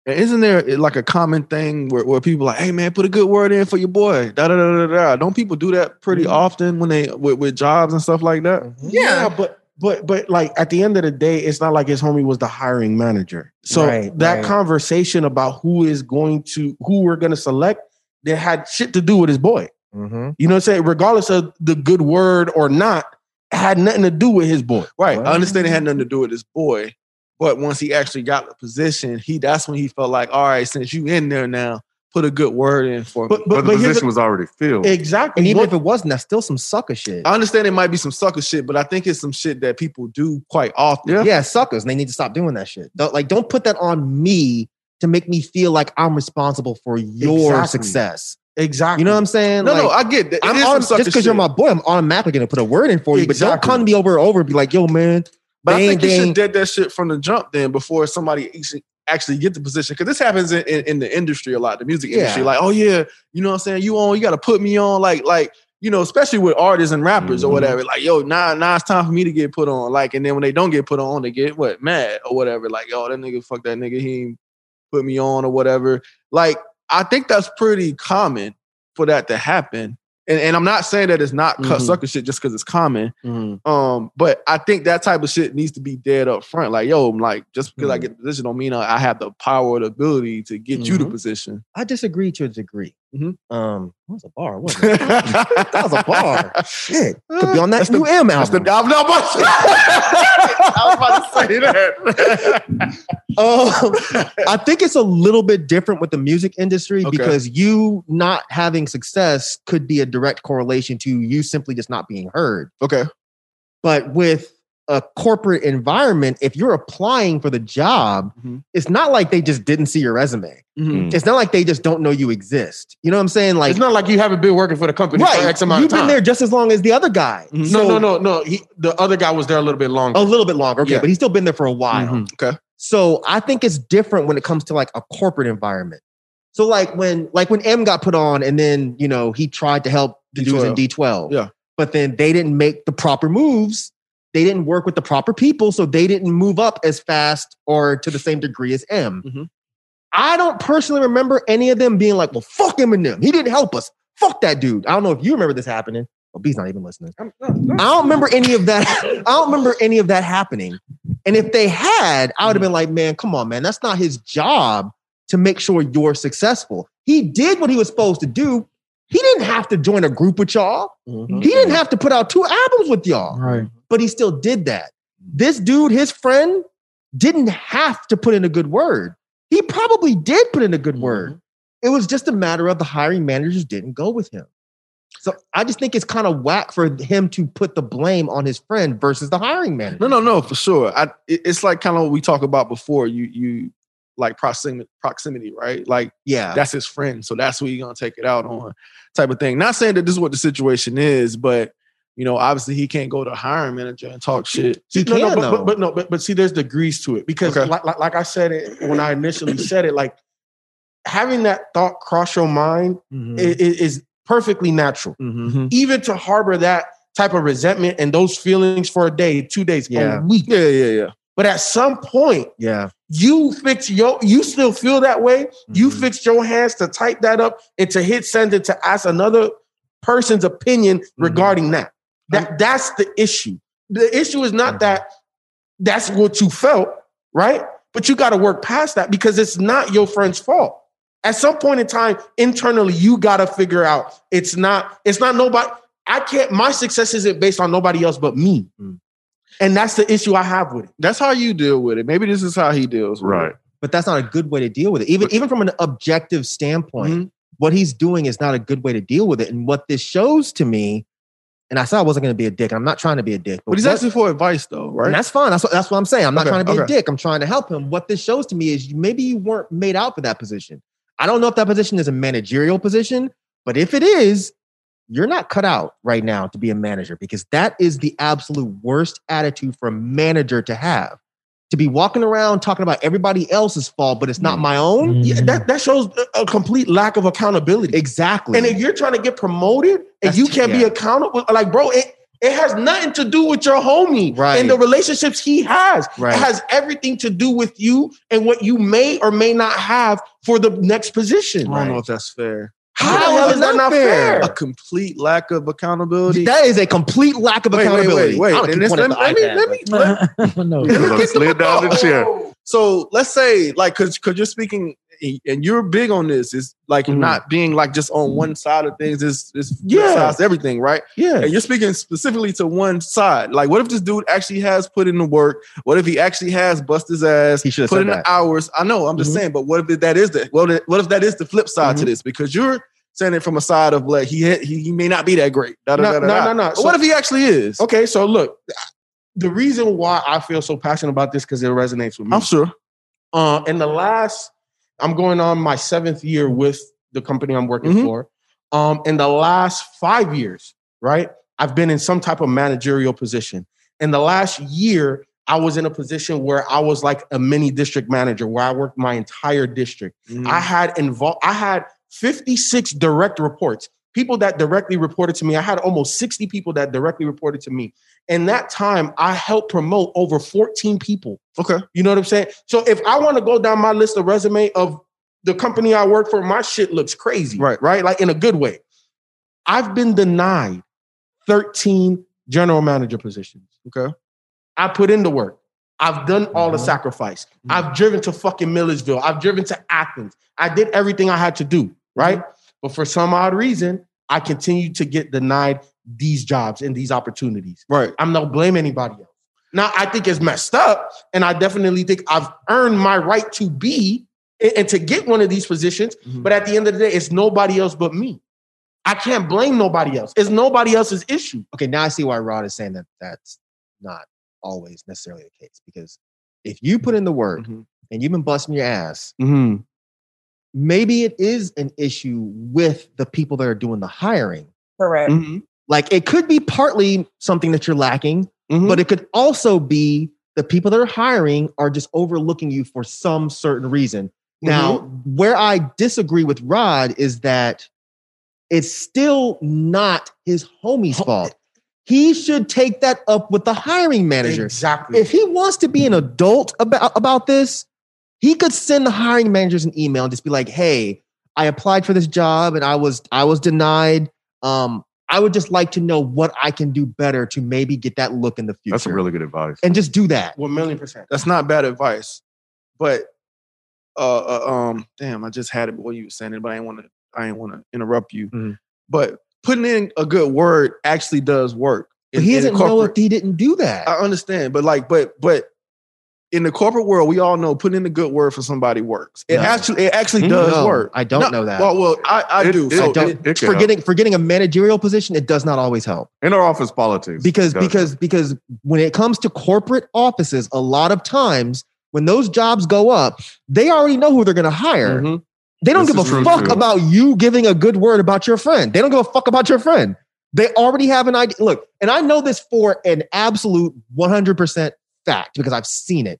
Isn't there eh, like a common thing where, where people like, hey man, put a good word in for your boy? Da da da da da. Don't people do that pretty Mhm. often when they with, with jobs and stuff like that? Yeah. but but but like at the end of the day, it's not like his homie was the hiring manager. So Right, that right. conversation about who is going to who we're gonna select, that had shit to do with his boy. Mm-hmm. You know what I'm saying? Regardless of the good word or not, it had nothing to do with his boy. Right. Well- I understand it had nothing to do with his boy, but once he actually got the position, he that's when he felt like, all right, since you in there now, put a good word in for me. But But, but, the but position was already filled. exactly. And even What- if it wasn't, that's still some sucker shit. I understand it might be some sucker shit, but I think it's some shit that people do quite often. Yeah. yeah, suckers. And they need to stop doing that shit. Don't like don't put that on me to make me feel like I'm responsible for your Exactly. success. Exactly. You know what I'm saying? No, Like, no, I get that. It I'm on, just because you're my boy, I'm automatically gonna put a word in for you. But don't Exactly. come to me over and over and be like, yo, man. But I Dang, think you should dead that shit from the jump then before somebody actually- get the position. Because this happens in, in, in the industry a lot, the music Yeah. industry. Like, oh yeah, you know what I'm saying? You on, you gotta put me on, like, like, you know, especially with artists and rappers or Mhm. whatever. Like, yo, now, now it's time for me to get put on. Like, and then when they don't get put on, they get what mad or whatever. Like, oh, that nigga, fuck that nigga, he put me on or whatever. Like, I think that's pretty common for that to happen. And, and I'm not saying that it's not cut Mhm. sucker shit just because it's common. Mhm. Um, but I think that type of shit needs to be dead up front. Like, yo, I'm like, just because I Mhm. get the position don't mean I I have the power or the ability to get you the Mhm. position. I disagree to a degree. Mhm. Um, that was a bar. Wasn't it? that was a bar. Shit, could be on that That's the- new M That's the. I'm not I was about to say that. Um, I think it's a little bit different with the music industry Okay. because you not having success could be a direct correlation to you simply just not being heard. okay. But with a corporate environment, if you're applying for the job, Mhm. it's not like they just didn't see your resume. Mhm. It's not like they just don't know you exist. You know what I'm saying? Like, it's not like you haven't been working for the company for right? X amount You've of time. You've been there just as long as the other guy. Mhm. no, So- no, no, no. He, the other guy was there a little bit longer. A little bit longer, okay, Yeah. but he's still been there for a while. Mhm. Okay. So I think it's different when it comes to like a corporate environment. So like when like when M got put on and then you know he tried to help the dudes in D12. Yeah. But then they didn't make the proper moves. They didn't work with the proper people, so they didn't move up as fast or to the same degree as M. Mhm. I don't personally remember any of them being like, well, fuck Eminem. He didn't help us. Fuck that dude. I don't know if you remember this happening. Well, B's not even listening. I don't remember any of that. I don't remember any of that happening. And if they had, I would have been like, man, come on, man. That's not his job to make sure you're successful. He did what he was supposed to do. He didn't have to join a group with y'all. Mm-hmm. He didn't have to put out two albums with y'all, Right. But he still did that. This dude, his friend, didn't have to put in a good word. He probably did put in a good word. Mm-hmm. It was just a matter of the hiring managers didn't go with him. So I just think it's kind of whack for him to put the blame on his friend versus the hiring manager. No, no, no, for sure. I, it's like kind of what we talked about before. You, you like proximity, proximity, right? Like Yeah. that's his friend, so that's who you're gonna take it out on, type of thing. Not saying that this is what the situation is, but you know, obviously he can't go to hiring manager and talk shit. He no, no, but, but, but no, but, but see, there's degrees to it because, Okay. like, like, like I said it when I initially said it, like having that thought cross your mind Mhm. i- i- is perfectly natural. Mhm. Even to harbor that type of resentment and those feelings for a day, two days, Yeah. a week. Yeah, yeah, yeah. But at some point, Yeah. you fix your, you still feel that way. You Mhm. fixed your hands to type that up and to hit send and to ask another person's opinion regarding that. That that's the issue. The issue is not Mhm. that that's what you felt, right? But you got to work past that because it's not your friend's fault. At some point in time, internally, you got to figure out it's not, it's not nobody. I can't, my success isn't based on nobody else but me. Mm. And that's the issue I have with it. That's how you deal with it. Maybe this is how he deals with Right. it. But that's not a good way to deal with it. Even even from an objective standpoint, Mhm. what he's doing is not a good way to deal with it. And what this shows to me, and I said I wasn't going to be a dick. I'm not trying to be a dick. But he's what- asking for advice though, right? And that's fine. That's what that's what I'm saying. I'm not Okay, trying to be a dick. I'm trying to help him. What this shows to me is maybe you weren't made out for that position. I don't know if that position is a managerial position, but if it is, you're not cut out right now to be a manager because that is the absolute worst attitude for a manager to have. To be walking around talking about everybody else's fault, but it's not Mm. my own. Yeah, that, that shows a- a complete lack of accountability. Exactly. And if you're trying to get promoted and That's- you can't be yeah. accountable, like, bro, it, it has nothing to do with your homie Right. and the relationships he has. Right. It has everything to do with you and what you may or may not have for the next position. I don't know if that's fair. How the hell is that not fair? A complete lack of accountability. that is a complete lack of Wait, wait, accountability. wait, I wait. don't And keep this- pointing let, me, let me, iPad, let me, no. Because I Get the slid down the chair. So let's say, like, because because you're speaking and you're big on this, It's like Mhm. not being like just on one side of things. It's it's Yeah. everything, right? Yeah. And you're speaking specifically to one side. Like, what if this dude actually has put in the work? What if he actually has bust his ass? He should put in that. the hours. I know. I'm just Mhm. saying. But what if that is the well? What if that is the flip side to Mhm. this? Because you're saying it from a side of like he he, he may not be that great. Da, da, No, da, no, no, no. So- what if he actually is? Okay, so look, the reason why I feel so passionate about this because it resonates with me. I'm sure. uh, in the last, I'm going on my seventh year with the company I'm working Mhm. for. Um, in the last five years, right, I've been in some type of managerial position. In the last year, I was in a position where I was like a mini district manager, where I worked my entire district. Mm-hmm. I had involved. I had 56 direct reports, people that directly reported to me. I had almost 60 people that directly reported to me. In that time, I helped promote over 14 people. okay. You know what I'm saying? So if I want to go down my list of resume of the company I work for, my shit looks crazy. Right. Right. Like in a good way. I've been denied 13 general manager positions. Okay. I put in the work. I've done all the Mhm. sacrifice. I've driven to fucking Millersville. I've driven to Athens. I did everything I had to do. Right. But for some odd reason, I continue to get denied these jobs and these opportunities. Right. I'm not blame anybody else. Now I think it's messed up, and I definitely think I've earned my right to be and, and to get one of these positions. Mhm. But at the end of the day, it's nobody else but me. I can't blame nobody else. It's nobody else's issue. Okay, now I see why Rod is saying that that's not always necessarily the case. Because if you put in the work Mhm. and you've been busting your ass, Mhm. maybe it is an issue with the people that are doing the hiring. Correct. Mhm. Like it could be partly something that you're lacking, Mhm. but it could also be the people that are hiring are just overlooking you for some certain reason. Now, where I disagree with Rod is that it's still not his homie's fault. He should take that up with the hiring manager. Exactly. If he wants to be an adult about, about this, he could send the hiring managers an email and just be like, "Hey, I applied for this job and I was I was denied. Um, I would just like to know what I can do better to maybe get that look in the future." That's some really good advice. and just do that. Well, One million percent. That's not bad advice, but uh, uh um, damn, I just had it while you were saying it, but I didn't want to. I didn't want to interrupt you. Mhm. But putting in a good word actually does work. But in- he in the doesn't know if he didn't do that. I understand, but like, but but in the corporate world, we all know putting in a good word for somebody works. It No. actually, it actually Mhm. does No, work. I don't know that. Well, well, I, I It- do. it- so I don't. it- it for help. getting for getting a managerial position, it does not always help. In our office politics. because it does. because because when it comes to corporate offices a lot of times when those jobs go up they already know who they're going to hire Mhm. they don't This give a true, fuck too. about you giving a good word about your friend they don't give a fuck about your friend they already have an idea look and i know this for an absolute 100% fact because i've seen it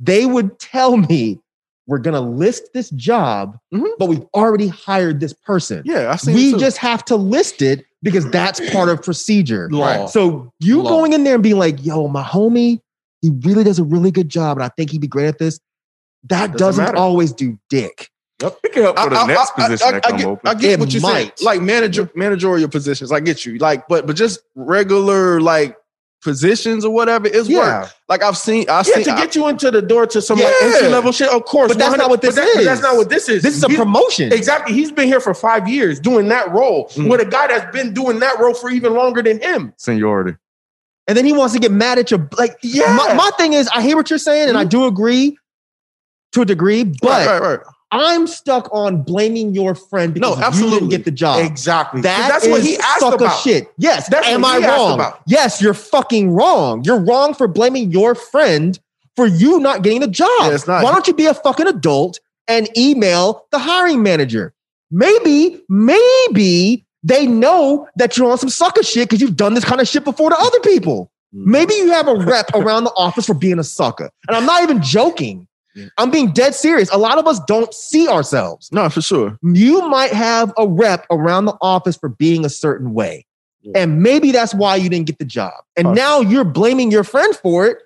they would tell me we're going to list this job Mhm. but we've already hired this person yeah, I seen we it too. just have to list it because that's part of procedure. Law. So you Law. going in there and being like, yo, my homie, he really does a really good job and I think he'd be great at this. That Doesn't doesn't, matter. always do dick. Yep. It can help for the I- I- next I- I- position I- that I come get, open. I get It what you're saying. Like manager, managerial positions. I get you. Like, but but just regular like positions or whatever is work. Like I've seen, I Yeah, seen to I- get you into the door to some like entry level shit, of course. But that's not what this but that- but is. That's not what this is. This is a He's- promotion. Exactly. He's been here for five years doing that role Mm. with a guy that's been doing that role for even longer than him. Seniority. And then he wants to get mad at your like Yeah. my, my thing is I hear what you're saying and I do agree to a degree, but right, right, right. I'm stuck on blaming your friend because No, you absolutely. didn't get the job. Exactly. That that's what he asked about. shit. Yes, That's am what I wrong? about. Yes, you're fucking wrong. You're wrong for blaming your friend for you not getting the job. Yeah, it's not- Why don't you be a fucking adult and email the hiring manager? Maybe, maybe they know that you're on some sucker shit because you've done this kind of shit before to other people. Mm-hmm. Maybe you have a rep around the office for being a sucker. And I'm not even joking. I'm being dead serious. A lot of us don't see ourselves No, for sure. you might have a rep around the office for being a certain way. And maybe that's why you didn't get the job. And Possibly. now you're blaming your friend for it.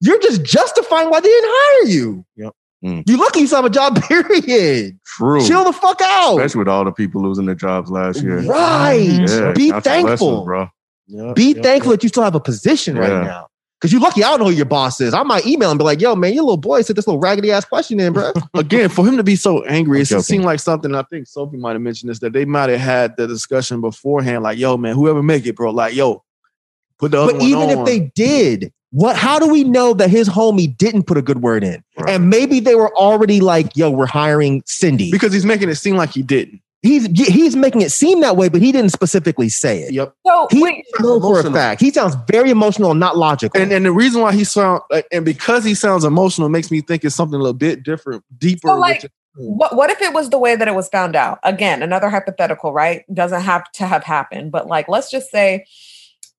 You're just justifying why they didn't hire you. Yep. Mm. You lucky you still have a job, period. True. Chill the fuck out. Especially with all the people losing their jobs last year. Right. Yeah, Be thankful. blessings, bro. Be thankful that you still have a position right now. Because you're lucky I don't know who your boss is. I might email and be like, yo, man, your little boy said this little raggedy ass question in, bro. Again, for him to be so angry, it seemed like something. I think Sophie might have mentioned this that they might have had the discussion beforehand. Like, yo, man, whoever make it, bro. Like, yo, put the other but even on. if they did, what how do we know that his homie didn't put a good word in? Right. And maybe they were already like, yo, we're hiring Cindy. because he's making it seem like he didn't. He's he's making it seem that way, but he didn't specifically say it. Yep. So He wait, knows for a fact. He sounds very emotional and not logical. And and the reason why he sound and because he sounds emotional makes me think it's something a little bit different, deeper. So, like, which- what what if it was the way that it was found out? Again, another hypothetical, right? Doesn't have to have happened, but like let's just say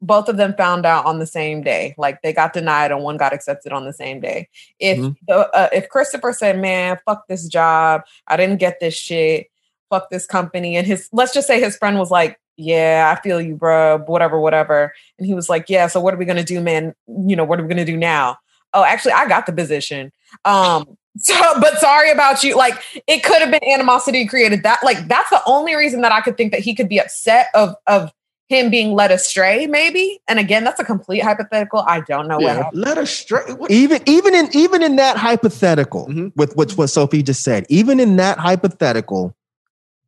both of them found out on the same day. Like they got denied and one got accepted on the same day. If Mhm. the uh, if Christopher said, "Man, fuck this job. I didn't get this shit. Fuck this company." And his let's just say his friend was like, "Yeah, I feel you, bro. Whatever, whatever." And he was like, "Yeah, so what are we going to do, man? You know, what are we going to do now?" Oh, actually, I got the position. Um so, but sorry about you. Like, it could have been animosity created. That, like, that's the only reason that I could think that he could be upset of of him being led astray, maybe. And again, that's a complete hypothetical. I don't know what Yeah. happened. Let us straight. What? even even in even in that hypothetical, Mhm. with which what Sophie just said, even in that hypothetical,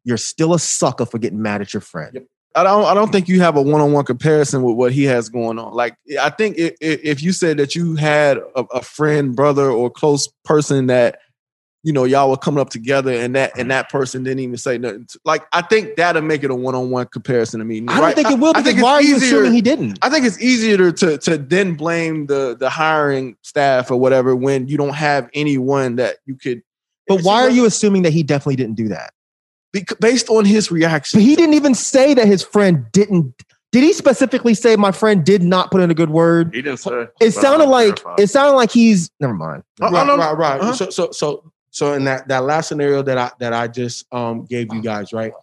you're still a sucker for getting mad at your friend. I don't. I don't think you have a one-on-one comparison with what he has going on. Like, I think i- i- if you said that you had a, a friend, brother, or close person that you know y'all were coming up together, and that and that person didn't even say nothing. Like, I think that'll make it a one-on-one comparison to me. I don't think it will I because think why are it's you easier- assuming he didn't? I think it's easier to to then blame the the hiring staff or whatever when you don't have anyone that you could. But why are you assuming that he definitely didn't do that? Bec- based on his reaction? But he didn't even say that his friend didn't. Did he specifically say my friend did not put in a good word? He didn't say. It sounded like it sounded like he's never mind. Oh, right, right, right. uh-huh. So, so, so, so, in that that last scenario that I that I just um gave you guys, right?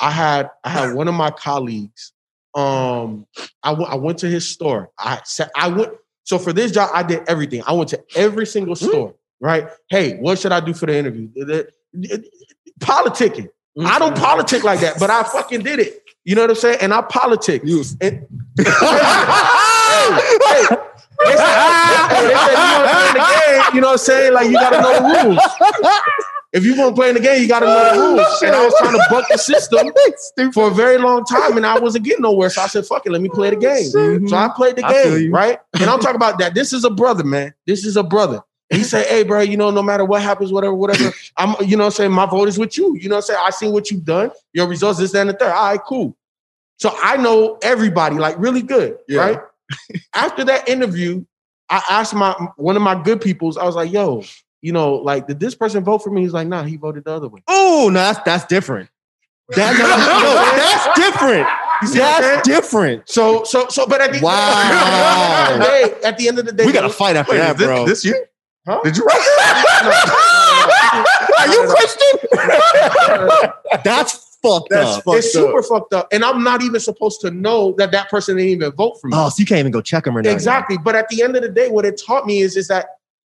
I had I had one of my colleagues. Um, I w- I went to his store. I said I went. So for this job, I did everything. I went to every single store. Right? Hey, what should I do for the interview? The- Politicking. I don't politic like that, but I fucking did it. You know what I'm saying? And I politic. And- hey, hey, they said, hey, they said, you want to play in the game, you know what I'm saying? Like, you got to know the rules. If you want to play in the game, you got to know the rules. And I was trying to buck the system for a very long time, and I wasn't getting nowhere. So I said, fuck it, let me play the game. So I played the I game, right? And I'm talking about that. This is a brother, man. This is a brother. He said, hey, bro, you know, no matter what happens, whatever, whatever, I'm, you know I'm saying? My vote is with you. You know what I'm saying? I seen what you've done, your results, this, that, and the third. All right, cool. So I know everybody like really good, Yeah. right? After that interview, I asked my one of my good peoples, I was like, yo, you know, like, did this person vote for me? He's like, nah, he voted the other way. Oh, no, that's that's different. That, no, no, that's different. You see what I'm? That's different. So, so, so, but at the, Wow. at the end of the day, at the end of the day, We got to fight after Wait, that, is this, bro. this you? Huh? Did you write? Are you Christian? That's fucked That's up. fucked it's super fucked up, and I'm not even supposed to know that that person didn't even vote for me. Oh, so you can't even go check them or nothing. Exactly. But at the end of the day, what it taught me is, is that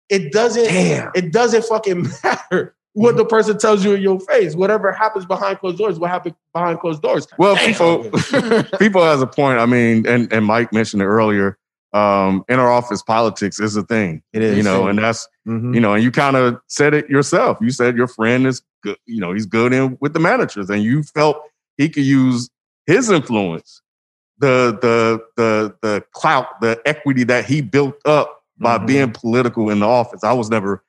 it doesn't Damn. it doesn't fucking matter what the person tells you in your face. Whatever happens behind closed doors, what happened behind closed doors. Well, people, people has a point. I mean, and, and Mike mentioned it earlier. Um, inner office politics is a thing, It is. you know, and that's Mhm. you know, and you kind of said it yourself. You said your friend is good, you know, he's good in with the managers, and you felt he could use his influence, the the the the clout, the equity that he built up by Mhm. being political in the office. I was never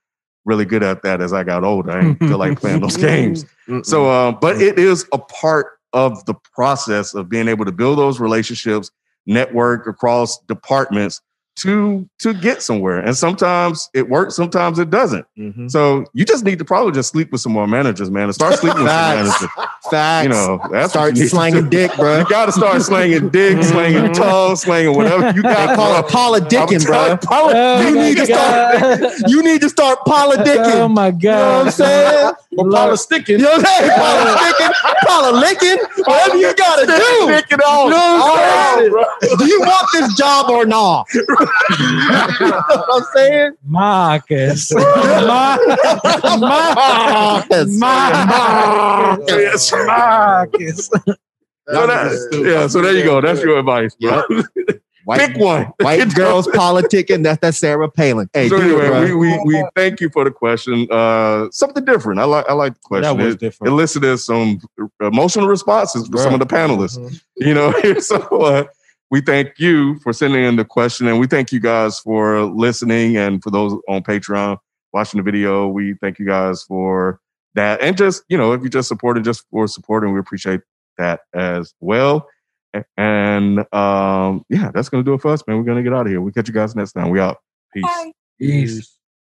really good at that as I got older. I didn't feel like playing those games. So, uh, but it is a part of the process of being able to build those relationships, network across departments to to get somewhere. And sometimes it works, sometimes it doesn't. Mhm. So you just need to probably just sleep with some more managers, man, and start sleeping with some managers. Facts. You know, that's Start you slanging dick, bro. You got to start slanging dick, slanging tongue, slanging whatever you gotta call it politicking, bro. Oh You need to start. You need to start politicking. Oh my god You know what. I'm saying? Or Paula sticking. You know what I'm saying? Politicking, politicking, whatever you gotta do. Pick it. You know what I'm saying? Do you want this job or not? you know what I'm saying? Marcus. Mar- Marcus. Yes. Marcus. So that- yeah, so there you go. That's your advice, bro. Pick one. White girls politicking. That's that Sarah Palin. Hey, so do it, anyway, we, we we thank you for the question. Uh, something different. I like I like the question. That was it, different. elicited some emotional responses for some of the panelists. Mhm. You know, so uh, we thank you for sending in the question, and we thank you guys for listening, and for those on Patreon watching the video, we thank you guys for that, and just you know, if you just supported, just for supporting, we appreciate that as well. A- And um, yeah, that's gonna do it for us, man. We're gonna get out of here. We'll catch you guys next time. We out. Peace. Peace.